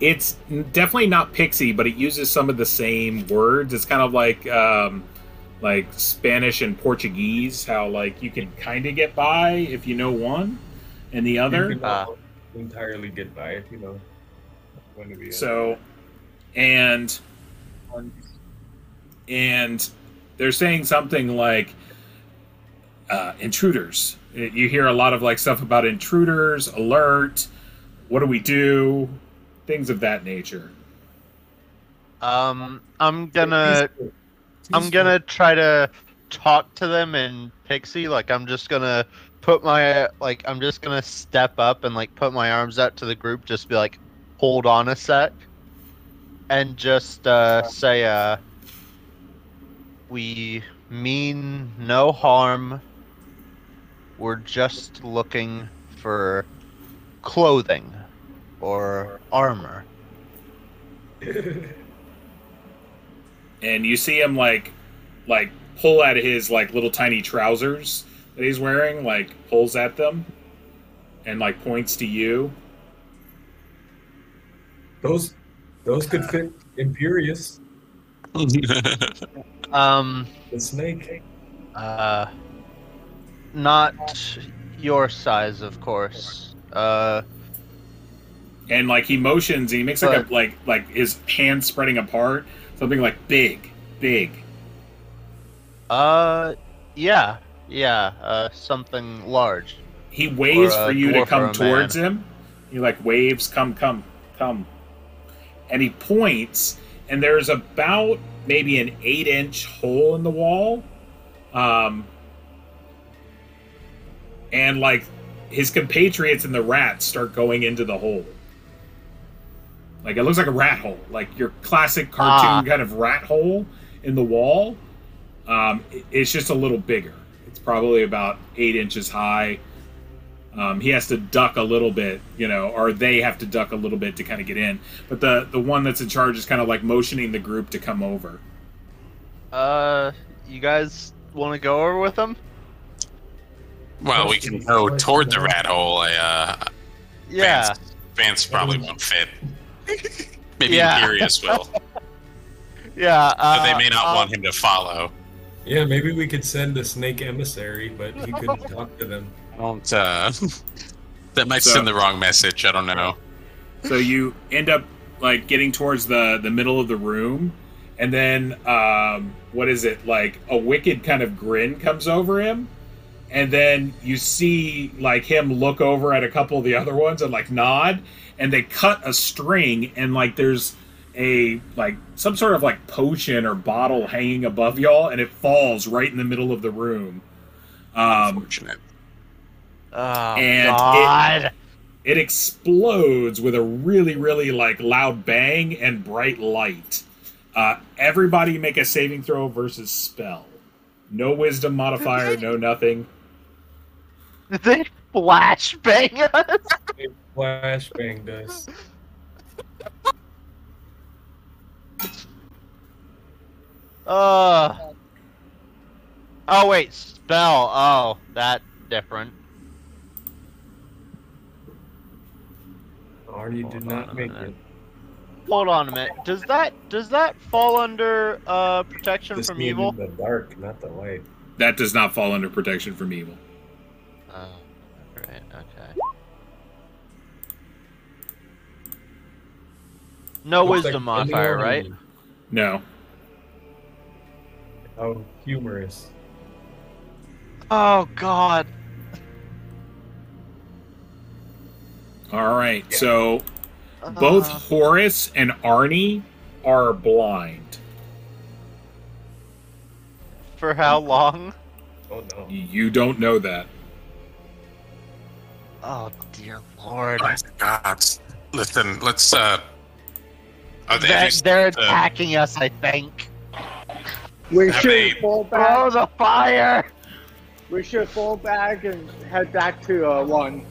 it's definitely not pixie, but it uses some of the same words. It's kind of like um, like Spanish and Portuguese, how like you can kind of get by if you know one and the other. can Ah. entirely get by if you know when to be. So and and they're saying something like uh, intruders. You hear a lot of like stuff about intruders, alert. What do we do? Things of that nature. Um I'm gonna I'm gonna try to talk to them in Pixie. Like I'm just gonna put my like I'm just gonna step up and like put my arms out to the group, just be like, hold on a sec, and just uh, say, uh, we mean no harm. We're just looking for clothing or armor. and you see him like like pull at his like little tiny trousers that he's wearing like pulls at them and like points to you Those those could fit Imperious, Um, the snake. uh, not your size, of course. Uh, and like he motions he makes like But- a like like his hands spreading apart something like big big uh, yeah, yeah, uh, something large. he waves Or a for you to come towards man. him he like waves come come come and he points and there's about maybe an eight inch hole in the wall. Um and like his compatriots and the rats start going into the hole. Like it looks like a rat hole. Like your classic cartoon Ah. kind of rat hole in the wall. Um it- it's just a little bigger. It's probably about eight inches high um, he has to duck a little bit, you know, or they have to duck a little bit to kind of get in. But the the one that's in charge is kind of like motioning the group to come over. Uh, you guys want to go over with them? well, we can go toward the rat hole. I, uh, Yeah. Vance, Vance probably won't fit. Maybe Yeah. Imperious will, Yeah. but Uh, they may not uh, want him to follow. Yeah, maybe we could send a snake emissary, but he couldn't talk to them. Don't. Uh, that might So- send the wrong message. I don't know. So you end up like getting towards the the middle of the room, and then um, what is it like? A wicked kind of grin comes over him, and then you see like him look over at a couple of the other ones and like nod, and they cut a string, and like there's a like some sort of like potion or bottle hanging above y'all, and it falls right in the middle of the room. Um, Unfortunate. Oh, And it- God. it explodes with a really really like loud bang and bright light uh, everybody make a saving throw versus spell no wisdom modifier no nothing Did they flashbang us? Flashbang does. Uh. Oh wait, spell. Oh, that different. Arnie did Hold not on a make minute. it. Hold on a minute. Does that does that fall under uh protection Just from being evil? in the dark, not the light. That does not fall under protection from evil. Oh, right. Okay. No Looks wisdom like modifier, right? No. How humorous. Oh God. All right. So both Uh, Horace and Arnie are blind. for how long? Oh no. You don't know that. Oh dear lord. My God. Listen, let's uh. Are they, They're, they're uh, attacking us, I think. We Have should they- fall Throw back. the fire! We should fall back and head back to uh, one.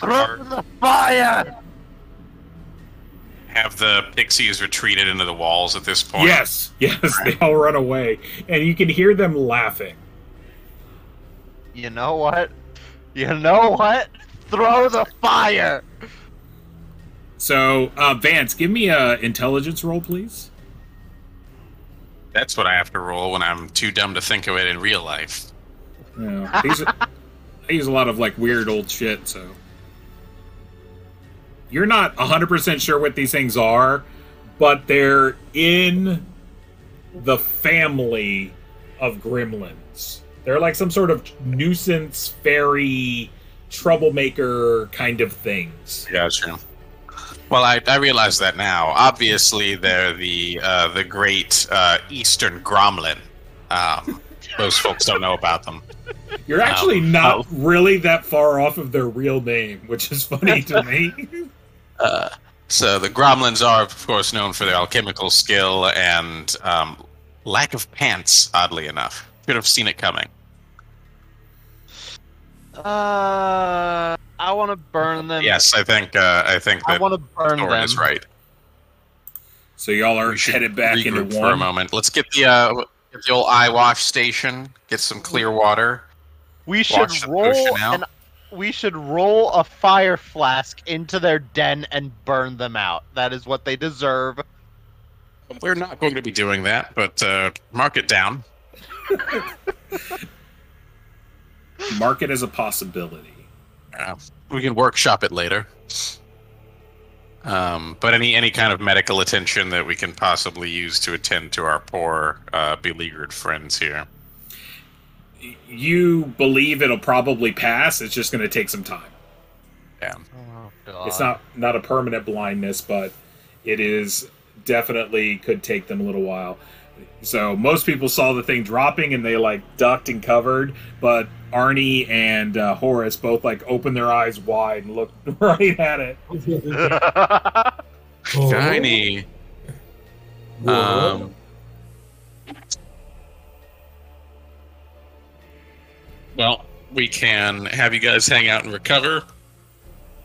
Throw the fire! have the pixies retreated into the walls at this point? Yes, yes, they all run away, and you can hear them laughing. You know what? You know what? Throw the fire! So, uh, Vance, give me a intelligence roll, please. That's what I have to roll when I'm too dumb to think of it in real life. Yeah, these- I use a lot of like weird old shit, so you're not 100% sure what these things are, but they're in the family of gremlins. They're like some sort of nuisance, fairy, troublemaker kind of things. Gotcha. Well, I, I realize that now. Obviously, they're the uh, the great uh, Eastern Gromlin. Um, most folks don't know about them. You're actually Um, not oh. really that far off of their real name, which is funny to me. Uh, so the Gromlins are, of course, known for their alchemical skill and um, lack of pants. Oddly enough, could have seen it coming. Uh, I want to burn them. Yes, I think uh, I think I want to burn Thorin them. is right. so y'all are headed back into regroup for a moment. Let's get the uh, get the old eye wash station. Get some clear water. We should roll potion an. We should roll a fire flask into their den and burn them out. That is what they deserve. We're not going to be doing that, but uh, mark it down. Mark it as a possibility. Uh, we can workshop it later. Um, but any any kind of medical attention that we can possibly use to attend to our poor uh, beleaguered friends here. You believe it'll probably pass. It's just going to take some time. Yeah. Oh. It's not not a permanent blindness, but it is definitely could take them a little while. So most people saw the thing dropping and they like ducked and covered, but Arnie and uh, Horace both like opened their eyes wide and looked right at it. Oh. Shiny. Whoa. Um, well, we can have you guys hang out and recover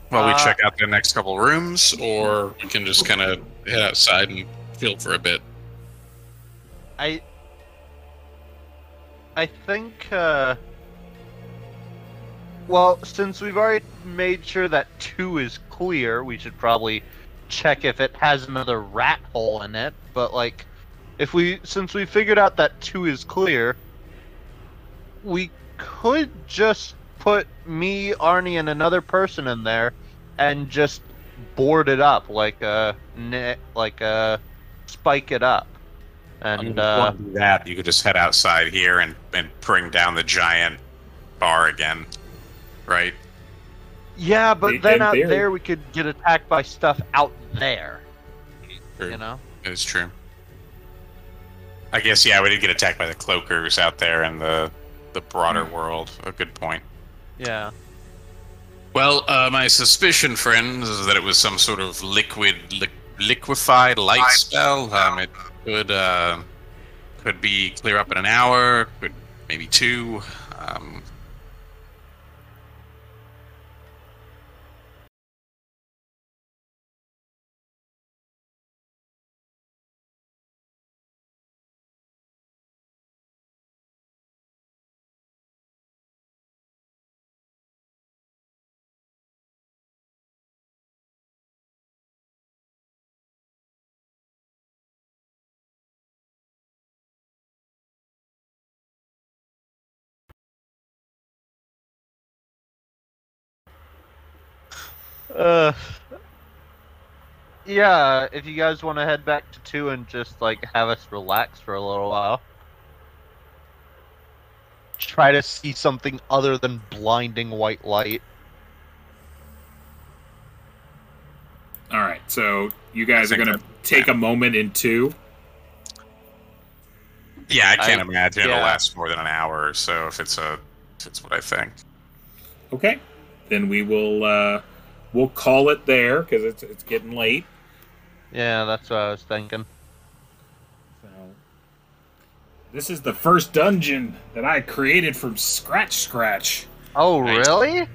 while we Uh, check out the next couple rooms, or we can just kind of head outside and chill for a bit. I I think uh well, since we've already made sure that 2 is clear, we should probably check if it has another rat hole in it, but like if we since we figured out that 2 is clear, we could just put me, Arnie and another person in there and just board it up like a like a spike it up. I mean, And you uh do that, you could just head outside here and, and bring down the giant bar again, right? Yeah, but In then out theory. there we could get attacked by stuff out there. True. You know? It's true. I guess yeah, we did get attacked by the cloakers out there and the the broader world. A good point. Yeah. Well, uh, my suspicion, friends, is that it was some sort of liquid, li- liquefied light spell. Um, it could uh, could be clear up in an hour, could maybe two. Um, Uh, yeah, if you guys want to head back to two and just like have us relax for a little while, try to see something other than blinding white light. All right, so you guys are gonna that- take a moment in two. Yeah, I can't I- imagine yeah. it'll last more than an hour or so if it's a if it's what I think. Okay, then we will uh, we'll call it there because it's it's getting late. Yeah, that's what I was thinking. So this is the first dungeon that I created from scratch, scratch. Oh, Nice. really?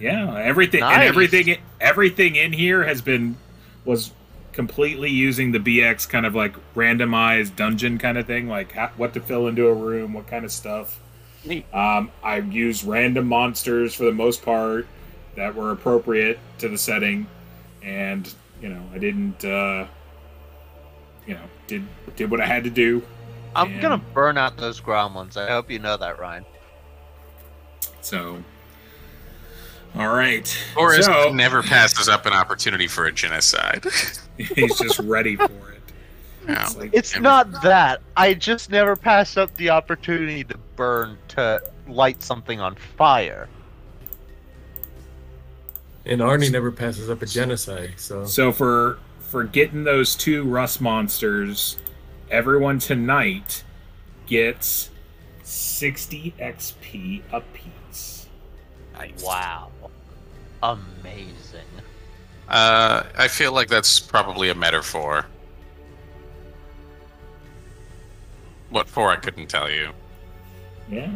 Yeah, everything nice. and everything everything in here has been was completely using the BX kind of like randomized dungeon kind of thing, like how, what to fill into a room, what kind of stuff. Neat. Um, I use random monsters for the most part that were appropriate to the setting, and you know I didn't, uh, you know, did did what I had to do. I'm And- gonna burn out those gremlins. I hope you know that, Ryan. So, all right, Forrest so never passes up an opportunity for a genocide. he's just ready for it. Yeah. It's like, It's not that. I just never pass up the opportunity to burn to light something on fire. And Arnie never passes up a genocide, so So for for getting those two rust monsters, everyone tonight gets 60 XP apiece. Nice. Wow. Amazing. Uh, I feel like that's probably a metaphor. What for? I couldn't tell you. Yeah.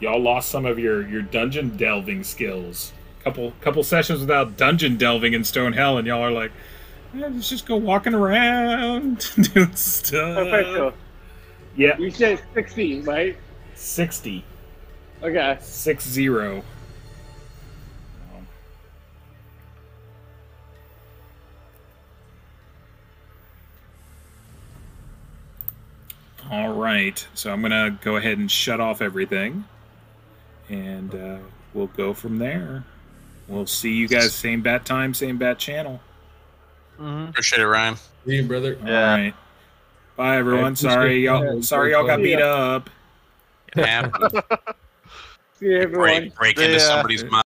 Y'all lost some of your your dungeon delving skills. Couple couple sessions without dungeon delving in Stone Hell and y'all are like, "Eh, let's just go walking around doing stuff. Perfecto. Yeah, You said 60, right? 60. Okay. Six zero. All right, so I'm gonna go ahead and shut off everything, and uh, we'll go from there. We'll see you guys same bat time, same bat channel. hmm Appreciate it, Ryan. See you, brother. Yeah. All right, bye everyone. appreciate Sorry you y'all. guys. Sorry y'all got Yeah. beat up. Yeah, See you, everyone. break break into Yeah. somebody's mind.